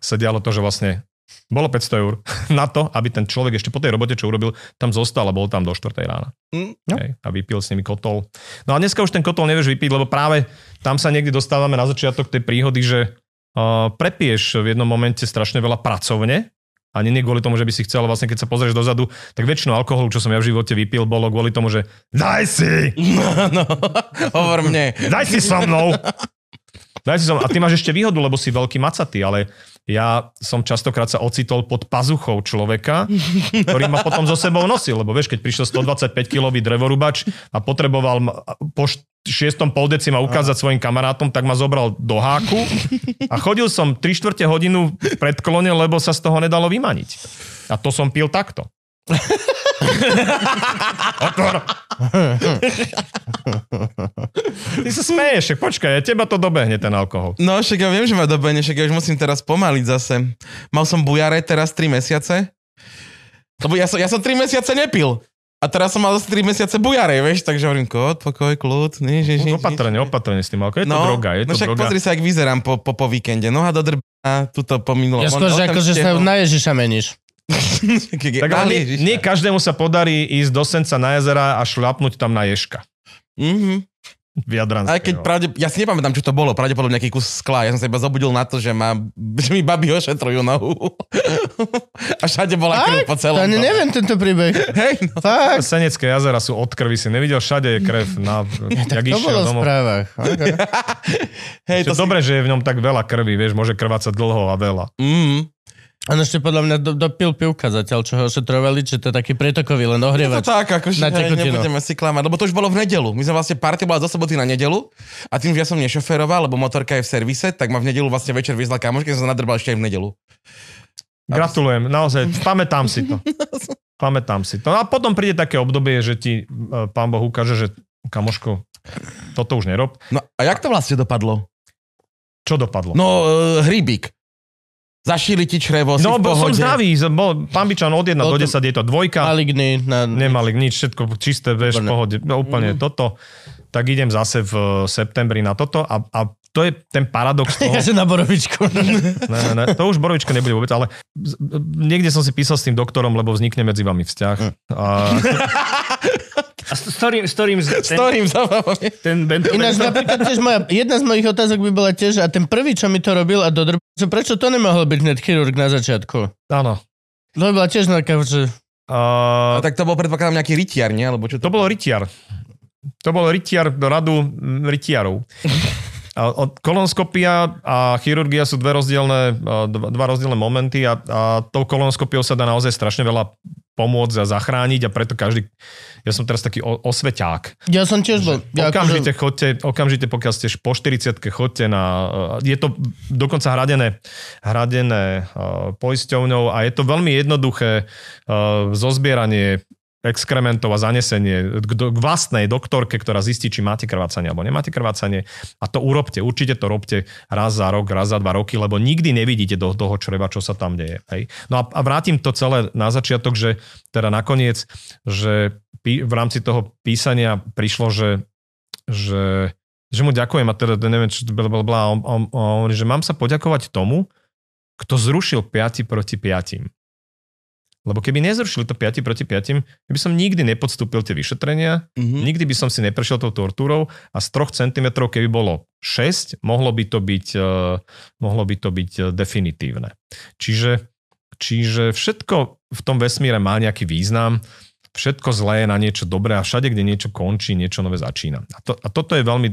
sa dialo to, že vlastne bolo 500 eur na to, aby ten človek ešte po tej robote, čo urobil, tam zostal a bol tam do 4 rána. Mm. No. Hej, a vypil s nimi kotol. No a dneska už ten kotol nevieš vypiť, lebo práve tam sa niekde dostávame na začiatok tej príhody, že uh, prepiješ v jednom momente strašne veľa pracovne, a nie, nie kvôli tomu, že by si chcel, vlastne keď sa pozrieš dozadu, tak väčšinu alkoholu, čo som ja v živote vypil, bolo kvôli tomu, že daj si, no, hovor mne. daj si so mnou. Daj si so mnou. A ty máš ešte výhodu, lebo si veľký macatý, ale ja som častokrát sa ocitol pod pazuchou človeka, ktorý ma potom so sebou nosil, lebo vieš, keď prišiel 125 kilový drevorubač a potreboval po šiestom poldeci ma ukázať svojim kamarátom, tak ma zobral do háku a chodil som 3 čtvrte hodinu predklone, lebo sa z toho nedalo vymaniť. A to som pil takto. Otvor. Ty sa smeješ, však počkaj, ja teba to dobehne ten alkohol. No však ja viem, že ma dobehne, však ja už musím teraz pomaliť zase. Mal som bujare teraz 3 mesiace. Lebo ja som, ja som 3 mesiace nepil. A teraz som mal zase 3 mesiace bujare, vieš, takže hovorím, kód, pokoj, kľud, nič, nič, nič. Opatrne, opatrne s tým alkoholom. Je to droga, je no to však droga. pozri sa, jak vyzerám po, po, po víkende. Noha do drbna, tuto po minulom. Ja skôr, že akože sa na Ježiša meníš. Tak ale nie, nie každému sa podarí ísť do Senca na jazera a šľapnúť tam na ježka. Mhm. Viadranského. Aj keď pravde, ja si nepamätám, čo to bolo, pravdepodobne nejaký kus skla. Ja som sa iba zobudil na to, že, ma, že mi babi ošetrujú nohu. A všade bola krv po To celom. tom. neviem tento príbeh. Hej, no. Fakt. Senecké jazera sú od krvi, si nevidel, všade je krev. Na, Tak jak to bolo išiel v domov. správach. Okay. Hej, Je to si... dobre, že je v ňom tak veľa krvi, vieš, môže krvácať dlho a veľa. Mm. On ešte podľa mňa do, dopil pivka zatiaľ, čo ho ošetrovali, že to je taký pretokový, len Je to ohrievač. tak, akože Na hej, nebudeme si klamať, lebo to už bolo v nedelu. My sme vlastne party bola zo soboty na nedelu a tým, že ja som nešoferoval, lebo motorka je v servise, tak ma v nedelu vlastne večer vyzla kamoška, som sa nadrbal ešte aj v nedelu. Gratulujem, naozaj, pamätám si to. Pamätám si to. No a potom príde také obdobie, že ti e, pán Boh ukáže, že kamoško, toto už nerob. No a jak to vlastne dopadlo? Čo dopadlo? No, uh, hríbik. Zašili ti črevo, No, bol som zdravý, bol, pán Bičan od 1 Bol do to 10 je to dvojka, Maligný. Na... nemali nič, všetko čisté, vieš, v pohode, no, úplne Mhm. toto. Tak idem zase v septembri na toto a, a to je ten paradox toho. Ja že na borovičku. Ne, ne, ne, to už borovička nebude vôbec, ale z- niekde som si písal s tým doktorom, lebo vznikne medzi vami vzťah. A, A s, s ktorým, s ktorým S ten, ktorým zabavami? ten Bento, Ináč napríklad tiež moja, jedna z mojich otázok by bola tiež, a ten prvý, čo mi to robil a dodrb, že prečo to nemohol byť hneď chirurg na začiatku? áno. To by bola tiež taká, že... A, A tak to bol predpokladám nejaký rytiar, nie? Alebo čo to bolo rytiar. To bol rytiar do radu rytiarov. A od- Kolonoskopia a chirurgia sú dve rozdielne, a dva, rozdielne momenty a, a tou kolonoskopiou sa dá naozaj strašne veľa pomôcť a zachrániť a preto každý, ja som teraz taký osveťák. Ja som tiež bol... Ja Okamžite akože, chodte, okamžite pokiaľ ste po 40 chodte na, eh, je to dokonca hradené, hradené uh, poisťovňou a je to veľmi jednoduché zozbieranie exkrementov a zanesenie k, do, k vlastnej doktorke, ktorá zistí, či máte krvácanie alebo nemáte krvácanie. A to urobte, určite to robte raz za rok, raz za dva roky, lebo nikdy nevidíte do toho čreva, čo sa tam deje. Hej. No a, a vrátim to celé na začiatok, že teda nakoniec, že pí, v rámci toho písania prišlo, že, že, že mu ďakujem a teda neviem, čo bla, bla, bla, on, on, on že mám sa poďakovať tomu, kto zrušil 5 proti 5. Lebo keby nezrušili to 5 proti 5, by som nikdy nepodstúpil tie vyšetrenia, Mhm. nikdy by som si neprešiel tou tortúrou a z 3 cm, keby bolo 6, mohlo by to byť, eh, mohlo by to byť eh, definitívne. Čiže, čiže všetko v tom vesmíre má nejaký význam, všetko zlé je na niečo dobré a všade, kde niečo končí, niečo nové začína. A, to, a toto je veľmi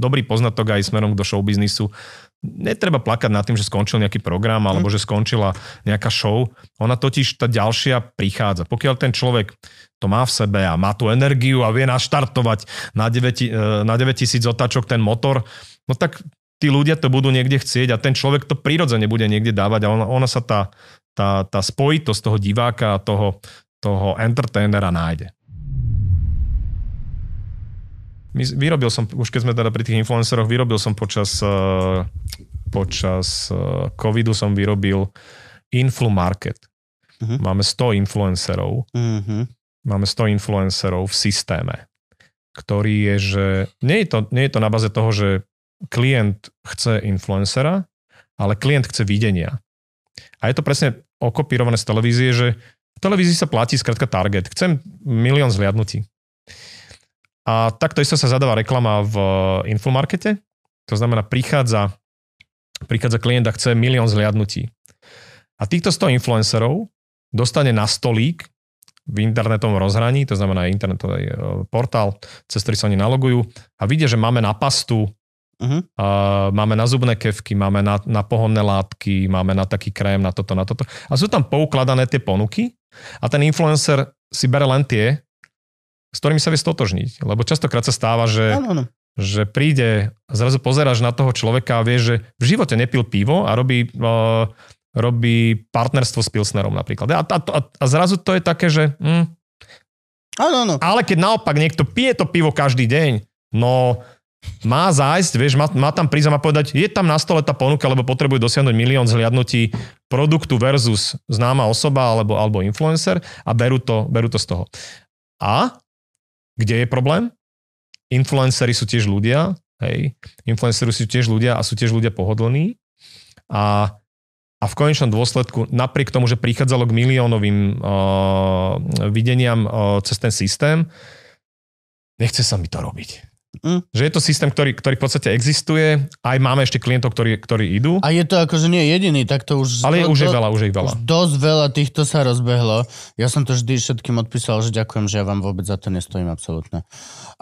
dobrý poznatok aj smerom do showbiznisu. Netreba plakať nad tým, že skončil nejaký program alebo že skončila nejaká show. Ona totiž, tá ďalšia prichádza. Pokiaľ ten človek to má v sebe a má tú energiu a vie naštartovať na 9, eh, na 9000 otáčok ten motor, no tak tí ľudia to budú niekde chcieť a ten človek to prirodzene bude niekde dávať a ona, ona sa tá, tá, tá spojitosť toho diváka a toho, toho entertainera nájde. My, vyrobil som, už keď sme teda pri tých influenceroch, vyrobil som počas, uh, počas uh, covidu som vyrobil Influ Market. Mhm. Máme 100 influencerov, Mhm. máme 100 influencerov v systéme, ktorý je, že nie je to, nie je to na baze toho, že klient chce influencera, ale klient chce videnia. A je to presne okopírované z televízie, že v televízii sa platí skratka target. Chcem milión zliadnutí. A takto isto sa zadáva reklama v infomarkete. To znamená, prichádza, prichádza klient a chce milión zliadnutí. A týchto 100 influencerov dostane na stolík v internetovom rozhraní, to znamená internetový e, portál, cez ktorý sa oni nalogujú a vidia, že máme na pastu, Mhm. a máme na zubné kevky, máme na, na pohonné látky, máme na taký krém, na toto, na toto. A sú tam poukladané tie ponuky a ten influencer si bere len tie, s ktorými sa vie stotožniť. Lebo častokrát sa stáva, že Áno, áno. že príde zrazu pozeráš na toho človeka a vieš, že v živote nepil pivo a robí, uh, robí partnerstvo s Pilsnerom napríklad. A, a, a, a zrazu to je také, že... Hm, Áno, áno. ale keď naopak niekto pije to pivo každý deň, no má zájsť, vieš, má, má tam prísť a má povedať, je tam na stole tá ponuka, lebo potrebuje dosiahnuť milión zhliadnutí produktu versus známa osoba alebo, alebo influencer a berú to, berú to z toho. A kde je problém? Influenceri sú tiež ľudia, hej, influenceri sú tiež ľudia a sú tiež ľudia pohodlní a, a v konečnom dôsledku, napriek tomu, že prichádzalo k miliónovým uh, videniam uh, cez ten systém, nechce sa mi to robiť. Mm. Že je to systém, ktorý, ktorý v podstate existuje, aj máme ešte klientov, ktorí, ktorí idú, A je to akože nie jediný, tak to už... ale to, už je veľa, už je veľa. Už dosť veľa týchto sa rozbehlo. Ja som to vždy všetkým odpísal, že ďakujem, že ja vám vôbec za to nestojím absolútne.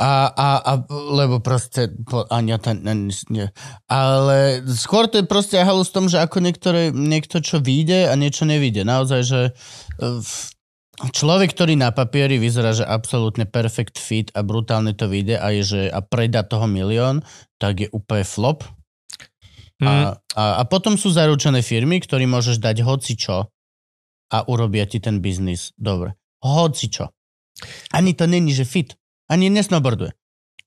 A, a, a lebo proste, ani ja to, ne, nie. Ale skôr to je proste halus v tom, že ako niektoré, niekto čo vyjde a niečo nevyjde. Naozaj, že eh, v- človek, ktorý na papieri vyzerá, že absolútne perfect fit a brutálne to vyjde a, je, že, a predá toho milión, tak je úplne flop. Mm, A, a, a potom sú zaručené firmy, ktorým môžeš dať hoci čo a urobia ti ten biznis dobre. Hoci čo. Ani to není, že fit. Ani nesnowboarduje.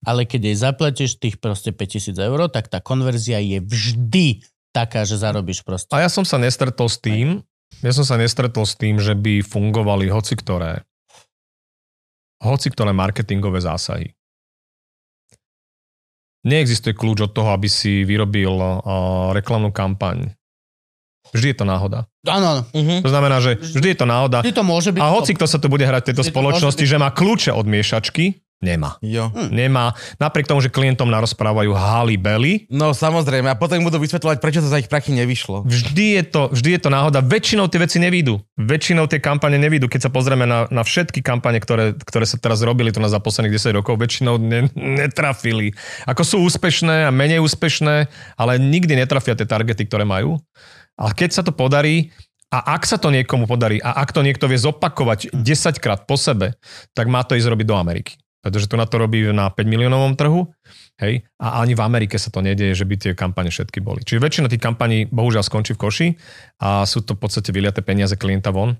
Ale keď jej zaplatíš tých proste 5000 eur, tak tá konverzia je vždy taká, že zarobíš proste. A ja som sa nestretol s tým, ja som sa nestretol s tým, že by fungovali hoci ktoré hoci ktoré marketingové zásahy. Neexistuje kľúč od toho, aby si vyrobil uh, reklamnú kampaň. Vždy je to náhoda. Áno, áno. Mhm. To znamená, že vždy je to náhoda. Vždy to môže byť. A hoci kto sa tu bude hrať v tejto Vždy spoločnosti, že má kľúče od miešačky, nemá. Jo. Nemá. Napriek tomu, že klientom narozprávajú hali bely, No samozrejme, a potom im budú vysvetľovať, prečo to za ich prachy nevyšlo. Vždy je, to, vždy je to náhoda. Väčšinou tie veci nevídu. Väčšinou tie kampane nevídu. Keď sa pozrieme na, na všetky kampane, ktoré, ktoré sa teraz robili tu na za posledných 10 rokov, väčšinou ne, netrafili. Ako sú úspešné a menej úspešné, ale nikdy netrafia tie targety, ktoré majú. A keď sa to podarí, a ak sa to niekomu podarí, a ak to niekto vie zopakovať 10 krát po sebe, tak má to ísť robiť do Ameriky. Pretože tu na to robí na 5 miliónovom trhu, hej, a ani v Amerike sa to nedieje, že by tie kampane všetky boli. Čiže väčšina tých kampaní bohužiaľ skončí v koši a sú to v podstate vyliaté peniaze klienta von.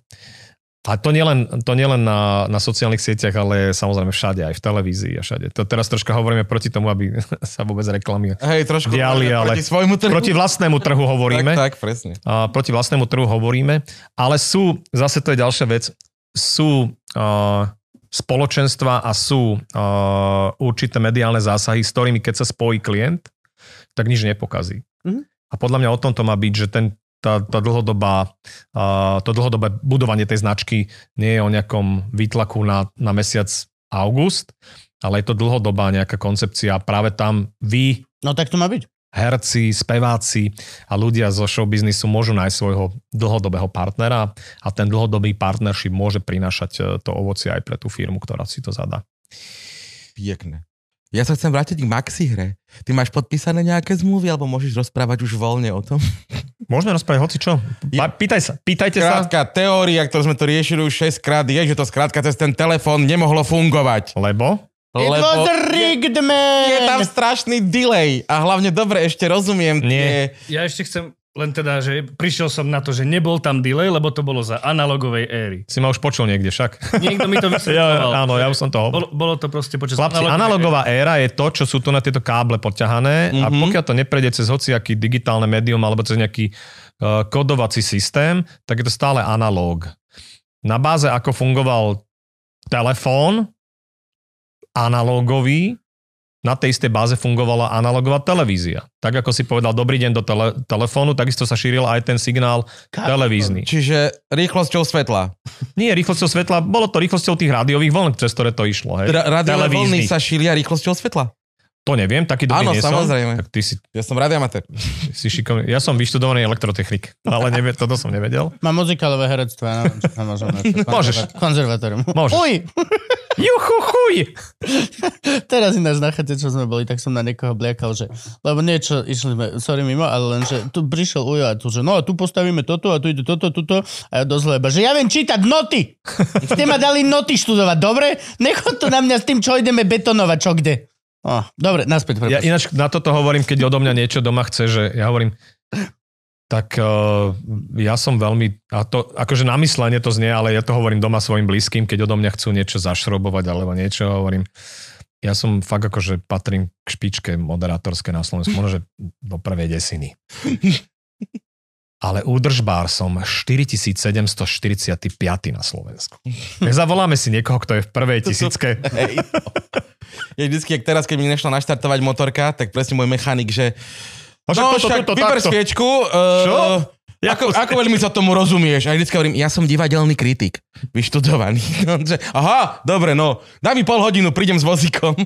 A to nielen, to nielen na, na sociálnych sieťach, ale samozrejme všade, aj v televízii a všade. To teraz troška hovoríme proti tomu, aby sa vôbec reklamy Hej, trošku Diali, ale- proti svojmu trhu. proti vlastnému trhu hovoríme. Tak, tak, presne. A proti vlastnému trhu hovoríme, ale sú, zase to je ďalšia vec, sú uh, spoločenstva a sú uh, určité mediálne zásahy, s ktorými keď sa spojí klient, tak nič nepokazí. Mhm. A podľa mňa o tom to má byť, že ten, tá, tá dlhodobá, uh, to dlhodobé budovanie tej značky nie je o nejakom výtlaku na, na mesiac august, ale je to dlhodobá nejaká koncepcia. Práve tam vy No tak to má byť. Herci, speváci a ľudia zo showbiznisu môžu nájsť svojho dlhodobého partnera a ten dlhodobý partnership môže prinášať e, to ovocie aj pre tú firmu, ktorá si to zadá. Pekné. Ja sa chcem vrátiť k Maxi hre. Ty máš podpísané nejaké zmluvy, alebo môžeš rozprávať už voľne o tom? Môžeme rozprávať hoci čo. Ja- Pýtaj sa, pýtajte sa. Krátka teória, ktorú sme tu riešili už 6 krát, je, že to skrátka cez ten telefón nemohlo fungovať. Lebo? It was rigged, man! je tam strašný delay a hlavne dobre ešte rozumiem Nie. tie... Ja ešte chcem len teda, že prišiel som na to, že nebol tam delay, lebo to bolo za analogovej éry. Si ma už počul niekde však. Niekto mi to ja, vysvetloval. áno, ja už som to Bolo, bolo to proste počas Chlapci, analogová éra je to, čo sú tu na tieto káble poťahané a Mhm. pokiaľ to neprejde cez hociaký digitálne médium alebo cez nejaký uh, kodovací systém, tak je to stále analóg. Na báze, ako fungoval telefón, analógový, na tej istej báze fungovala analogová televízia. Tak ako si povedal dobrý deň do tele, telefónu, takisto sa šíril aj ten signál televízny. Čiže rýchlosťou svetla. Nie rýchlosťou svetla, bolo to rýchlosťou tých rádiových vln, cez ktoré to išlo. Hej. Teda rádiové vlny sa šíria rýchlosťou svetla. To neviem, taký dobrý Áno, nie som. samozrejme. Tak ty si, Ja som radiomatér. si šikovný. Ja som vyštudovaný elektrotechnik, ale neviem, toto som nevedel. Mám muzikálové herectvo, ja neviem, čo tam môžem to. Môžeš. Konzervatórium. Môžeš. Uj! Juchu, chuj! Teraz ináč na chate, čo sme boli, tak som na niekoho bliakal, že, lebo niečo, išli sme, sorry mimo, ale len, že tu prišiel Ujo a tu, že no a tu postavíme toto a tu ide toto, toto a ja dosť leba, že ja viem čítať noty. Ste ma dali noty študovať, dobre? Nechod tu na mňa s tým, čo ideme betonovať, čo kde. Oh, dobre, naspäť, Ja prepáč. ináč na toto hovorím, keď odo mňa niečo doma chce, že ja hovorím, tak uh, ja som veľmi, a to akože namyslenie to znie, ale ja to hovorím doma svojim blízkym, keď odo mňa chcú niečo zašrobovať alebo niečo, hovorím, ja som fakt akože patrím k špičke moderátorské na Slovensku, možno, že do prvej desiny. Ale údržbár som 4745 na Slovensku. Zavoláme si niekoho, kto je v prvej tisícke. Hej. Ja vždycky, jak teraz, keď mi nešla naštartovať motorka, tak presne môj mechanik, že však no toto, však toto, vyber takto. sviečku. Čo? Uh, ako, ako veľmi sa tomu rozumieš? A vždycky hovorím, ja som divadelný kritik, vyštudovaný. Aha, dobre, no, daj mi pol hodinu, prídem s vozíkom.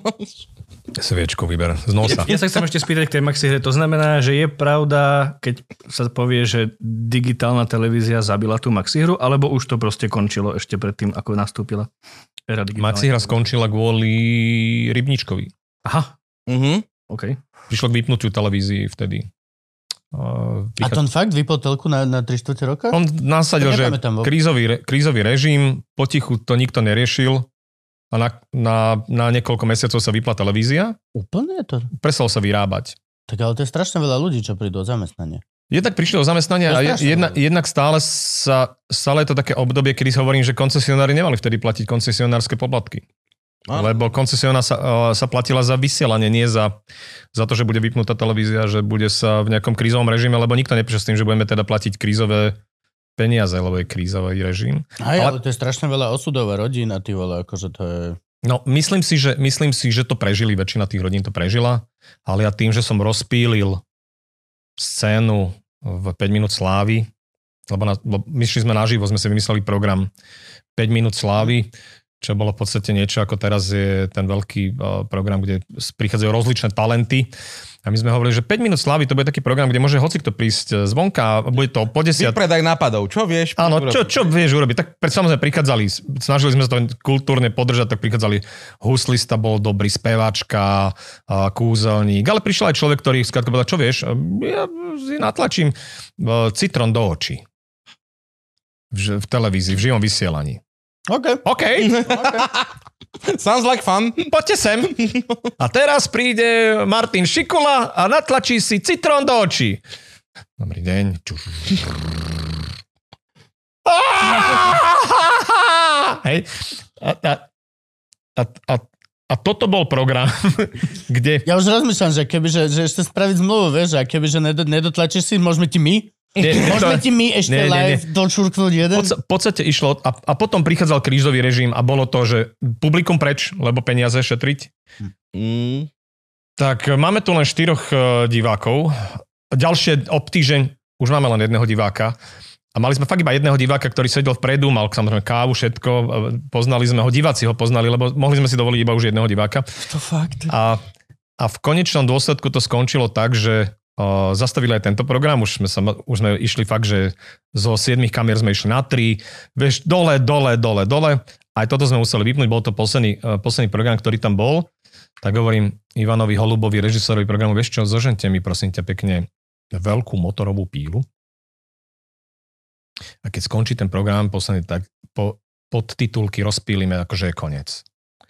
Sviečku vyber z nosa. Ja sa chcem ešte spýtať k tej maxi hre. To znamená, že je pravda, keď sa povie, že digitálna televízia zabila tú maxi hru, alebo už to proste končilo ešte predtým, ako nastúpila era digitálnej Maxi hra skončila kvôli Rybničkovi. Aha, Mhm. OK. Prišlo k vypnutiu televízii vtedy. Uh, A to on fakt vypol telku na, na 3 čtvrte roka? On nasadil, že krízový, re- krízový režim, potichu to nikto neriešil a na, na, na niekoľko mesiacov sa vypla televízia, Úplne to. prestal sa vyrábať. Tak ale to je strašne veľa ľudí, čo prídu o zamestnanie. Jednak prišli o zamestnanie a jedna, jednak stále, sa, stále je to také obdobie, kedy hovorím, že koncesionári nemali vtedy platiť koncesionárske poplatky. Áno. Lebo koncesioná sa, uh, sa platila za vysielanie, nie za, za to, že bude vypnutá televízia, že bude sa v nejakom krízovom režime, lebo nikto neprišiel s tým, že budeme teda platiť krízové peniaze, lebo je krízový režim. Aj, Ale- ale... to je strašne veľa osudov a rodín a ty vole, akože to je... No, myslím si, že, myslím si, že to prežili, väčšina tých rodín to prežila, ale ja tým, že som rozpílil scénu v 5 minút slávy, lebo, na, lebo my šli sme naživo, sme si vymysleli program 5 minút slávy, čo bolo v podstate niečo ako teraz je ten veľký uh, program, kde prichádzajú rozličné talenty. A my sme hovorili, že 5 minút slávy to bude taký program, kde môže hocikto prísť e, zvonka a bude to po 10 Vypredaj nápadov, čo vieš? Áno, urobiť? čo, čo vieš urobiť? Tak samozrejme prichádzali, snažili sme sa to kultúrne podržať, tak prichádzali huslista bol dobrý, speváčka, kúzelník, ale prišiel aj človek, ktorý skrátka povedal, čo vieš, ja si natlačím e, citron do očí. V, v televízii, v živom vysielaní. OK. OK, Sounds like fun. poďte sem. A teraz príde Martin Šikula a natlačí si citrón do očí. Dobrý deň. Hej. A, a, a, a, a toto bol program, kde... Ja už rozmýšľam, že keby, že, že ešte spraviť zmluvu, vieš, a keby, že nedot, nedotlačíš si, môžeme ti my? Nie, Môžeme ti my ešte Nie, nie, nie. live dočurknúť v jeden? podsa- v podstate išlo, a, a potom prichádzal krížový režim a bolo to, že publikum preč, lebo peniaze šetriť. Mm. Tak e, máme tu len štyroch e, divákov. Ďalšie ob týždeň už máme len jedného diváka. A mali sme fakt iba jedného diváka, ktorý sedel vpredu, mal samozrejme kávu, všetko. e, Poznali sme ho, diváci ho poznali, lebo mohli sme si dovoliť iba už jedného diváka. To fakt. A, a v konečnom dôsledku to skončilo tak, že uh, zastavili aj tento program, už sme, sa, už sme išli fakt, že zo 7 kamier sme išli na 3, vieš, dole, dole, dole, dole. Aj toto sme museli vypnúť, bol to posledný, uh, posledný program, ktorý tam bol. Tak hovorím Ivanovi Holubovi, režisorovi programu, vieš čo, zožente mi prosím ťa pekne veľkú motorovú pílu. A keď skončí ten program, posledný, tak po, podtitulky rozpílime, akože je koniec.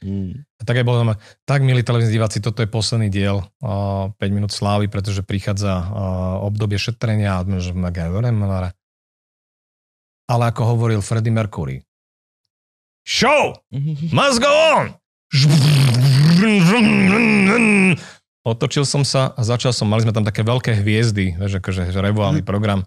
Mm. A tak aj bolo tam, tak milí televízni diváci, toto je posledný diel, uh, 5 minút slávy, pretože prichádza uh, obdobie šetrenia a ale ako hovoril Freddie Mercury, show must go on! Otočil som sa a začal som, mali sme tam také veľké hviezdy, vieš, akože že revoálny program.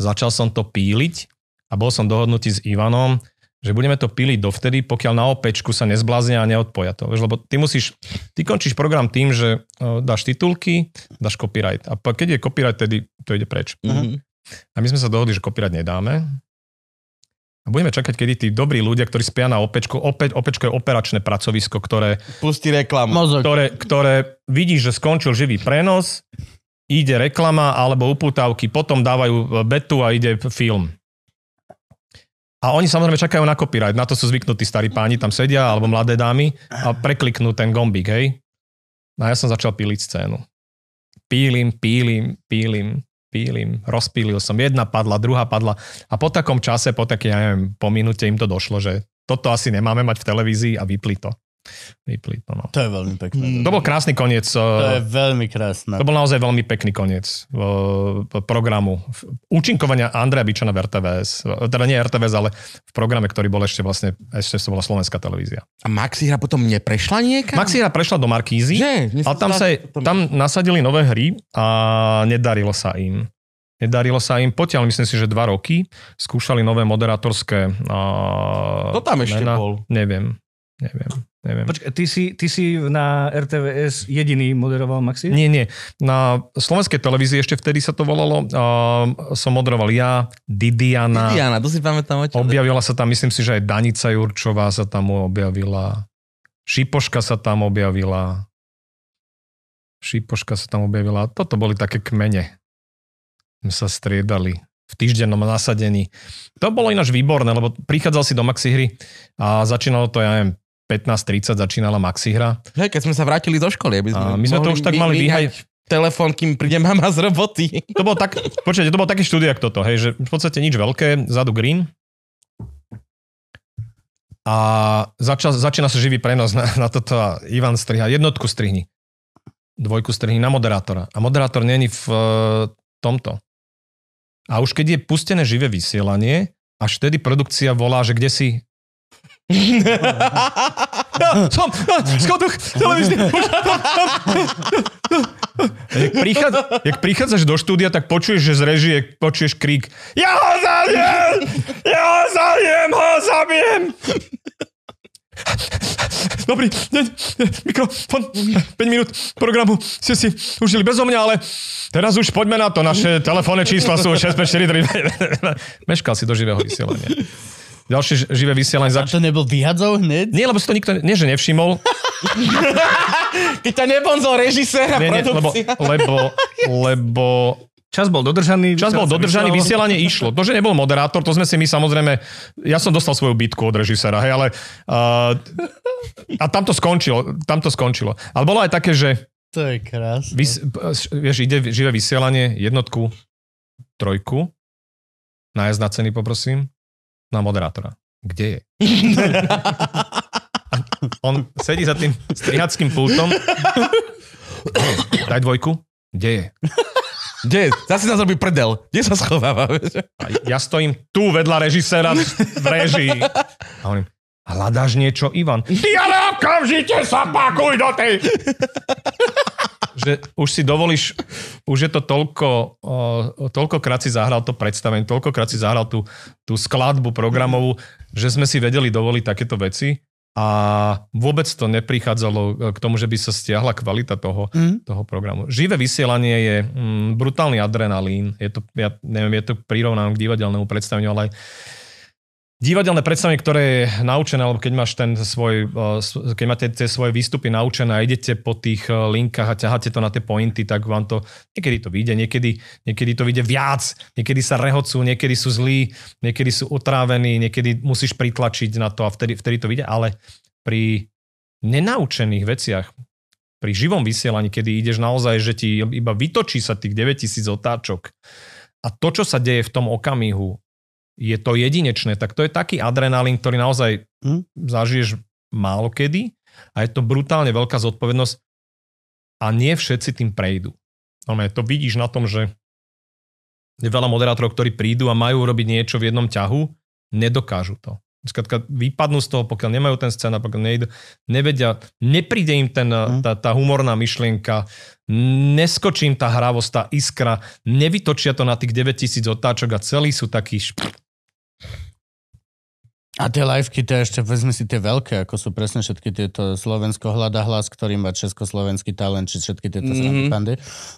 Začal som to píliť a bol som dohodnutý s Ivanom, že budeme to píliť dovtedy, pokiaľ na opečku sa nezbláznia a neodpoja to. Vieš, lebo ty musíš, ty končíš program tým, že dáš titulky, dáš copyright. A keď je copyright, tedy to ide preč. Mhm. A my sme sa dohodli, že copyright nedáme. A budeme čakať, kedy tí dobrí ľudia, ktorí spia na opečku, opäť, opečko je operačné pracovisko, ktoré, Pusti reklamu. Mozog. ktoré, ktoré vidíš, že skončil živý prenos, ide reklama alebo upútavky, potom dávajú betu a ide film. A oni samozrejme čakajú na copyright, na to sú zvyknutí starí páni, tam sedia, alebo mladé dámy a prekliknú ten gombík, hej. No a ja som začal píliť scénu. Pílim, pílim, pílim, pílim, rozpílil som. Jedna padla, druhá padla a po takom čase, po také, ja neviem, po minúte im to došlo, že toto asi nemáme mať v televízii a vypli to. Vypli to, no. To je veľmi pekné. To bol krásny koniec. To je eh, veľmi krásne. to bol naozaj veľmi pekný koniec eh, programu. Účinkovania Andreja Bičana v RTVS. eh, Teda nie RTVS, ale v programe, ktorý bol ešte vlastne, ešte to bola slovenská televízia. A Maxi hra potom neprešla niekam? Maxi hra prešla do Markízy, sa ale tam, sa, tam nasadili nové hry a nedarilo sa im. Nedarilo sa im, potiaľ myslím si, že dva roky skúšali nové moderátorské uh, Kto tam ešte mená. bol? Neviem, neviem, neviem. Počkaj, ty si, ty si na RTVS jediný moderoval Maxi? Nie, nie. Na slovenskej televízii ešte vtedy sa to volalo. Uh, som moderoval ja, Didiana. Diana, to si pamätám. Oča. Objavila sa tam, myslím si, že aj Danica Jurčová sa tam objavila. Šipoška sa tam objavila. Šipoška sa tam objavila. Toto boli také kmene. My sa striedali v týždennom nasadení. To bolo ináč výborné, lebo prichádzal si do Maxi hry a začínalo to, ja neviem, 15.30 začínala Maxi hra. Hej, keď sme sa vrátili do školy, aby sme, A my sme to už tak mali vyhaj... Telefón, kým príde mama z roboty. To bol tak, počujete, to bol taký štúdia ako toto, hej, že v podstate nič veľké, zadu green. A začal, začína sa živý prenos na, na toto a Ivan striha, jednotku strihni, dvojku strihni na moderátora. A moderátor není v e, tomto. A už keď je pustené živé vysielanie, až vtedy produkcia volá, že kde si... Som, skotok, televízny. Jak, prichádza, jak prichádzaš do štúdia, tak počuješ, že z režie počuješ krík Ja ho zabijem! Ja ho zabijem! Ho zabijem! Dobrý deň, mikrofón, 5 minút programu ste si užili bezo mňa, ale teraz už poďme na to. Naše telefónne čísla sú 6543. Meškal si do živého vysielania. Ďalšie živé vysielanie A zač- to nebol vyhadzov hneď? Nie, lebo si to nikto, nie že nevšimol, Keď ťa nebonzol režisér a nie, nie, lebo, produkcia. lebo, lebo Čas bol dodržaný. Čas bol dodržaný, vysielanie išlo. To, že nebol moderátor, to sme si my samozrejme... Ja som dostal svoju bitku od režisera, hej, ale... Uh, a tam to skončilo, tam to skončilo. Ale bolo aj také, že To je krásne. vys, vieš, ide živé vysielanie, jednotku, trojku, nájsť na ceny poprosím, na moderátora. Kde je? On sedí za tým strihackým pultom. Daj dvojku. Kde je? Kde? Zase nás robí prdel. Kde sa schováva? ja stojím tu vedľa režiséra v režii. A hovorím, hľadáš niečo, Ivan? Ty ale okamžite sa pakuj do tej... že už si dovolíš, už je to toľko, o, toľkokrát si zahral to predstavenie, toľkokrát si zahral tú, tú skladbu programovú, že sme si vedeli dovoliť takéto veci a vôbec to neprichádzalo k tomu, že by sa stiahla kvalita toho, Mm. toho programu. Živé vysielanie je mm, brutálny adrenalín. Je to, ja neviem, je to prirovnané k divadelnému predstaveniu, ale aj divadelné predstavenie, ktoré je naučené, alebo keď máš ten svoj, s- keď máte tie svoje výstupy naučené a idete po tých uh, linkách a ťaháte to na tie pointy, tak vám to, niekedy to vyjde, niekedy, niekedy to vyjde viac, niekedy sa rehocú, niekedy sú zlí, niekedy sú otrávení, niekedy musíš pritlačiť na to a vtedy, vtedy to vyjde, ale pri nenaučených veciach, pri živom vysielaní, kedy ideš naozaj, že ti iba vytočí sa tých 9000 otáčok a to, čo sa deje v tom okamihu, je to jedinečné, tak to je taký adrenalín, ktorý naozaj Hm? zažiješ málo kedy a je to brutálne veľká zodpovednosť a nie všetci tým prejdú. Normálne to vidíš na tom, že je veľa moderátorov, ktorí prídu a majú robiť niečo v jednom ťahu, nedokážu to. Skladka, vypadnú z toho, pokiaľ nemajú ten scénar, pokiaľ nejdu, nevedia, nepríde im ten, tá, tá humorná myšlienka, neskočí im tá hravosť, tá iskra, nevytočia to na tých 9000 otáčok a celí sú takí šp... A tie liveky, to ešte vezmi si tie veľké, ako sú presne všetky tieto Slovensko hľada hlas, ktorý má československý talent, či všetky tieto Mhm. mm-hmm. pandy,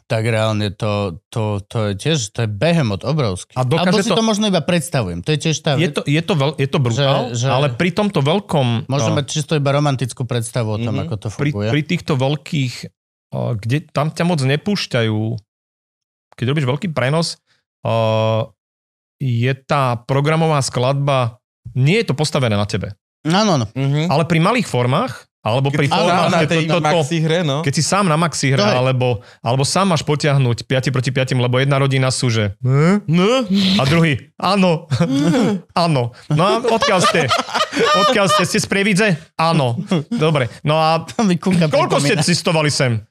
tak reálne to, to, to je tiež, to je behemoth obrovský. A Alebo si to... to- možno iba predstavujem, to je tiež tá Je to, je to, veľ, je to brutál, Že- že- ale pri tomto veľkom... Môžem no, mať čisto iba romantickú predstavu o tom, Mhm. ako to pri, funguje. pri týchto veľkých, kde tam ťa moc nepúšťajú, keď robíš veľký prenos, o, je tá programová skladba, nie je to postavené na tebe. Áno, áno. Mhm. Ale pri malých formách, alebo pri Ale- formách, na keď, tej to, to, maxi hre, no. keď si sám na maxi hre, To alebo, alebo sám máš potiahnuť 5 proti 5, lebo jedna rodina sú, že No. a druhý, áno, áno. No a odkiaľ ste? Odkiaľ ste? Ste z Prievidze? Áno. Dobre. No a To koľko ste cestovali sem?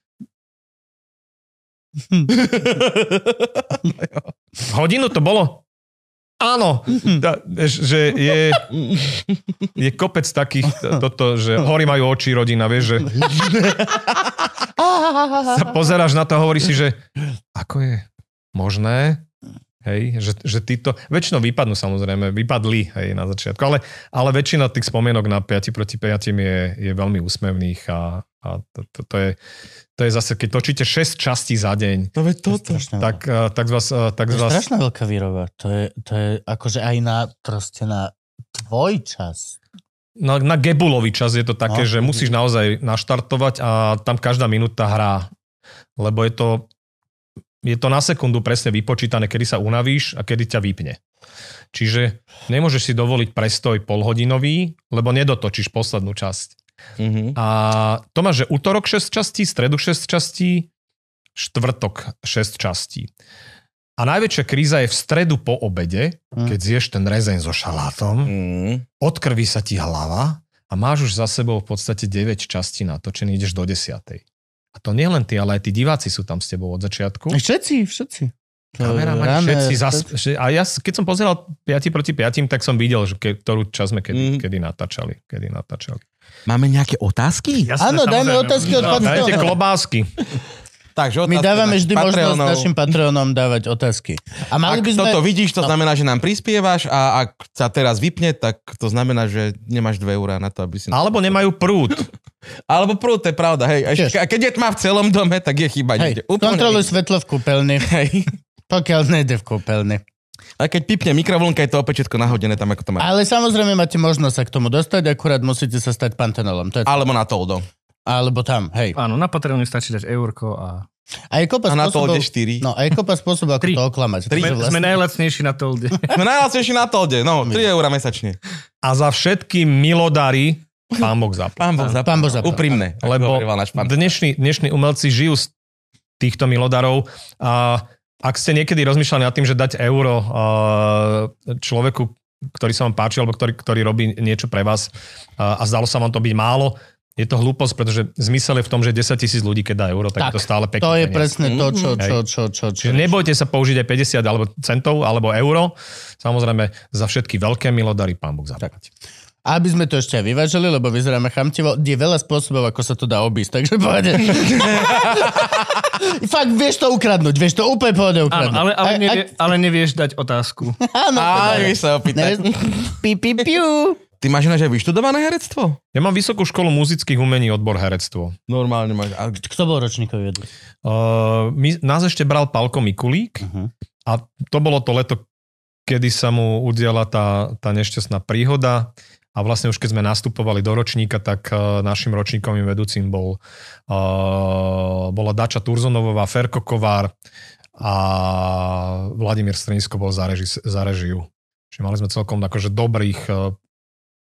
Hodinu to bolo? Áno. Že je, je kopec takých, toto, že hory majú oči rodina, vieš, že sa pozeráš na to a hovoríš si, že ako je možné, hej, že, že títo, väčšinou vypadnú samozrejme, vypadli, hej, na začiatku, ale, ale väčšina tých spomienok na 5 proti 5 je, je veľmi úsmevných a, a to, to, to, je, to je zase, keď točíte 6 častí za deň, No veď toto. Strašné tak, eh, tak z vás, eh, tak To je vás strašná veľká výroba. To je, to je akože aj na, proste na tvoj čas. na, na Gebulovi čas je to také, No. že musíš naozaj naštartovať a tam každá minúta hrá. Lebo je to, je to na sekundu presne vypočítané, kedy sa unavíš a kedy ťa vypne. Čiže nemôžeš si dovoliť prestoj polhodinový, lebo nedotočíš poslednú časť. Mhm. A to máš, že útorok 6 častí, stredu 6 častí, štvrtok 6 častí. A najväčšia kríza je v stredu po obede, Hm. keď zješ ten rezeň so šalátom, Mhm. odkrví sa ti hlava a máš už za sebou v podstate 9 častí natočený, ideš do 10. A to nie len ty, ale aj tí diváci sú tam s tebou od začiatku. Všetci, všetci. Kameramani, všetci zas, a ja, keď som pozeral 5 proti 5, tak som videl, že ke, ktorú čas sme kedy, Mm. kedy natáčali. Kedy natáčali. Máme nejaké otázky? Áno, dajme otázky od No. Dajte klobásky. Takže My dávame vždy možnosť Patreonov. našim Patreonom dávať otázky. A mali Ak by sme... toto vidíš, to No. znamená, že nám prispievaš a ak sa teraz vypne, tak to znamená, že nemáš 2 eurá na to, aby si... Alebo nemajú prúd. Alebo prúd, to je pravda, hej. A Tiež. ešte- A keď je tma v celom dome, tak je chyba. Hej, niekde. Úplne kontroluj niekde. svetlo v kúpeľni, Hej. pokiaľ nejde v kúpeľni. A keď pipne mikrovlnka, je to opäť všetko nahodené tam, ako to má. Ale samozrejme máte možnosť sa k tomu dostať, akurát musíte sa stať pantenolom. To je... Alebo na toldo. Alebo tam, hej. Áno, na Patreonu stačí dať eurko a... A je kopa A na spôsobov... tolde 4. No, a je kopa spôsobov, ako Tri. to oklamať. Tri. Sme, Takže sme najlacnejší na tolde. Sme najlacnejší na tolde, no, 3 eurá mesačne. A za všetky milodary pán Boh zaplať. Pán Boh zapal. Pán Boh zapal. Úprimne. Lebo dnešní, dnešní umelci žijú z týchto milodarov a ak ste niekedy rozmýšľali nad tým, že dať euro človeku, ktorý sa vám páči, alebo ktorý, ktorý robí niečo pre vás a zdalo sa vám to byť málo, je to hlúposť, pretože zmysel je v tom, že 10 tisíc ľudí, keď dá euro, tak, Tak, je to stále pekný To je peniaz. presne to, čo, Mhm. čo, čo, čo, čo. Čiže nebojte sa použiť aj 50 alebo centov alebo euro. Samozrejme, za všetky veľké milodary pán Boh zaplať. A aby sme to ešte aj vyvážili, lebo vyzeráme chamtivo, je veľa spôsobov, ako sa to dá obísť, takže pohode. Fakt, vieš to ukradnúť, vieš to úplne Áno, ukradnúť. ale, ale, Aj- nevie, aj- ale nevieš dať otázku. Áno, to vieš sa opýtať. Pi, pi, piu. Ty máš ináč aj vyštudované herectvo? Ja mám Vysokú školu muzických umení, odbor herectvo. Normálne máš. A Kto bol ročníkový vedúci? Uh, my, nás ešte bral Palko Mikulík Uh-huh. a to bolo to leto, kedy sa mu udiala tá, tá nešťastná príhoda a vlastne už keď sme nastupovali do ročníka, tak uh, našim ročníkovým vedúcim bol, uh, bola Dača Turzonovová, Ferko Kovár a Vladimír Strnisko bol za, reži, za režiu. Čiže mali sme celkom akože dobrých uh,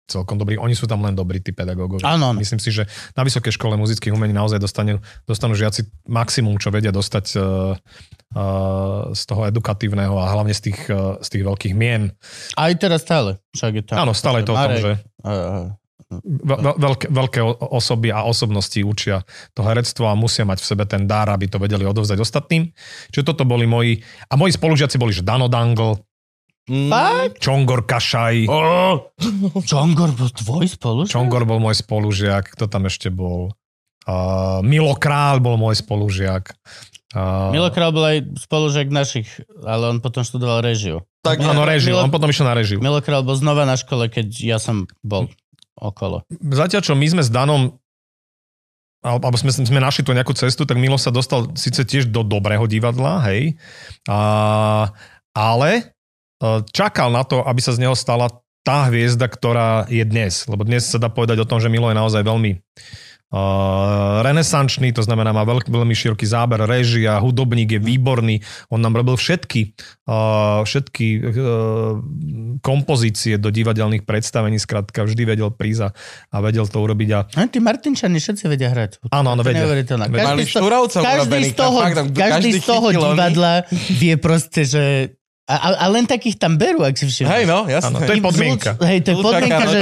celkom dobrý. Oni sú tam len dobrí, tí pedagógovia. Áno, áno. Myslím si, že na Vysokej škole muzických umení naozaj dostanú, dostanú žiaci maximum, čo vedia dostať uh, uh, z toho edukatívneho a hlavne z tých, uh, z tých veľkých mien. Aj teraz stále. Však je tam. Áno, stále je to o tom, že ve- veľké, veľké osoby a osobnosti učia to herectvo a musia mať v sebe ten dar, aby to vedeli odovzdať ostatným. Čiže toto boli moji... A moji spolužiaci boli, že Dano Dangle, Mm. Fakt? Čongor Kašaj, Čongor bol tvoj spolu? Čongor bol môj spolužiak, kto tam ešte bol? Uh, Milo Král bol môj spolužiak. Uh, Milo Král bol aj spolužiak našich, ale on potom študoval režiu. tak, áno, režiu. Milo- On potom išiel na režiu. Milo Král bol znova na škole, keď ja som bol okolo. Zatiaľ, čo my sme s Danom al- alebo sme, sme našli tu nejakú cestu, tak Milo sa dostal síce tiež do dobrého divadla, hej, a, ale čakal na to, aby sa z neho stala tá hviezda, ktorá je dnes. Lebo dnes sa dá povedať o tom, že Milo je naozaj veľmi uh, renesančný, to znamená má veľk, veľmi široký záber, režia, hudobník je výborný, on nám robil všetky, uh, všetky uh, kompozície do divadelných predstavení, skrátka vždy vedel prísť a, vedel to urobiť. A, A tí Martinčani všetci vedia hrať. Áno, áno, vedia. Mali Každý, z toho, štúrovcov každý z toho, každý každý z toho divadla vie proste, že... A, a, len takých tam berú, ak si všimneš. Hej no, jasné. áno, to je podmienka. Hej, to je podmienka, no, že...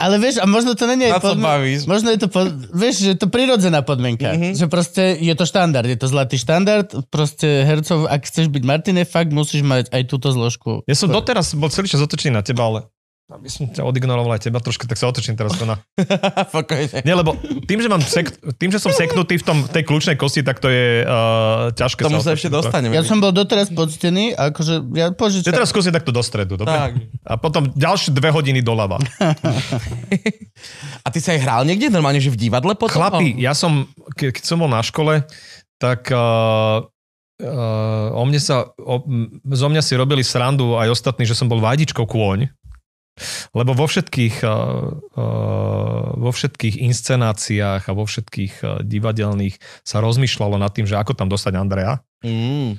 Ale vieš, a možno to není... Na co podmi- bavíš? Možno je to, po, vieš, že je to prirodzená podmienka. Mhm. Že proste je to štandard, je to zlatý štandard. Proste hercov, ak chceš byť Martine, fakt musíš mať aj túto zložku. Ja som doteraz bol celý čas otočený na teba, ale aby som ťa odignoroval aj teba trošku, tak sa otočím teraz na... Pokojne. Nie, lebo tým, že, mám sek... tým, že som seknutý v tom, tej kľúčnej kosti, tak to je uh, ťažké Tomu otočiť. sa ešte dostaneme. Ja som bol doteraz poctený, a akože ja Ja požičam. teraz skúsim takto do stredu, dobre? Tak. A potom ďalšie dve hodiny doľava. A ty sa aj hral niekde normálne, že v divadle potom? Chlapi, ja som, ke- keď som bol na škole, tak uh, uh, o mne sa, o, zo mňa si robili srandu aj ostatní, že som bol vajdičkou kôň. Lebo vo všetkých, uh, uh, vo všetkých inscenáciách a vo všetkých uh, divadelných sa rozmýšľalo nad tým, že ako tam dostať Andreja. Mm.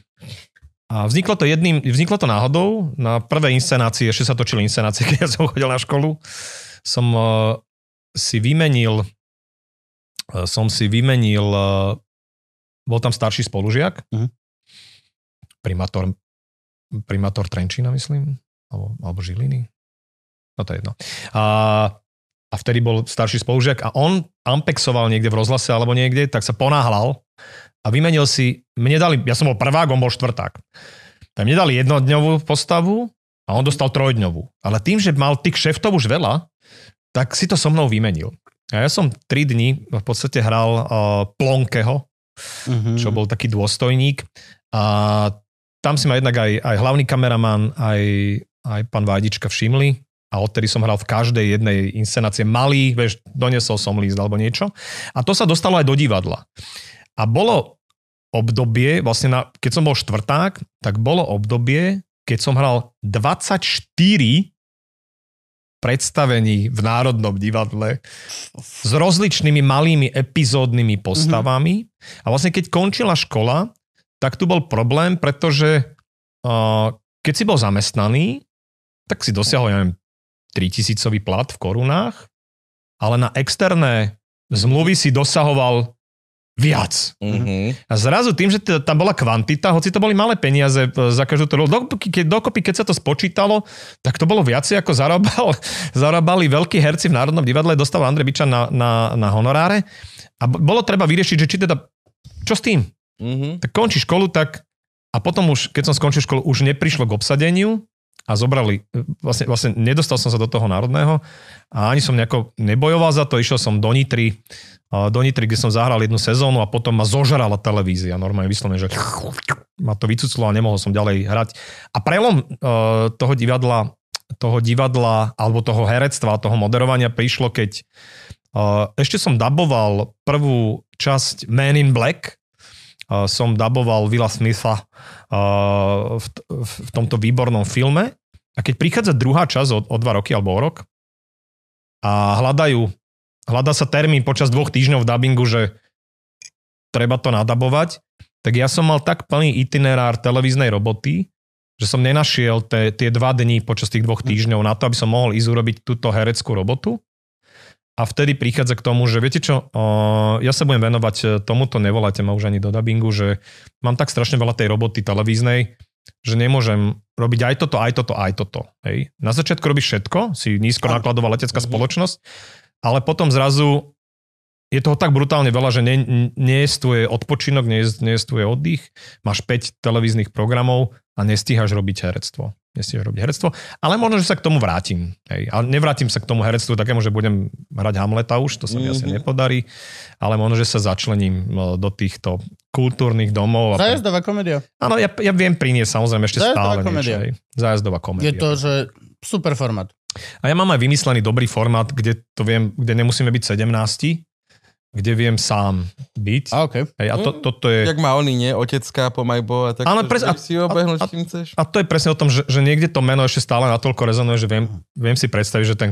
A vzniklo to jedným, vzniklo to náhodou. Na prvej inscenácii, ešte sa točili inscenácie, keď ja som chodil na školu, som si vymenil som si vymenil bol tam starší spolužiak, Mhm. primátor, primátor Trenčína, myslím, alebo, alebo Žiliny. No to je jedno. A, a vtedy bol starší spolužiak a on ampexoval niekde v rozhlase alebo niekde, tak sa ponáhľal a vymenil si, mne dali, ja som bol prvák, on bol štvrták. Tak mne dali jednodňovú postavu a on dostal trojdňovú. Ale tým, že mal tých šeftov už veľa, tak si to so mnou vymenil. A ja som tri dni v podstate hral uh, Plonkeho, Mhm. čo bol taký dôstojník. A tam si ma jednak aj, aj hlavný kameraman, aj, aj pán Vádička všimli. A odtedy som hral v každej jednej inscenácie malý, vieš, donesol som líst alebo niečo. A to sa dostalo aj do divadla. A bolo obdobie, vlastne na, keď som bol štvrták, tak bolo obdobie, keď som hral 24 predstavení v Národnom divadle s rozličnými malými epizódnymi postavami. Mm-hmm. A vlastne keď končila škola, tak tu bol problém, pretože uh, keď si bol zamestnaný, tak si dosiahol, ja neviem, 3000 plat v korunách, ale na externé zmluvy si dosahoval viac. Mm-hmm. A zrazu tým, že t- tam bola kvantita, hoci to boli malé peniaze e, za každú rolu, dokopy, keď, dokopy, keď sa to spočítalo, tak to bolo viacej ako zarábal, zarábali veľkí herci v Národnom divadle, dostal Andrej Bičan na, na, na honoráre a bolo treba vyriešiť, že či teda, čo s tým? Mm-hmm. Tak končí školu, tak a potom už, keď som skončil školu, už neprišlo k obsadeniu a zobrali, e, vlastne, vlastne nedostal som sa do toho národného a ani som nejako nebojoval za to, išiel som do Nitry, do Nitry, kde som zahral jednu sezónu a potom ma zožrala televízia, normálne vyslovene, že ma to vycuclo a nemohol som ďalej hrať. A prelom uh, toho divadla, toho divadla alebo toho herectva, toho moderovania prišlo, keď uh, ešte som daboval prvú časť Man in Black, som daboval Willa Smitha uh, v, v, tomto výbornom filme a keď prichádza druhá časť o, o dva roky alebo o rok a hľadajú hľadá sa termín počas dvoch týždňov v dabingu, že treba to nadabovať, tak ja som mal tak plný itinerár televíznej roboty, že som nenašiel te, tie dva dní počas tých dvoch týždňov na to, aby som mohol ísť urobiť túto hereckú robotu. A vtedy prichádza k tomu, že viete čo, ja sa budem venovať e, tomuto, nevoláte ma už ani do dabingu, že mám tak strašne veľa tej roboty televíznej, že nemôžem robiť aj toto, aj toto, aj toto. Hej. Na začiatku robíš všetko, si nízkonákladová letecká Mhm. spoločnosť, ale potom zrazu je toho tak brutálne veľa, že nie, nie je tvoj odpočinok, nie je, nie je tvoj oddych, máš 5 televíznych programov a nestíhaš robiť herectvo. Nestíhaš robiť herectvo, ale možno, že sa k tomu vrátim. Hej. A nevrátim sa k tomu herectvu takému, že budem hrať Hamleta už, to sa mi mm-hmm. asi Mhm. nepodarí, ale možno, že sa začlením e, do týchto kultúrnych domov. A Zájazdová komédia. Áno, ja, ja viem priniesť samozrejme ešte Zájazdová stále komédia. niečo. Hej. Zájazdová komédia. Je to, že super formát. A ja mám aj vymyslený dobrý formát, kde to viem, kde nemusíme byť 17, kde viem sám byť. A okej. Hej, a to, toto je... Jak má oný, nie? Otecka po Majbo a tak. Áno, pres- a- si obehnúť, a- chceš. A to je presne o tom, že, že niekde to meno ešte stále natoľko rezonuje, že viem, viem si predstaviť, že ten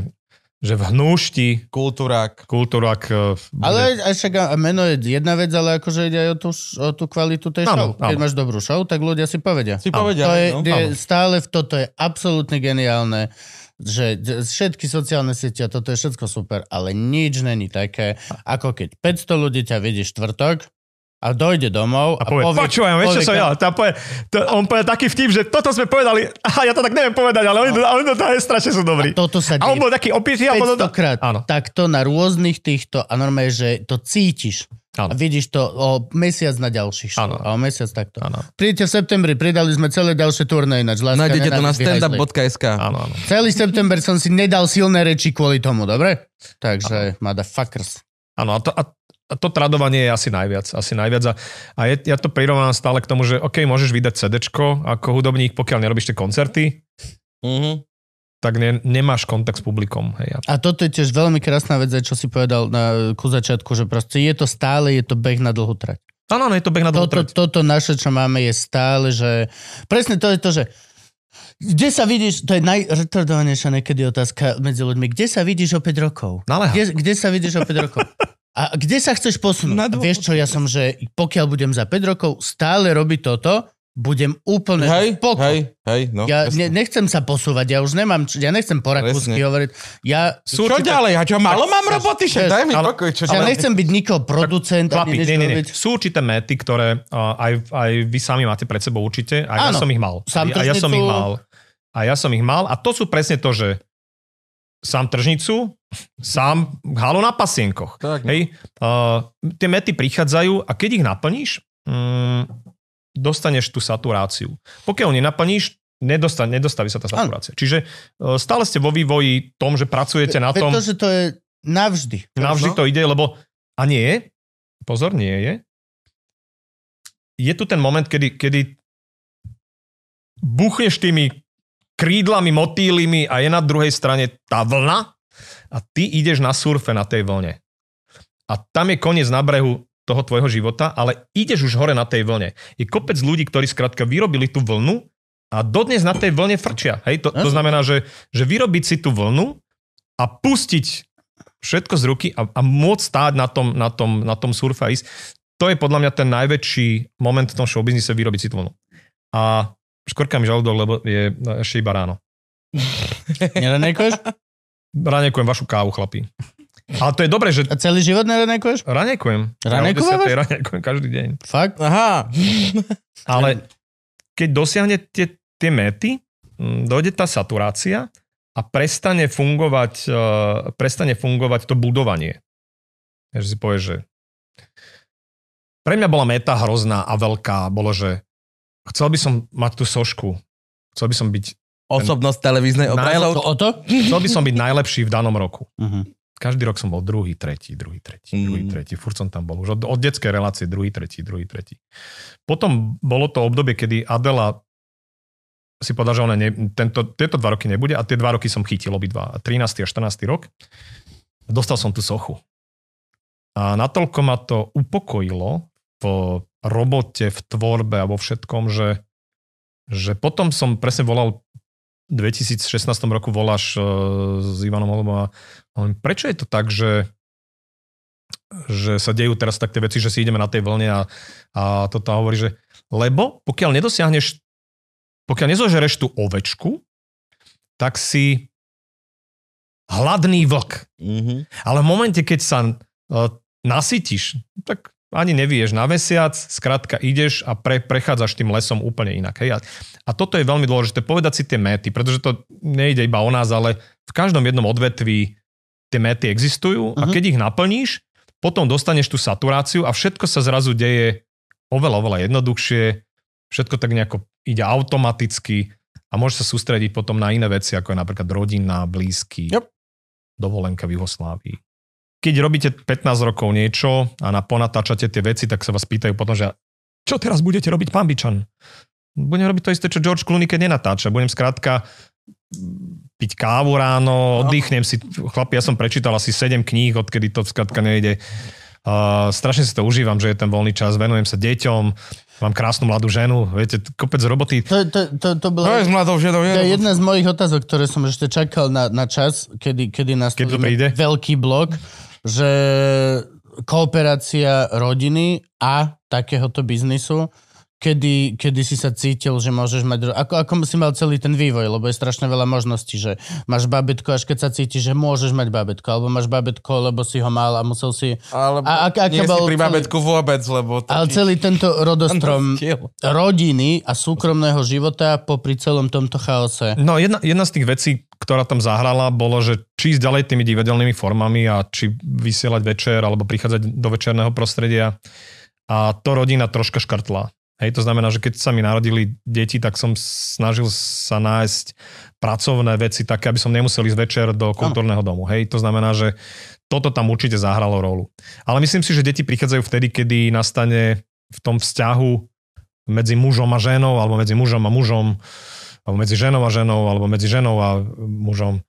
že v hnúšti Kultúrák. kultúrak e, bude... Ale aj, však a meno je jedna vec, ale akože ide aj o tú, o tú kvalitu tej Áno, show. Keď áno. máš dobrú show, tak ľudia si povedia. Si povedia. To je, no. je stále, v toto je absolútne geniálne, že všetky sociálne siete, a toto je všetko super, ale nič není také, ako keď 500 ľudí ťa vidí štvrtok a dojde domov A povie, počúvaj, vieš čo som ja? Tá povie, to, on povie taký vtip, že toto sme povedali, a ja to tak neviem povedať, ale oni, no. oni to tak strašne sú dobrí. Toto sa A on deje bol taký opitý a potom... 500 krát. Áno. Takto na rôznych týchto, a normálne, že to cítiš. Áno. A vidíš to o mesiac na ďalší show. Áno. A o mesiac takto. Áno, Príďte v septembri, pridali sme celé ďalšie turné ináč. Láska, Nájdete to na standup.sk. áno, áno. Celý september som si nedal silné reči kvôli tomu, dobre? Takže, motherfuckers. Áno, a to, a, a to tradovanie je asi najviac. Asi najviac. A, a je, ja to prirovnám stále k tomu, že OK, môžeš vydať CD ako hudobník, pokiaľ nerobíš tie koncerty, Mhm. Tak ne, nemáš kontakt s publikom. Hej. A toto je tiež veľmi krásna vec, čo si povedal na, ku začiatku, že proste je to stále, je to beh na dlhú trať. Áno, je to beh na dlhú Toto, trať. toto naše, čo máme, je stále, že... Presne to je to, že kde sa vidíš, to je najretardovanejšia niekedy otázka medzi ľuďmi, kde sa vidíš o 5 rokov? Naleha. Kde, kde sa vidíš o 5 rokov? A kde sa chceš posunúť? Dô- vieš čo, ja som, že pokiaľ budem za 5 rokov stále robiť toto, budem úplne Hej, spoko. hej, hej, no. Ja jasne. ne, nechcem sa posúvať, ja už nemám, č- ja nechcem po rakúsky hovoriť. Ja, Sú Čo ďalej? A čo, málo mám roboty? Však daj mi ale- pokoj. Čo ja nechcem byť nikoho producent. Chlapi, nie, nie, nie. Sú určité méty, ktoré uh, aj, aj vy sami máte pred sebou určite. A ja som ich mal. A, ja som ich mal. A ja som ich mal. A to sú presne to, že sám tržnicu, sám halu na pasienkoch. Tak, no. Hej, uh, tie mety prichádzajú a keď ich naplníš, um, dostaneš tú saturáciu. Pokiaľ nenaplníš, nedostane, nedostaví sa tá saturácia. Čiže uh, stále ste vo vývoji tom, že pracujete na Veď tom, to, že to je navždy. navždy to ide, lebo a nie, pozor, nie je. Je tu ten moment, kedy, kedy buchneš tými krídlami, motýlimi a je na druhej strane tá vlna a ty ideš na surfe na tej vlne. A tam je koniec na brehu toho tvojho života, ale ideš už hore na tej vlne. Je kopec ľudí, ktorí skrátka vyrobili tú vlnu a dodnes na tej vlne frčia. Hej? To, to znamená, že, že vyrobiť si tú vlnu a pustiť všetko z ruky a, a môcť stáť na tom, na, tom, na tom surfe a ísť, to je podľa mňa ten najväčší moment v tom showbiznise vyrobiť si tú vlnu. A škorka mi žalúdok, lebo je ešte iba ráno. Neranejkuješ? Ranekujem vašu kávu, chlapí. Ale to je dobré, že A celý život neranejkuješ? ranekujem. Ranekovávaš? Ja o 10:00 ranekujem každý deň. Fakt? Aha. Ale keď dosiahne tie, tie mety, mm, dojde tá saturácia a prestane fungovať, uh, prestane fungovať to budovanie. Takže si povieš, že pre mňa bola meta hrozná a veľká. Bolo, že chcel by som mať tú sošku. Chcel by som byť, Osobnosť televíznej To obrazov. o to? chcel by som byť najlepší v danom roku. Uh-huh. Každý rok som bol druhý, tretí, druhý, tretí, Mm. druhý, tretí. Furt som tam bol. Už od, od detskej relácie druhý, tretí, druhý, tretí. Potom bolo to obdobie, kedy Adela si povedal, že ona ne, tento, tieto dva roky nebude a tie dva roky som chytil obidva. 13. a 14. rok. Dostal som tú sochu. A natoľko ma to upokojilo v robote, v tvorbe a vo všetkom, že, že potom som presne volal v 2016 roku voláš uh, s Ivanom Holubom a hovorím, prečo je to tak, že že sa dejú teraz tak tie veci, že si ideme na tej vlne a, a toto hovorí, že lebo pokiaľ nedosiahneš, pokiaľ nezožereš tú ovečku, tak si hladný vlk. Mhm. Ale v momente, keď sa uh, nasytíš, tak ani nevieš na mesiac, skrátka ideš a pre, prechádzaš tým lesom úplne inak. Hej? A, a toto je veľmi dôležité, povedať si tie méty, pretože to nejde iba o nás, ale v každom jednom odvetví tie méty existujú a Mhm. keď ich naplníš, potom dostaneš tú saturáciu a všetko sa zrazu deje oveľa, oveľa jednoduchšie, všetko tak nejako ide automaticky a môže sa sústrediť potom na iné veci, ako je napríklad rodina, blízky, Yep. dovolenka v Juhoslávii. Keď robíte 15 rokov niečo a na ponatáčate tie veci, tak sa vás pýtajú potom, že čo teraz budete robiť, pán Bičan? Budem robiť to isté, čo George Clooney, keď nenatáča. Budem skrátka piť kávu ráno, oddychnem si. Chlapi, ja som prečítal asi 7 kníh, odkedy to skrátka nejde. Uh, strašne si to užívam, že je ten voľný čas, venujem sa deťom, mám krásnu mladú ženu, viete, kopec roboty. To, to, to, to bolo... No je s mladou ženou, To je je. jedna z mojich otázok, ktoré som ešte čakal na, na čas, kedy, kedy Keď to príde? veľký blok, že kooperácia rodiny a takéhoto biznisu, kedy, kedy si sa cítil, že môžeš mať... Ako, ako si mal celý ten vývoj, lebo je strašne veľa možností, že máš babetko, až keď sa cítiš, že môžeš mať babetko, alebo máš babetko, lebo si ho mal a musel si... Ale A ak- aké nie si bol pri celý- babetku vôbec, lebo... to Ale celý tento rodostrom rodiny a súkromného života popri celom tomto chaose. No jedna, jedna z tých vecí, ktorá tam zahrala, bolo, že či ísť ďalej tými divadelnými formami a či vysielať večer alebo prichádzať do večerného prostredia. A to rodina troška škrtla. Hej, to znamená, že keď sa mi narodili deti, tak som snažil sa nájsť pracovné veci také, aby som nemusel ísť večer do kultúrneho domu. Hej, to znamená, že toto tam určite zahralo rolu. Ale myslím si, že deti prichádzajú vtedy, kedy nastane v tom vzťahu medzi mužom a ženou, alebo medzi mužom a mužom, alebo medzi ženou a ženou, alebo medzi ženou a mužom.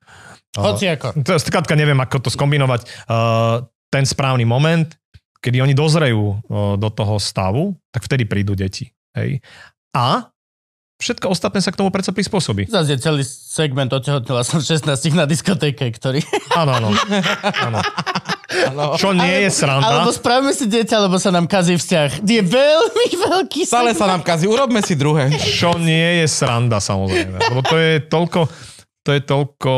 Hoci ako. Je skrátka neviem, ako to skombinovať. Uh, ten správny moment, kedy oni dozrejú do toho stavu, tak vtedy prídu deti. Hej. A všetko ostatné sa k tomu predsa prispôsobí. Zase je celý segment otehotnila som 16 na diskotéke, ktorý... Áno, áno. áno. Čo nie je sranda. Alebo spravíme si dieťa, lebo sa nám kazí vzťah. Je veľmi veľký Stále segment. sa nám kazí, urobme si druhé. Čo nie je sranda, samozrejme. Lebo to je toľko, to je toľko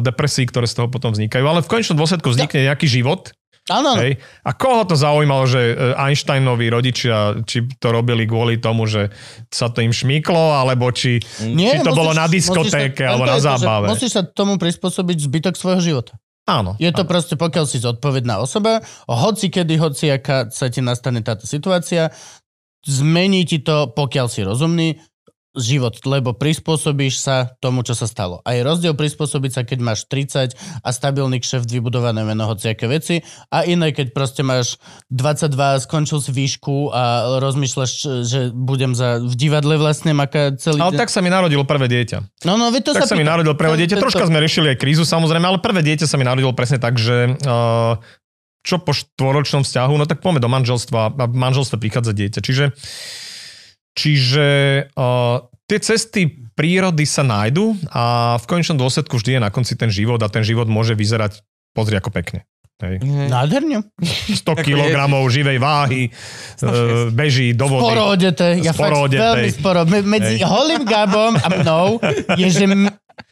depresí, ktoré z toho potom vznikajú. Ale v konečnom dôsledku vznikne nejaký život, Áno, áno. Hej. A koho to zaujímalo, že e, Einsteinovi rodičia, či to robili kvôli tomu, že sa to im šmyklo, alebo či, či to bolo na diskotéke, musíš sa- alebo na je to, zábave. Musíš sa tomu prispôsobiť zbytok svojho života. Áno. Je to proste, pokiaľ si zodpovedná osoba, hoci kedy, hoci aká sa ti nastane táto situácia, zmení ti to, pokiaľ si rozumný, život, lebo prispôsobíš sa tomu, čo sa stalo. A je rozdiel prispôsobiť sa, keď máš 30 a stabilný kšeft, vybudované meno, hociaké veci a iné, keď proste máš 22, skončil si výšku a rozmýšľaš, že budem za, v divadle vlastne maká celý Ale tak sa mi narodilo prvé dieťa. No, no, to tak sa mi pýtam. narodilo prvé dieťa. Troška sme riešili aj krízu samozrejme, ale prvé dieťa sa mi narodilo presne tak, že uh, čo po štvoročnom vzťahu, no tak poďme do manželstva a v manželstve prichádza dieťa. Čiže, čiže uh, tie cesty prírody sa nájdu a v konečnom dôsledku vždy je na konci ten život a ten život môže vyzerať, pozri ako pekne. Hej. Nádherne. 100 kg živej váhy, uh, beží do vody. Sporo odete. Ja fakt Sporo odetej. veľmi sporo. Me- Medzi Hej. holým Gabom a mnou je, že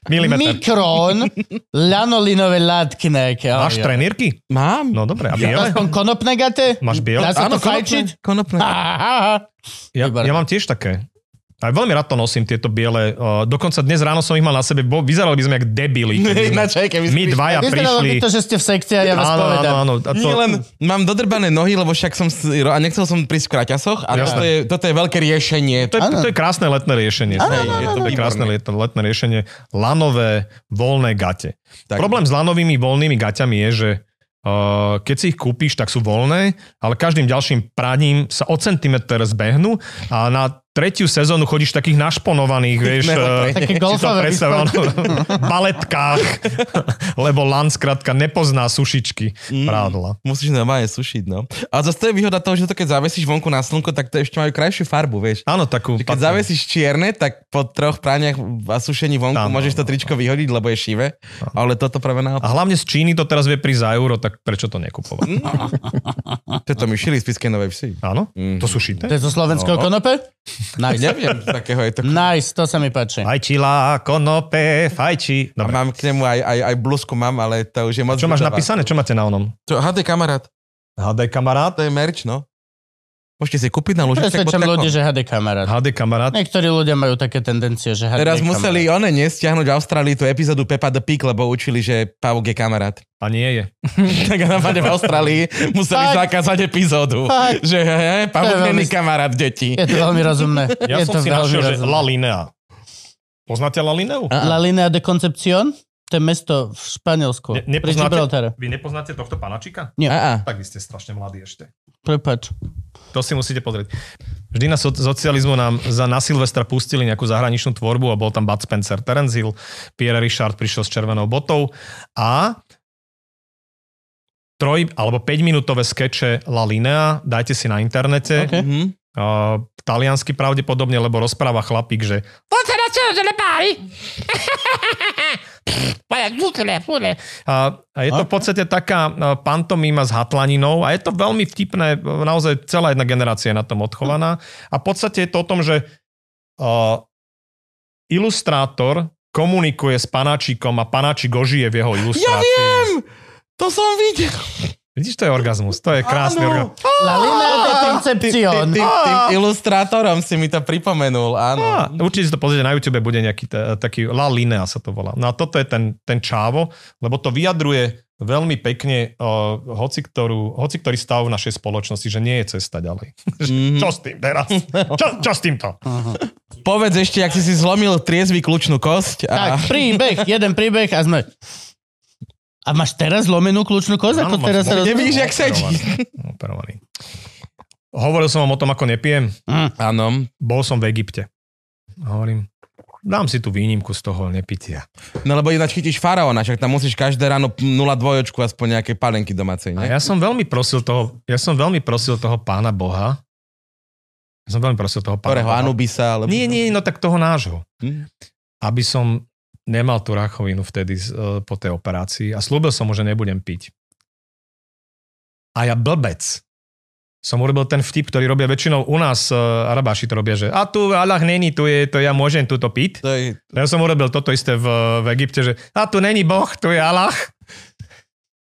Milimeter. mikrón lanolinové látky nejaké. Máš oj. trenírky? Mám. No dobre, a biele? Aspoň konopné gate? Máš biele? Dá sa to konopné, fajčiť? konopné. Aha. Ja, Výborné. ja mám tiež také. A veľmi rád to nosím, tieto biele. Uh, dokonca dnes ráno som ich mal na sebe, bo vyzerali by sme jak debili. Ináč aj keby si My dvaja by prišli. to, že ste v sekcii a ja vás Áno, áno, povedám. áno. A to, Nie len mám dodrbané nohy, lebo však som a nechcel som prísť v kraťasoch a toto je, toto je veľké riešenie. to, je, Áno. to je krásne letné riešenie. Áno, Hej, áno, je to áno. je krásne letné, letné riešenie. Lanové, voľné gate. Tak. Problém s lanovými voľnými gaťami je, že Uh, keď si ich kúpiš, tak sú voľné, ale každým ďalším praním sa o centimetr zbehnú a na tretiu sezónu chodíš v takých našponovaných, vieš, uh, Také si to golfové áno, baletkách, lebo lan skrátka nepozná sušičky Mm. prádla. Musíš normálne sušiť, no. A zase to je výhoda toho, že to keď zavesíš vonku na slnko, tak to ešte majú krajšiu farbu, vieš. Áno, takú... Že keď zavesíš čierne, tak po troch praniach a sušení vonku Áno, môžeš to áno, tričko vyhodiť, lebo je šivé. Ale toto práve A naopak. hlavne z Číny to teraz vie prísť za euro, tak prečo to nekupovať? Toto my šili z Piskej Novej Vsi. Áno? Mhm. To sú šité? To je zo slovenského No. konope? Nice. Neviem, z takého je to. Nice, to sa mi páči. Fajčila, konope, fajči. A Dobre. mám k nemu aj, aj, aj blúzku mám, ale to už je moc... Čo máš ľudová. napísané? Čo máte na onom? To, HD kamarát, HD kamarát? to je merch, no. Môžete si kúpiť na lúžičkách. Presvedčam ľudí, že HD kamarát. HD kamarát. Niektorí ľudia majú také tendencie, že HD Teraz kamarát. museli one nestiahnuť v Austrálii tú epizódu Peppa the Pig, lebo učili, že pavúk je kamarát. A nie je. tak na v Austrálii museli Fakt? zakázať epizódu. Fakt? Že he, pavúk není veľmi- kamarát deti. Je to veľmi rozumné. Ja je som to si našiel, že. La Linea. Poznáte La Lineu? La Linea de Concepción? To je mesto v Španielsku. Ne- nepoznáte? Vy nepoznáte tohto panačika? Nie. A, a. Tak vy ste strašne mladí ešte. Prepač. To si musíte pozrieť. Vždy na so- socializmu nám za na Silvestra pustili nejakú zahraničnú tvorbu a bol tam Bud Spencer, Terence Hill, Pierre Richard prišiel s červenou botou a troj alebo 5 minútové skeče La Linea, dajte si na internete. OK. Mhm. Uh, taliansky pravdepodobne, lebo rozpráva chlapík, že a, je to v podstate taká pantomíma s hatlaninou a je to veľmi vtipné, naozaj celá jedna generácia je na tom odchovaná a v podstate je to o tom, že uh, ilustrátor komunikuje s panáčikom a panáčik ožije v jeho ilustrácii. Ja viem! To som videl. Vidíš, to je orgazmus, to je krásny orgazmus. Tým, Concepción. tým, tým ilustrátorom si mi to pripomenul, áno. Á, určite si to pozrite na YouTube, bude nejaký t- taký La Linea sa to volá. No a toto je ten, ten čávo, lebo to vyjadruje veľmi pekne uh, hoci, ktorú, hoci ktorý stav v našej spoločnosti, že nie je cesta ďalej. Mhm. čo s tým teraz? Čo, čo s týmto? Povedz ešte, ak si si zlomil triezvy kľúčnú kosť. A... Tak, príbeh, jeden príbeh a sme... A máš teraz zlomenú kľúčnú koz? Ako teraz sa. Nevidíš, jak sedí. Operovaný. Hovoril som vám o tom, ako nepijem. Áno. Bol som v Egypte. A hovorím, dám si tú výnimku z toho nepitia. No lebo ináč chytíš faraóna, však tam musíš každé ráno 0,2 aspoň nejaké palenky domácej, A ne? ja som veľmi prosil toho, ja som veľmi prosil toho pána Boha, ja som veľmi prosil toho pána Ktorého Boha, Anubisa, alebo... Nie, nie, no tak toho nášho. Hm? Aby som nemal tú rakovinu vtedy uh, po tej operácii a slúbil som mu, že nebudem piť. A ja blbec som urobil ten vtip, ktorý robia väčšinou u nás, uh, Arabáši to robia, že a tu Allah není, tu je, to ja môžem túto piť. Je... Ja som urobil toto isté v, v Egypte, že a tu není Boh, tu je Allah.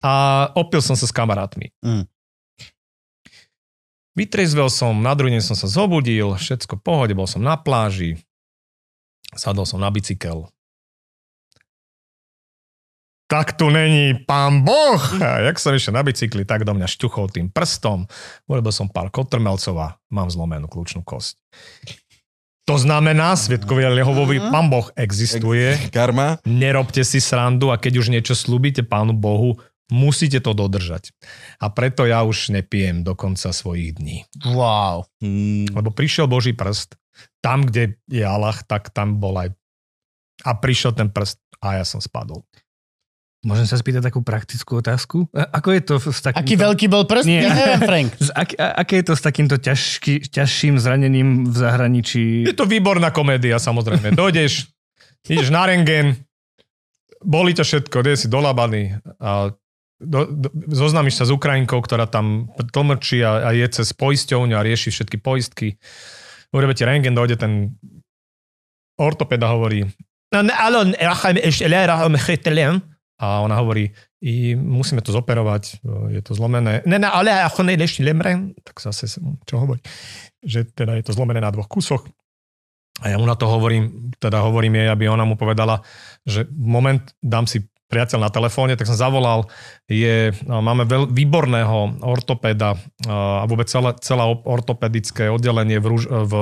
A opil som sa s kamarátmi. Mm. Vytriezvel som, na druhý deň som sa zobudil, všetko v pohode, bol som na pláži, sadol som na bicykel. Tak tu není pán Boh. A jak som išiel na bicykli, tak do mňa šťuchol tým prstom. Urobil som pár kotrmelcov a mám zlomenú kľúčnú kosť. To znamená, svetkovia Jehovovi, pán Boh existuje, Karma. nerobte si srandu a keď už niečo slúbite pánu Bohu, musíte to dodržať. A preto ja už nepijem do konca svojich dní. Wow. Mm. Lebo prišiel Boží prst, tam, kde je Allah, tak tam bol aj... A prišiel ten prst a ja som spadol. Môžem sa spýtať takú praktickú otázku? A- Ako je to s takýmto... Aký veľký bol prst? Nie. Ja neviem, Frank. Z, ak, a, aké je to s takýmto ťažký, ťažším zranením v zahraničí? Je to výborná komédia, samozrejme. Dojdeš, ideš na rengen, boli ťa všetko, kde si dolabaný a do, do, zoznámiš sa s Ukrajinkou, ktorá tam tlmrčí a, a je cez poisťovňu a rieši všetky poistky. Urobí ti rengen, dojde ten ortopeda hovorí "No, ne, ale ešte le, rachem chytelem." A ona hovorí, I, musíme to zoperovať, je to zlomené. Ne, ne, ale ako ne, ešte lemrem, tak zase, čo hovorí, že teda je to zlomené na dvoch kusoch. A ja mu na to hovorím, teda hovorím jej, aby ona mu povedala, že moment, dám si priateľ na telefóne, tak som zavolal, je, máme veľ, výborného ortopéda a vôbec celé, celé ortopedické oddelenie v, Ruž, v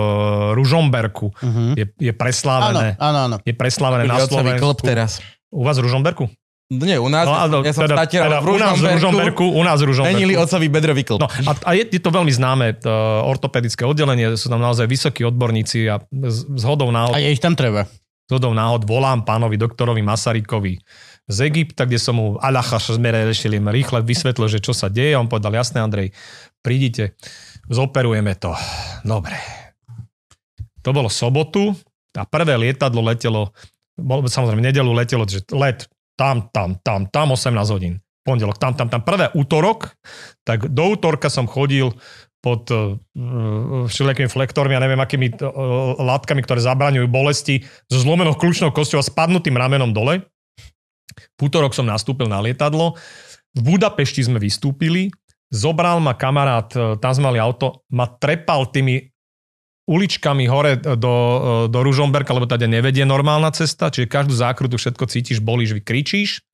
Ružomberku Mhm. je, je Áno, preslávené. áno, áno. Je preslávené na Slovensku. teraz. U vás v Ružomberku? Nie, u nás, No, áno, ja som teda, teda v u nás v Ružomberku, u nás v Ružomberku. Není li otcový bedrový klub. No a, a je, je to veľmi známe, to ortopedické oddelenie, sú tam naozaj vysokí odborníci a z, z hodou náhod, A je ich tam treba. z hodou náhod volám pánovi doktorovi Masarykovi z Egypta, kde som mu Alacha Šazmere rešili rýchle vysvetlil, že čo sa deje. On povedal, jasné Andrej, prídite, zoperujeme to. Dobre. To bolo sobotu a prvé lietadlo letelo, bol, samozrejme nedelu letelo, že let tam, tam, tam, tam 18 hodín. Pondelok, tam, tam, tam. Prvé útorok, tak do útorka som chodil pod uh, všelijakými flektormi a neviem akými uh, látkami, ktoré zabraňujú bolesti so zlomenou kľúčnou kosťou a spadnutým ramenom dole. V útorok som nastúpil na lietadlo. V Budapešti sme vystúpili zobral ma kamarát, tam sme mali auto, ma trepal tými uličkami hore do, do Ružomberka, lebo tady nevedie normálna cesta, čiže každú zákrutu všetko cítiš, bolíš, vykričíš.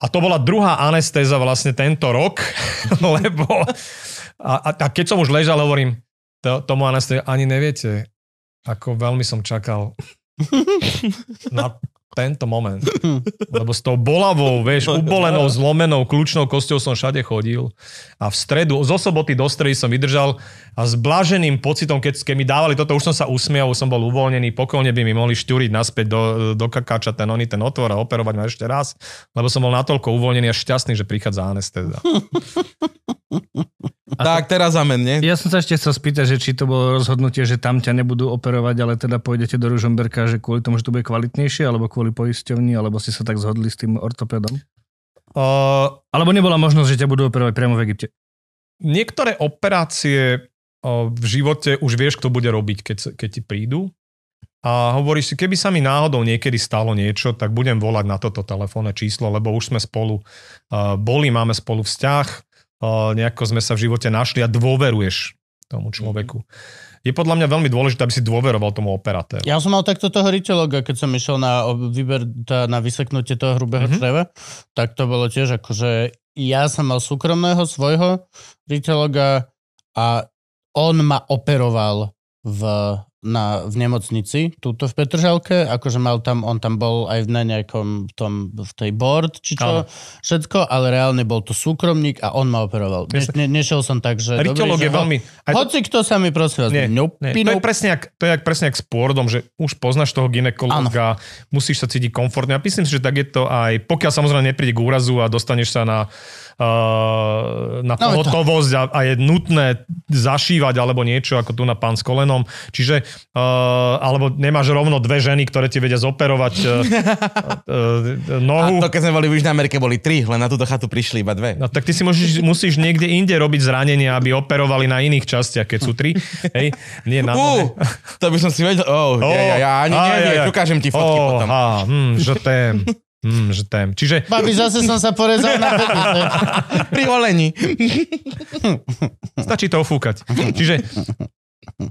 A to bola druhá anestéza vlastne tento rok, lebo a, a, a keď som už ležal, hovorím, to, tomu anestéza ani neviete, ako veľmi som čakal na tento moment. Lebo s tou bolavou, vieš, ubolenou, zlomenou, kľúčnou kosťou som všade chodil. A v stredu, zo soboty do stredy som vydržal a s blaženým pocitom, keď, keď mi dávali toto, už som sa usmial, už som bol uvoľnený, pokojne by mi mohli štúriť naspäť do, do kakáča ten, oný, ten otvor a operovať ma ešte raz, lebo som bol natoľko uvoľnený a šťastný, že prichádza anestéza. tak, teraz amen, nie? Ja som sa ešte chcel spýtať, že či to bolo rozhodnutie, že tam ťa nebudú operovať, ale teda pôjdete do Ružomberka, že kvôli tomu, že to bude kvalitnejšie, alebo kvôli poisťovni, alebo si sa tak zhodli s tým ortopedom? Uh, Alebo nebola možnosť, že ťa budú operovať priamo v Egypte? niektoré operácie uh, v živote už vieš, kto bude robiť, keď, keď ti prídu. A hovoríš si, keby sa mi náhodou niekedy stalo niečo, tak budem volať na toto telefónne číslo, lebo už sme spolu uh, boli, máme spolu vzťah, nejako sme sa v živote našli a dôveruješ tomu človeku. Je podľa mňa veľmi dôležité, aby si dôveroval tomu operatéru. Ja som mal takto toho ryteloga, keď som išiel na výber, na vyseknutie toho hrubého Mhm. mm-hmm. čreva, tak to bolo tiež akože ja som mal súkromného svojho ryteloga a on ma operoval v, na, v nemocnici, túto v Petržalke, akože mal tam, on tam bol aj na nejakom tom, v tej board, či čo, Áno. všetko, ale reálne bol to súkromník a on ma operoval. Ne, ne, nešiel som tak, že... Rytolog dobrý, je že ho- veľmi... to- Hoci kto sa mi prosím vás, Nie, nope, Nie, to, je presne jak, to je jak, presne jak s pôrodom, že už poznáš toho ginekologa, musíš sa cítiť komfortne. A myslím si, že tak je to aj, pokiaľ samozrejme nepríde k úrazu a dostaneš sa na, na No, pohotovosť a, a je nutné zašívať alebo niečo, ako tu na pán s kolenom. Čiže, uh, alebo nemáš rovno dve ženy, ktoré ti vedia zoperovať uh, uh, A nohu. to, keď sme boli v Južnej Amerike, boli tri, len na túto chatu prišli iba dve. No tak ty si musíš, musíš niekde inde robiť zranenia, aby operovali na iných častiach, keď sú tri. Hej, nie na nohe. to by som si vedel, oh, ja, ja, ja ani Aj, nevieš, aj, aj. ukážem ti fotky oh, potom. Ha, hm, že tém. Hm, že tém. Čiže Babi, zase som sa porezal na penis. Pri holení. stačí to ofúkať. Čiže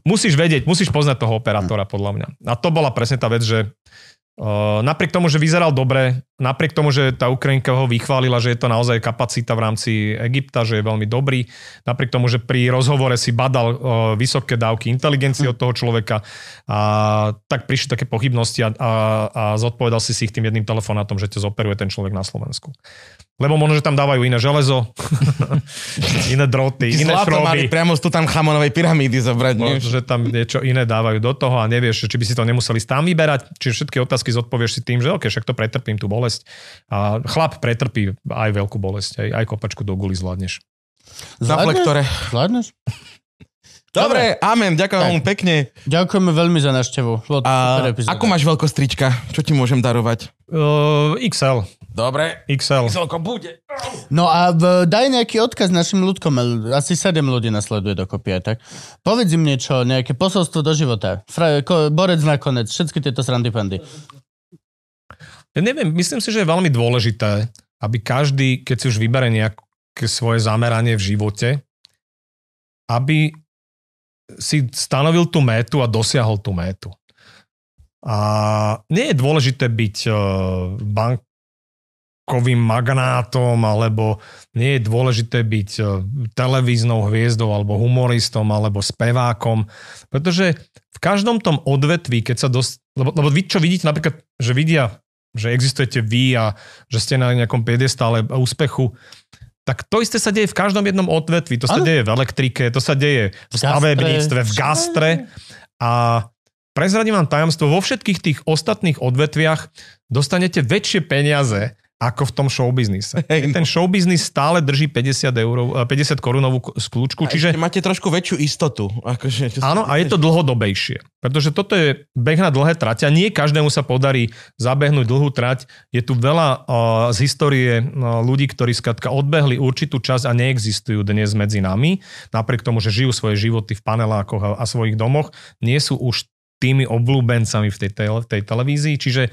musíš vedieť, musíš poznať toho operátora, podľa mňa. A to bola presne tá vec, že napriek tomu, že vyzeral dobre, napriek tomu, že tá Ukrajinka ho vychválila, že je to naozaj kapacita v rámci Egypta, že je veľmi dobrý, napriek tomu, že pri rozhovore si badal uh, vysoké dávky inteligencie od toho človeka, a tak prišli také pochybnosti a, a, a zodpovedal si si ich tým jedným telefonátom, že ťa zoperuje ten človek na Slovensku. Lebo možno, že tam dávajú iné železo, iné droty, Ty iné zlato mali šroby. priamo z Tutanchamonovej pyramídy zobrať? Možno, že tam niečo iné dávajú do toho a nevieš, či by si to nemuseli tam vyberať. Čiže všetky otázky zodpovieš si tým, že OK, však to pretrpím tú bolesť. A chlap pretrpí aj veľkú bolesť, aj, aj kopačku do guli zvládneš. Na Zvládneš? Zvládneš? Dobre, amen, ďakujem veľmi pekne. Ďakujeme veľmi za návštevu. A ako máš veľkostrička? Čo ti môžem darovať? Uh, XL. Dobre. XL. Celko bude. No a v, daj nejaký odkaz našim ľudkom. Asi 7 ľudí nasleduje dokopy aj tak. Povedz im niečo, nejaké posolstvo do života. Fra, ko, borec nakoniec, všetky tieto srandy pandy. Ja neviem, myslím si, že je veľmi dôležité, aby každý, keď si už vybere nejaké svoje zameranie v živote, aby si stanovil tú métu a dosiahol tú métu. A nie je dôležité byť eh, bankovým magnátom, alebo nie je dôležité byť eh, televíznou hviezdou, alebo humoristom, alebo spevákom, pretože v každom tom odvetví, keď sa dosť... Lebo, lebo vy čo vidíte napríklad, že vidia, že existujete vy a že ste na nejakom piedestále úspechu, tak to isté sa deje v každom jednom odvetví. To sa Áno. deje v elektrike, to sa deje v stavebníctve, v gastre. A prezradím vám tajomstvo, vo všetkých tých ostatných odvetviach dostanete väčšie peniaze ako v tom showbiznise. Hej, Ten showbiznis stále drží 50, eur, 50 korunovú skľúčku, Čiže čiže máte trošku väčšiu istotu. Akože, Áno, a je to dlhodobejšie. Pretože toto je beh na dlhé trate a nie každému sa podarí zabehnúť dlhú trať. Je tu veľa uh, z histórie uh, ľudí, ktorí skladka odbehli určitú časť a neexistujú dnes medzi nami. Napriek tomu, že žijú svoje životy v panelákoch a, a svojich domoch, nie sú už tými obľúbencami v tej, tele, tej televízii. Čiže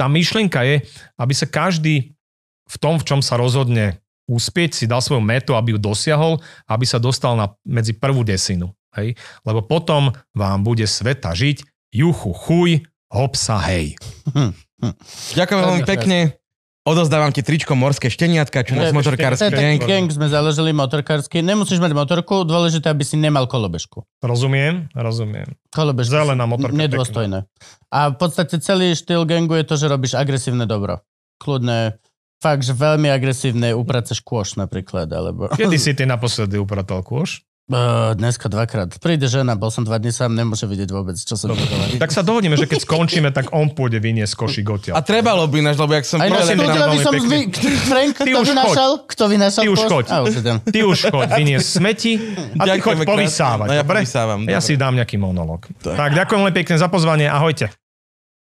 tá myšlienka je, aby sa každý v tom, v čom sa rozhodne uspieť, si dal svoju metu, aby ju dosiahol, aby sa dostal na, medzi prvú desinu. Hej? Lebo potom vám bude sveta žiť juchu chuj, hopsa hej. Ďakujem veľmi pekne. Odozdávam ti tričko morské šteniatka, čo To motorkársky gang. gang sme založili motorkársky. Nemusíš mať motorku, dôležité, aby si nemal kolobežku. Rozumiem? Rozumiem. Kolobežky Zelená motorka, Nedôstojné. A v podstate celý štýl gangu je to, že robíš agresívne dobro. Kľudné, fakt, že veľmi agresívne upraceš kôš napríklad, alebo... Kedy si ty naposledy upratal kôš? Uh, dneska dvakrát. Príde žena, bol som dva dní sám, nemôže vidieť vôbec, čo som videl. Tak sa dohodneme, že keď skončíme, tak on pôjde vyniesť košík A odtiaľ. trebalo by náš, lebo jak som... Aj Prosím, by som... Vy... Frank, Ty kto už vynášal? Kto vynášal Ty už choď. A, už. Ty už choď vyniesť smeti a ty choď povysávať. No ja dobre? povysávam, Ja dobre. si dám nejaký monolog. Tak, ďakujem veľmi pekne za pozvanie. Ahojte.